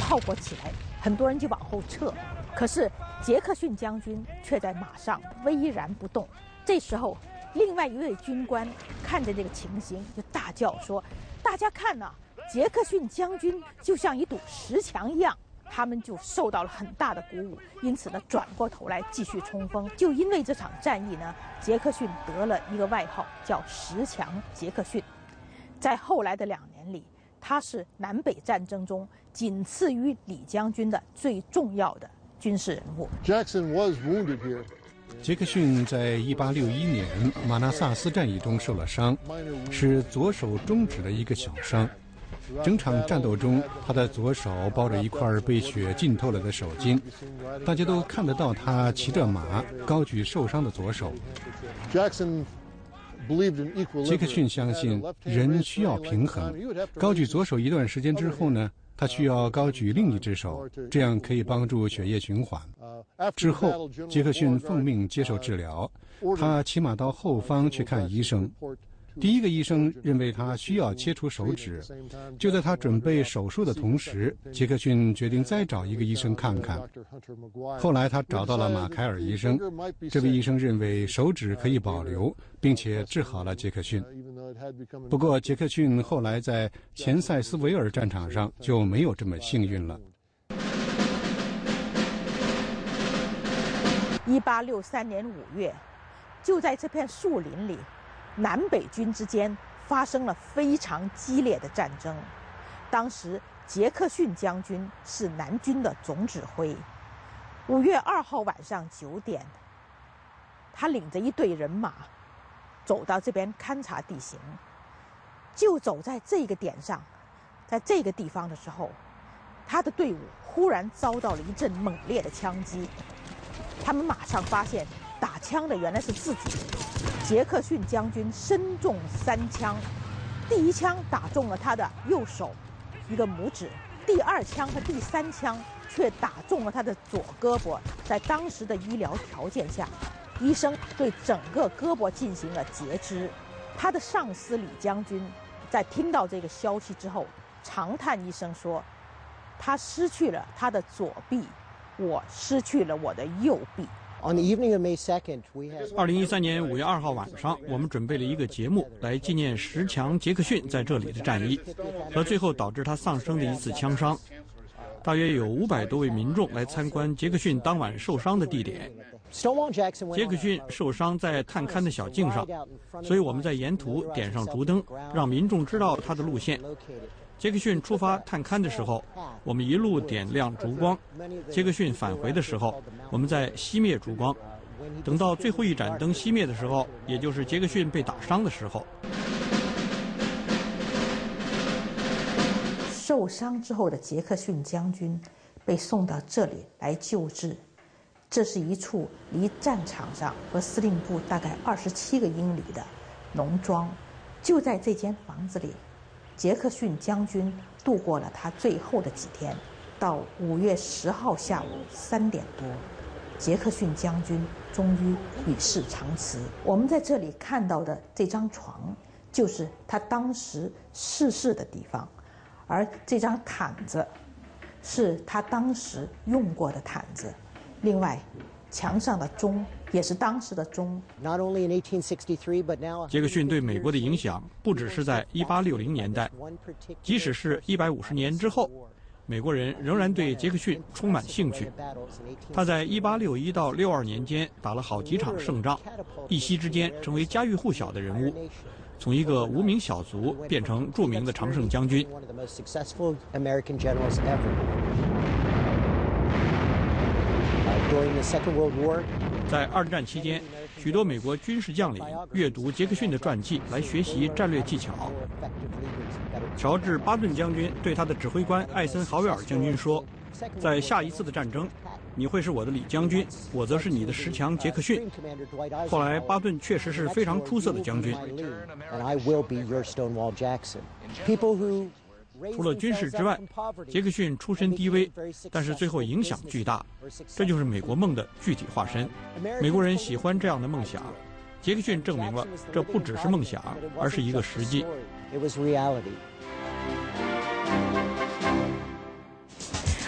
Speaker 81: 炮火起来，很多人就往后撤。可是杰克逊将军却在马上巍然不动。这时候，另外一位军官看着这个情形，就大叫说：“大家看呐，杰克逊将军就像一堵石墙一样。”他们就受到了很大的鼓舞，因此呢，转过头来继续冲锋。就因为这场战役呢，杰克逊得了一个外号，叫“石强杰克逊”。在后来的两年里，他是南北战争中仅次于李将军的最重要的军事人物。
Speaker 82: Jackson was wounded here.
Speaker 77: 杰克逊在1861年马纳萨斯战役中受了伤，是左手中指的一个小伤。整场战斗中，他的左手包着一块被血浸透了的手巾，大家都看得到他骑着马，高举受伤的左手。杰克逊相信人需要平衡，高举左手一段时间之后呢，他需要高举另一只手，这样可以帮助血液循环。之后，杰克逊奉命接受治疗，他骑马到后方去看医生。第一个医生认为他需要切除手指，就在他准备手术的同时，杰克逊决定再找一个医生看看。后来他找到了马凯尔医生，这位医生认为手指可以保留，并且治好了杰克逊。不过杰克逊后来在前塞斯维尔战场上就没有这么幸运了。
Speaker 81: 一八六三年五月，就在这片树林里。南北军之间发生了非常激烈的战争。当时，杰克逊将军是南军的总指挥。五月二号晚上九点，他领着一队人马走到这边勘察地形。就走在这个点上，在这个地方的时候，他的队伍忽然遭到了一阵猛烈的枪击。他们马上发现，打枪的原来是自己。杰克逊将军身中三枪，第一枪打中了他的右手，一个拇指；第二枪和第三枪却打中了他的左胳膊。在当时的医疗条件下，医生对整个胳膊进行了截肢。他的上司李将军在听到这个消息之后，长叹一声说：“他失去了他的左臂，我失去了我的右臂。”
Speaker 5: 二零一三年五月二号晚上，我们准备了一个节目来纪念十强杰克逊在这里的战役和最后导致他丧生的一次枪伤。大约有五百多位民众来参观杰克逊当晚受伤的地点。杰克逊受伤在探勘的小径上，所以我们在沿途点上烛灯，让民众知道他的路线。杰克逊出发探勘的时候，我们一路点亮烛光；杰克逊返回的时候，我们在熄灭烛光。等到最后一盏灯熄灭的时候，也就是杰克逊被打伤的时候。
Speaker 81: 受伤之后的杰克逊将军被送到这里来救治。这是一处离战场上和司令部大概二十七个英里的农庄，就在这间房子里。杰克逊将军度过了他最后的几天，到五月十号下午三点多，杰克逊将军终于与世长辞。我们在这里看到的这张床，就是他当时逝世的地方，而这张毯子，是他当时用过的毯子。另外，墙上的钟。也是当时的钟。
Speaker 5: 杰克逊对美国的影响不只是在1860年代，即使是一百五十年之后，美国人仍然对杰克逊充满兴趣。他在1861到62年间打了好几场胜仗，一夕之间成为家喻户晓的人物，从一个无名小卒变成著名的常胜将军。在二战期间，许多美国军事将领阅读杰克逊的传记来学习战略技巧。乔治·巴顿将军对他的指挥官艾森豪威尔将军说：“在下一次的战争，你会是我的李将军，我则是你的十强杰克逊。”后来，巴顿确实是非常出色的将军。
Speaker 68: 除了军事之外，杰克逊出身低微，但是最后影响巨大。这就是美国梦的具体化身。美国人喜欢这样的梦想。杰克逊证明了，这不只是梦想，而是一个实际。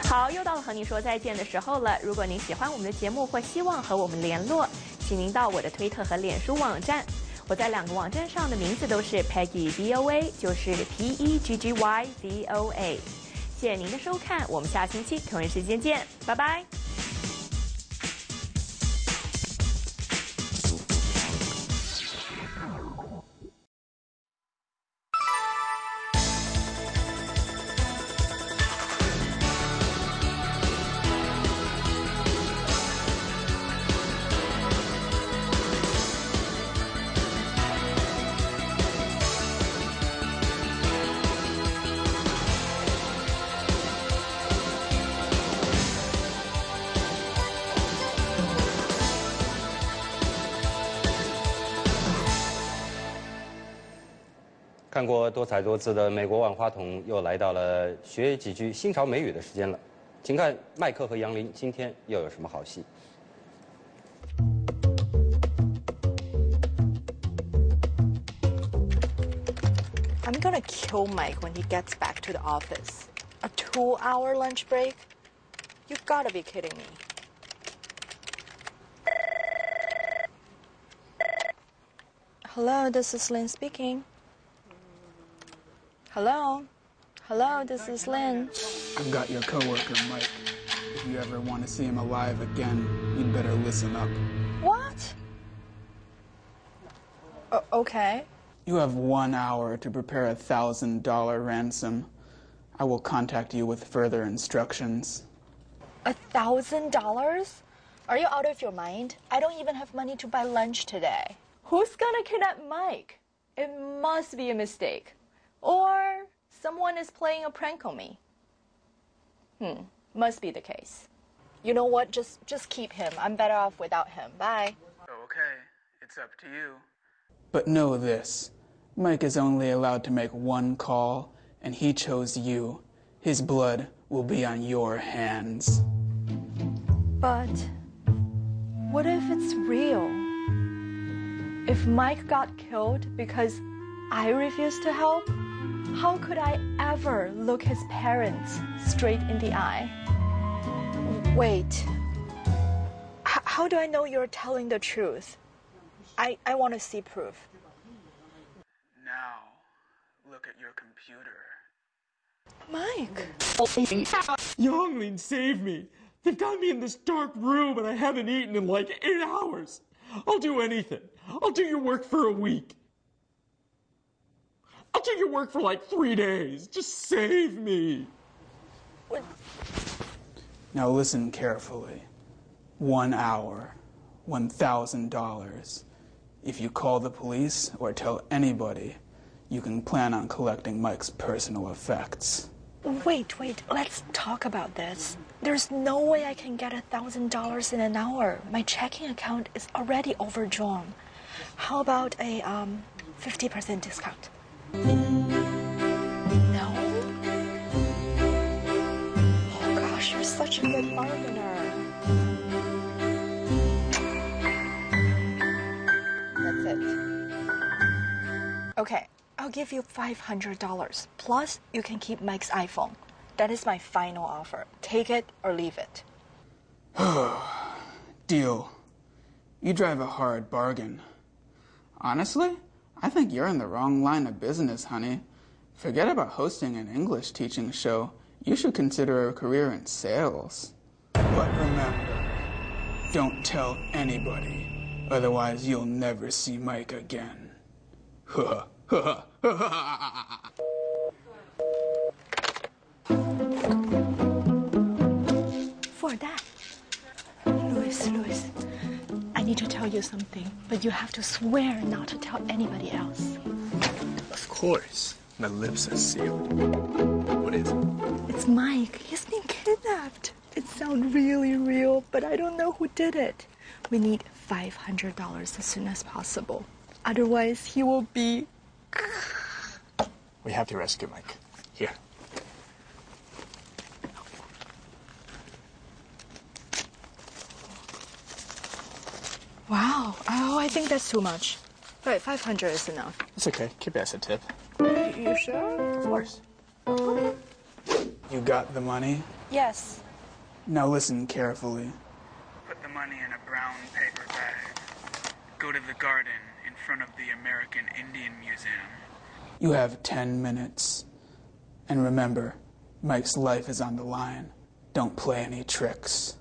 Speaker 25: 好，又到了和你说再见的时候了。如果您喜欢我们的节目或希望和我们联络，请您到我的推特和脸书网站。我在两个网站上的名字都是 Peggy Doa，就是 P E G G Y D O A。谢谢您的收看，我们下星期同一时间见，拜拜。
Speaker 1: 看过多彩多姿的美国万花筒，又来到了学几句新潮美语的时间了。请看麦克和杨林今天又有什么好戏
Speaker 83: ？I'm gonna kill Mike when he gets back to the office. A two-hour lunch break? You've gotta be kidding me. Hello, this is Lynn speaking. Hello? Hello, this is Lynn.
Speaker 84: I've got your coworker, Mike. If you ever want to see him alive again, you'd better listen up.
Speaker 83: What? Uh, okay.
Speaker 84: You have one hour to prepare a thousand dollar ransom. I will contact you with further instructions.
Speaker 83: A thousand dollars? Are you out of your mind? I don't even have money to buy lunch today. Who's gonna kidnap Mike? It must be a mistake. Or someone is playing a prank on me. Hmm, must be the case. You know what? Just just keep him. I'm better off without him. Bye.
Speaker 84: Okay, it's up to you. But know this. Mike is only allowed to make one call, and he chose you. His blood will be on your hands.
Speaker 83: But what if it's real? If Mike got killed because I refuse to help? How could I ever look his parents straight in the eye? Wait. H how do I know you're telling the truth? I, I want to see proof.
Speaker 84: Now, look at your computer.
Speaker 83: Mike!
Speaker 85: Youngling, save me! They've got me in this dark room and I haven't eaten in like eight hours. I'll do anything. I'll do your work for a week. I'll do your work for like three days. Just save me.
Speaker 84: Now listen carefully. One hour, $1,000. If you call the police or tell anybody, you can plan on collecting Mike's personal effects.
Speaker 83: Wait, wait, let's talk about this. There's no way I can get $1,000 in an hour. My checking account is already overdrawn. How about a um, 50% discount? No? Oh gosh, you're such a good bargainer. That's it. Okay, I'll give you $500. Plus, you can keep Mike's iPhone. That is my final offer. Take it or leave it. (sighs)
Speaker 84: Deal. You drive a hard bargain. Honestly, I think you're in the wrong line of business, honey. Forget about hosting an English teaching show. You should consider a career in sales. But remember, don't tell anybody. Otherwise, you'll never see Mike again. (laughs) For
Speaker 83: that, Louis, Louis, I need to tell you something, but you have to swear not to tell anybody else.
Speaker 85: Of course. My lips are sealed. What is it?
Speaker 83: It's Mike. He's been kidnapped. It sounds really real, but I don't know who did it. We need $500 as soon as possible. Otherwise, he will be.
Speaker 85: We have to rescue Mike. Here,
Speaker 83: Wow. Oh, I think that's too much. Right, 500 is enough.
Speaker 84: It's okay. Keep it as a tip.
Speaker 83: You, you sure?
Speaker 84: Of course.
Speaker 83: Okay.
Speaker 84: You got the money?
Speaker 83: Yes.
Speaker 84: Now listen carefully.
Speaker 86: Put the money in a brown paper bag. Go to the garden in front of the American Indian Museum.
Speaker 84: You have 10 minutes. And remember, Mike's life is on the line. Don't play any tricks.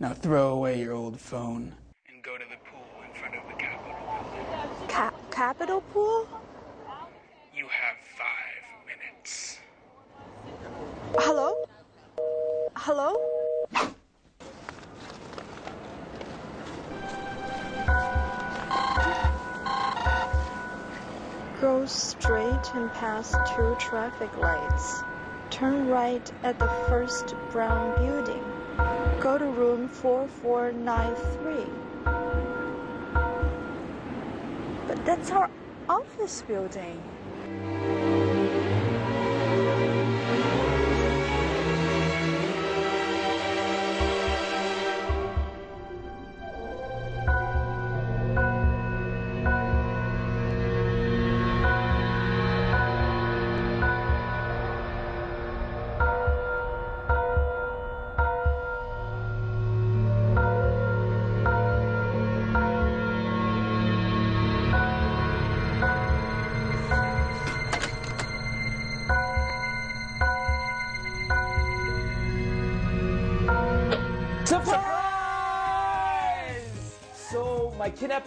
Speaker 84: Now throw away your old phone.
Speaker 86: And go to the pool in front of the Capitol building.
Speaker 83: Ca- Capitol Pool?
Speaker 86: You have five minutes.
Speaker 83: Hello? Hello? Go straight and pass two traffic lights. Turn right at the first brown building. Go to room 4493. But that's our office building.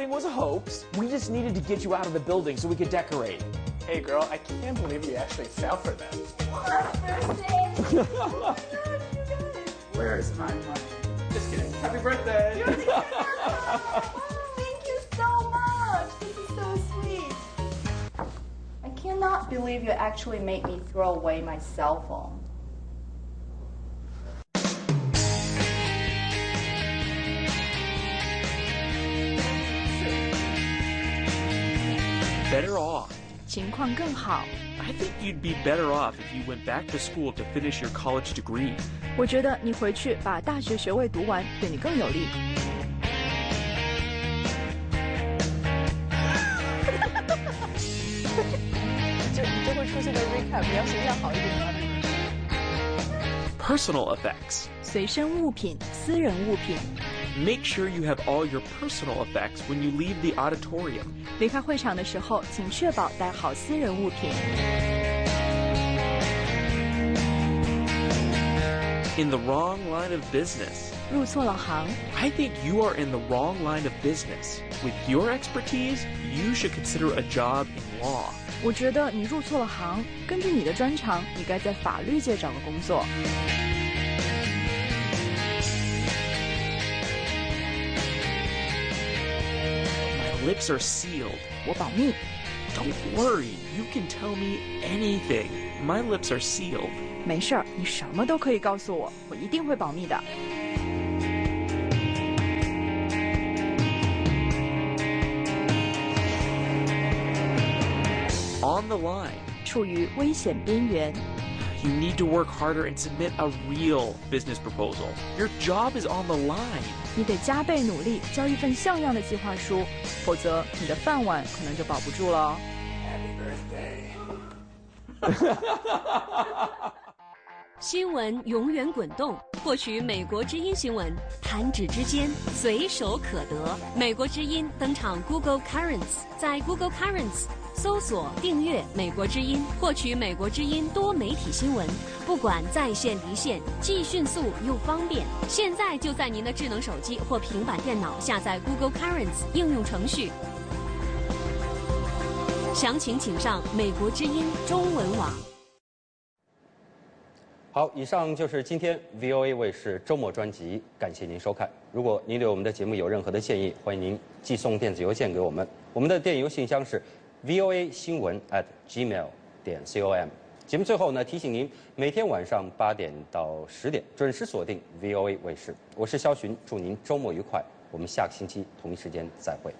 Speaker 85: My was a hoax. We just needed to get you out of the building so we could decorate.
Speaker 84: Hey girl, I can't believe you actually fell for that. (laughs) Where's my money? Just kidding. Happy birthday!
Speaker 83: Oh, thank you so much. This is so sweet. I cannot believe you actually made me throw away my cell phone.
Speaker 85: Better off.
Speaker 81: 情况更好。
Speaker 85: I think you'd be better off if you went back to school to finish your college degree.
Speaker 83: 我觉得你回去把大学学位读完，对你更有利。就你就会出现个 recap，(laughs) 你要形象好一点的。
Speaker 85: Personal effects.
Speaker 83: 随身物品、私人物品。
Speaker 85: Make sure you have all your personal effects when you leave the auditorium.
Speaker 83: 离开会场的时候，请确保带好私人物品。
Speaker 85: In the wrong line of business.
Speaker 83: 入错了行。
Speaker 85: I think you are in the wrong line of business. With your expertise, you should consider a job in law.
Speaker 83: 我觉得你入错了行。根据你的专长，你该在法律界找个工作。
Speaker 85: lips are sealed.
Speaker 83: 我保密。
Speaker 85: Don't worry, you can tell me anything. My lips are sealed.
Speaker 83: 没事儿，你什么都可以告诉我，我一定会保密的。
Speaker 85: On the line.
Speaker 83: 处于危险边缘。
Speaker 85: You need to work harder and submit a real business proposal. Your job is on the line.
Speaker 83: 你得加倍努力，交一份像样的计划书，否则你的饭碗可能就保不住了哦。
Speaker 84: Happy birthday.
Speaker 87: 新闻永远滚动，获取美国之音新闻，弹指之间，随手可得。美国之音登场 Google Currents，在 Google Currents 搜索订阅美国之音，获取美国之音多媒体新闻，不管在线离线，既迅速又方便。现在就在您的智能手机或平板电脑下载 Google Currents 应用程序。详情请上美国之音中文网。
Speaker 1: 好，以上就是今天 VOA 卫视周末专辑，感谢您收看。如果您对我们的节目有任何的建议，欢迎您寄送电子邮件给我们。我们的电邮信箱是 voa 新闻 at gmail 点 com 节目最后呢提醒您每天晚上八点到十点准时锁定 voa 卫视。我是肖寻祝您周末愉快我们下个星期同一时间再会。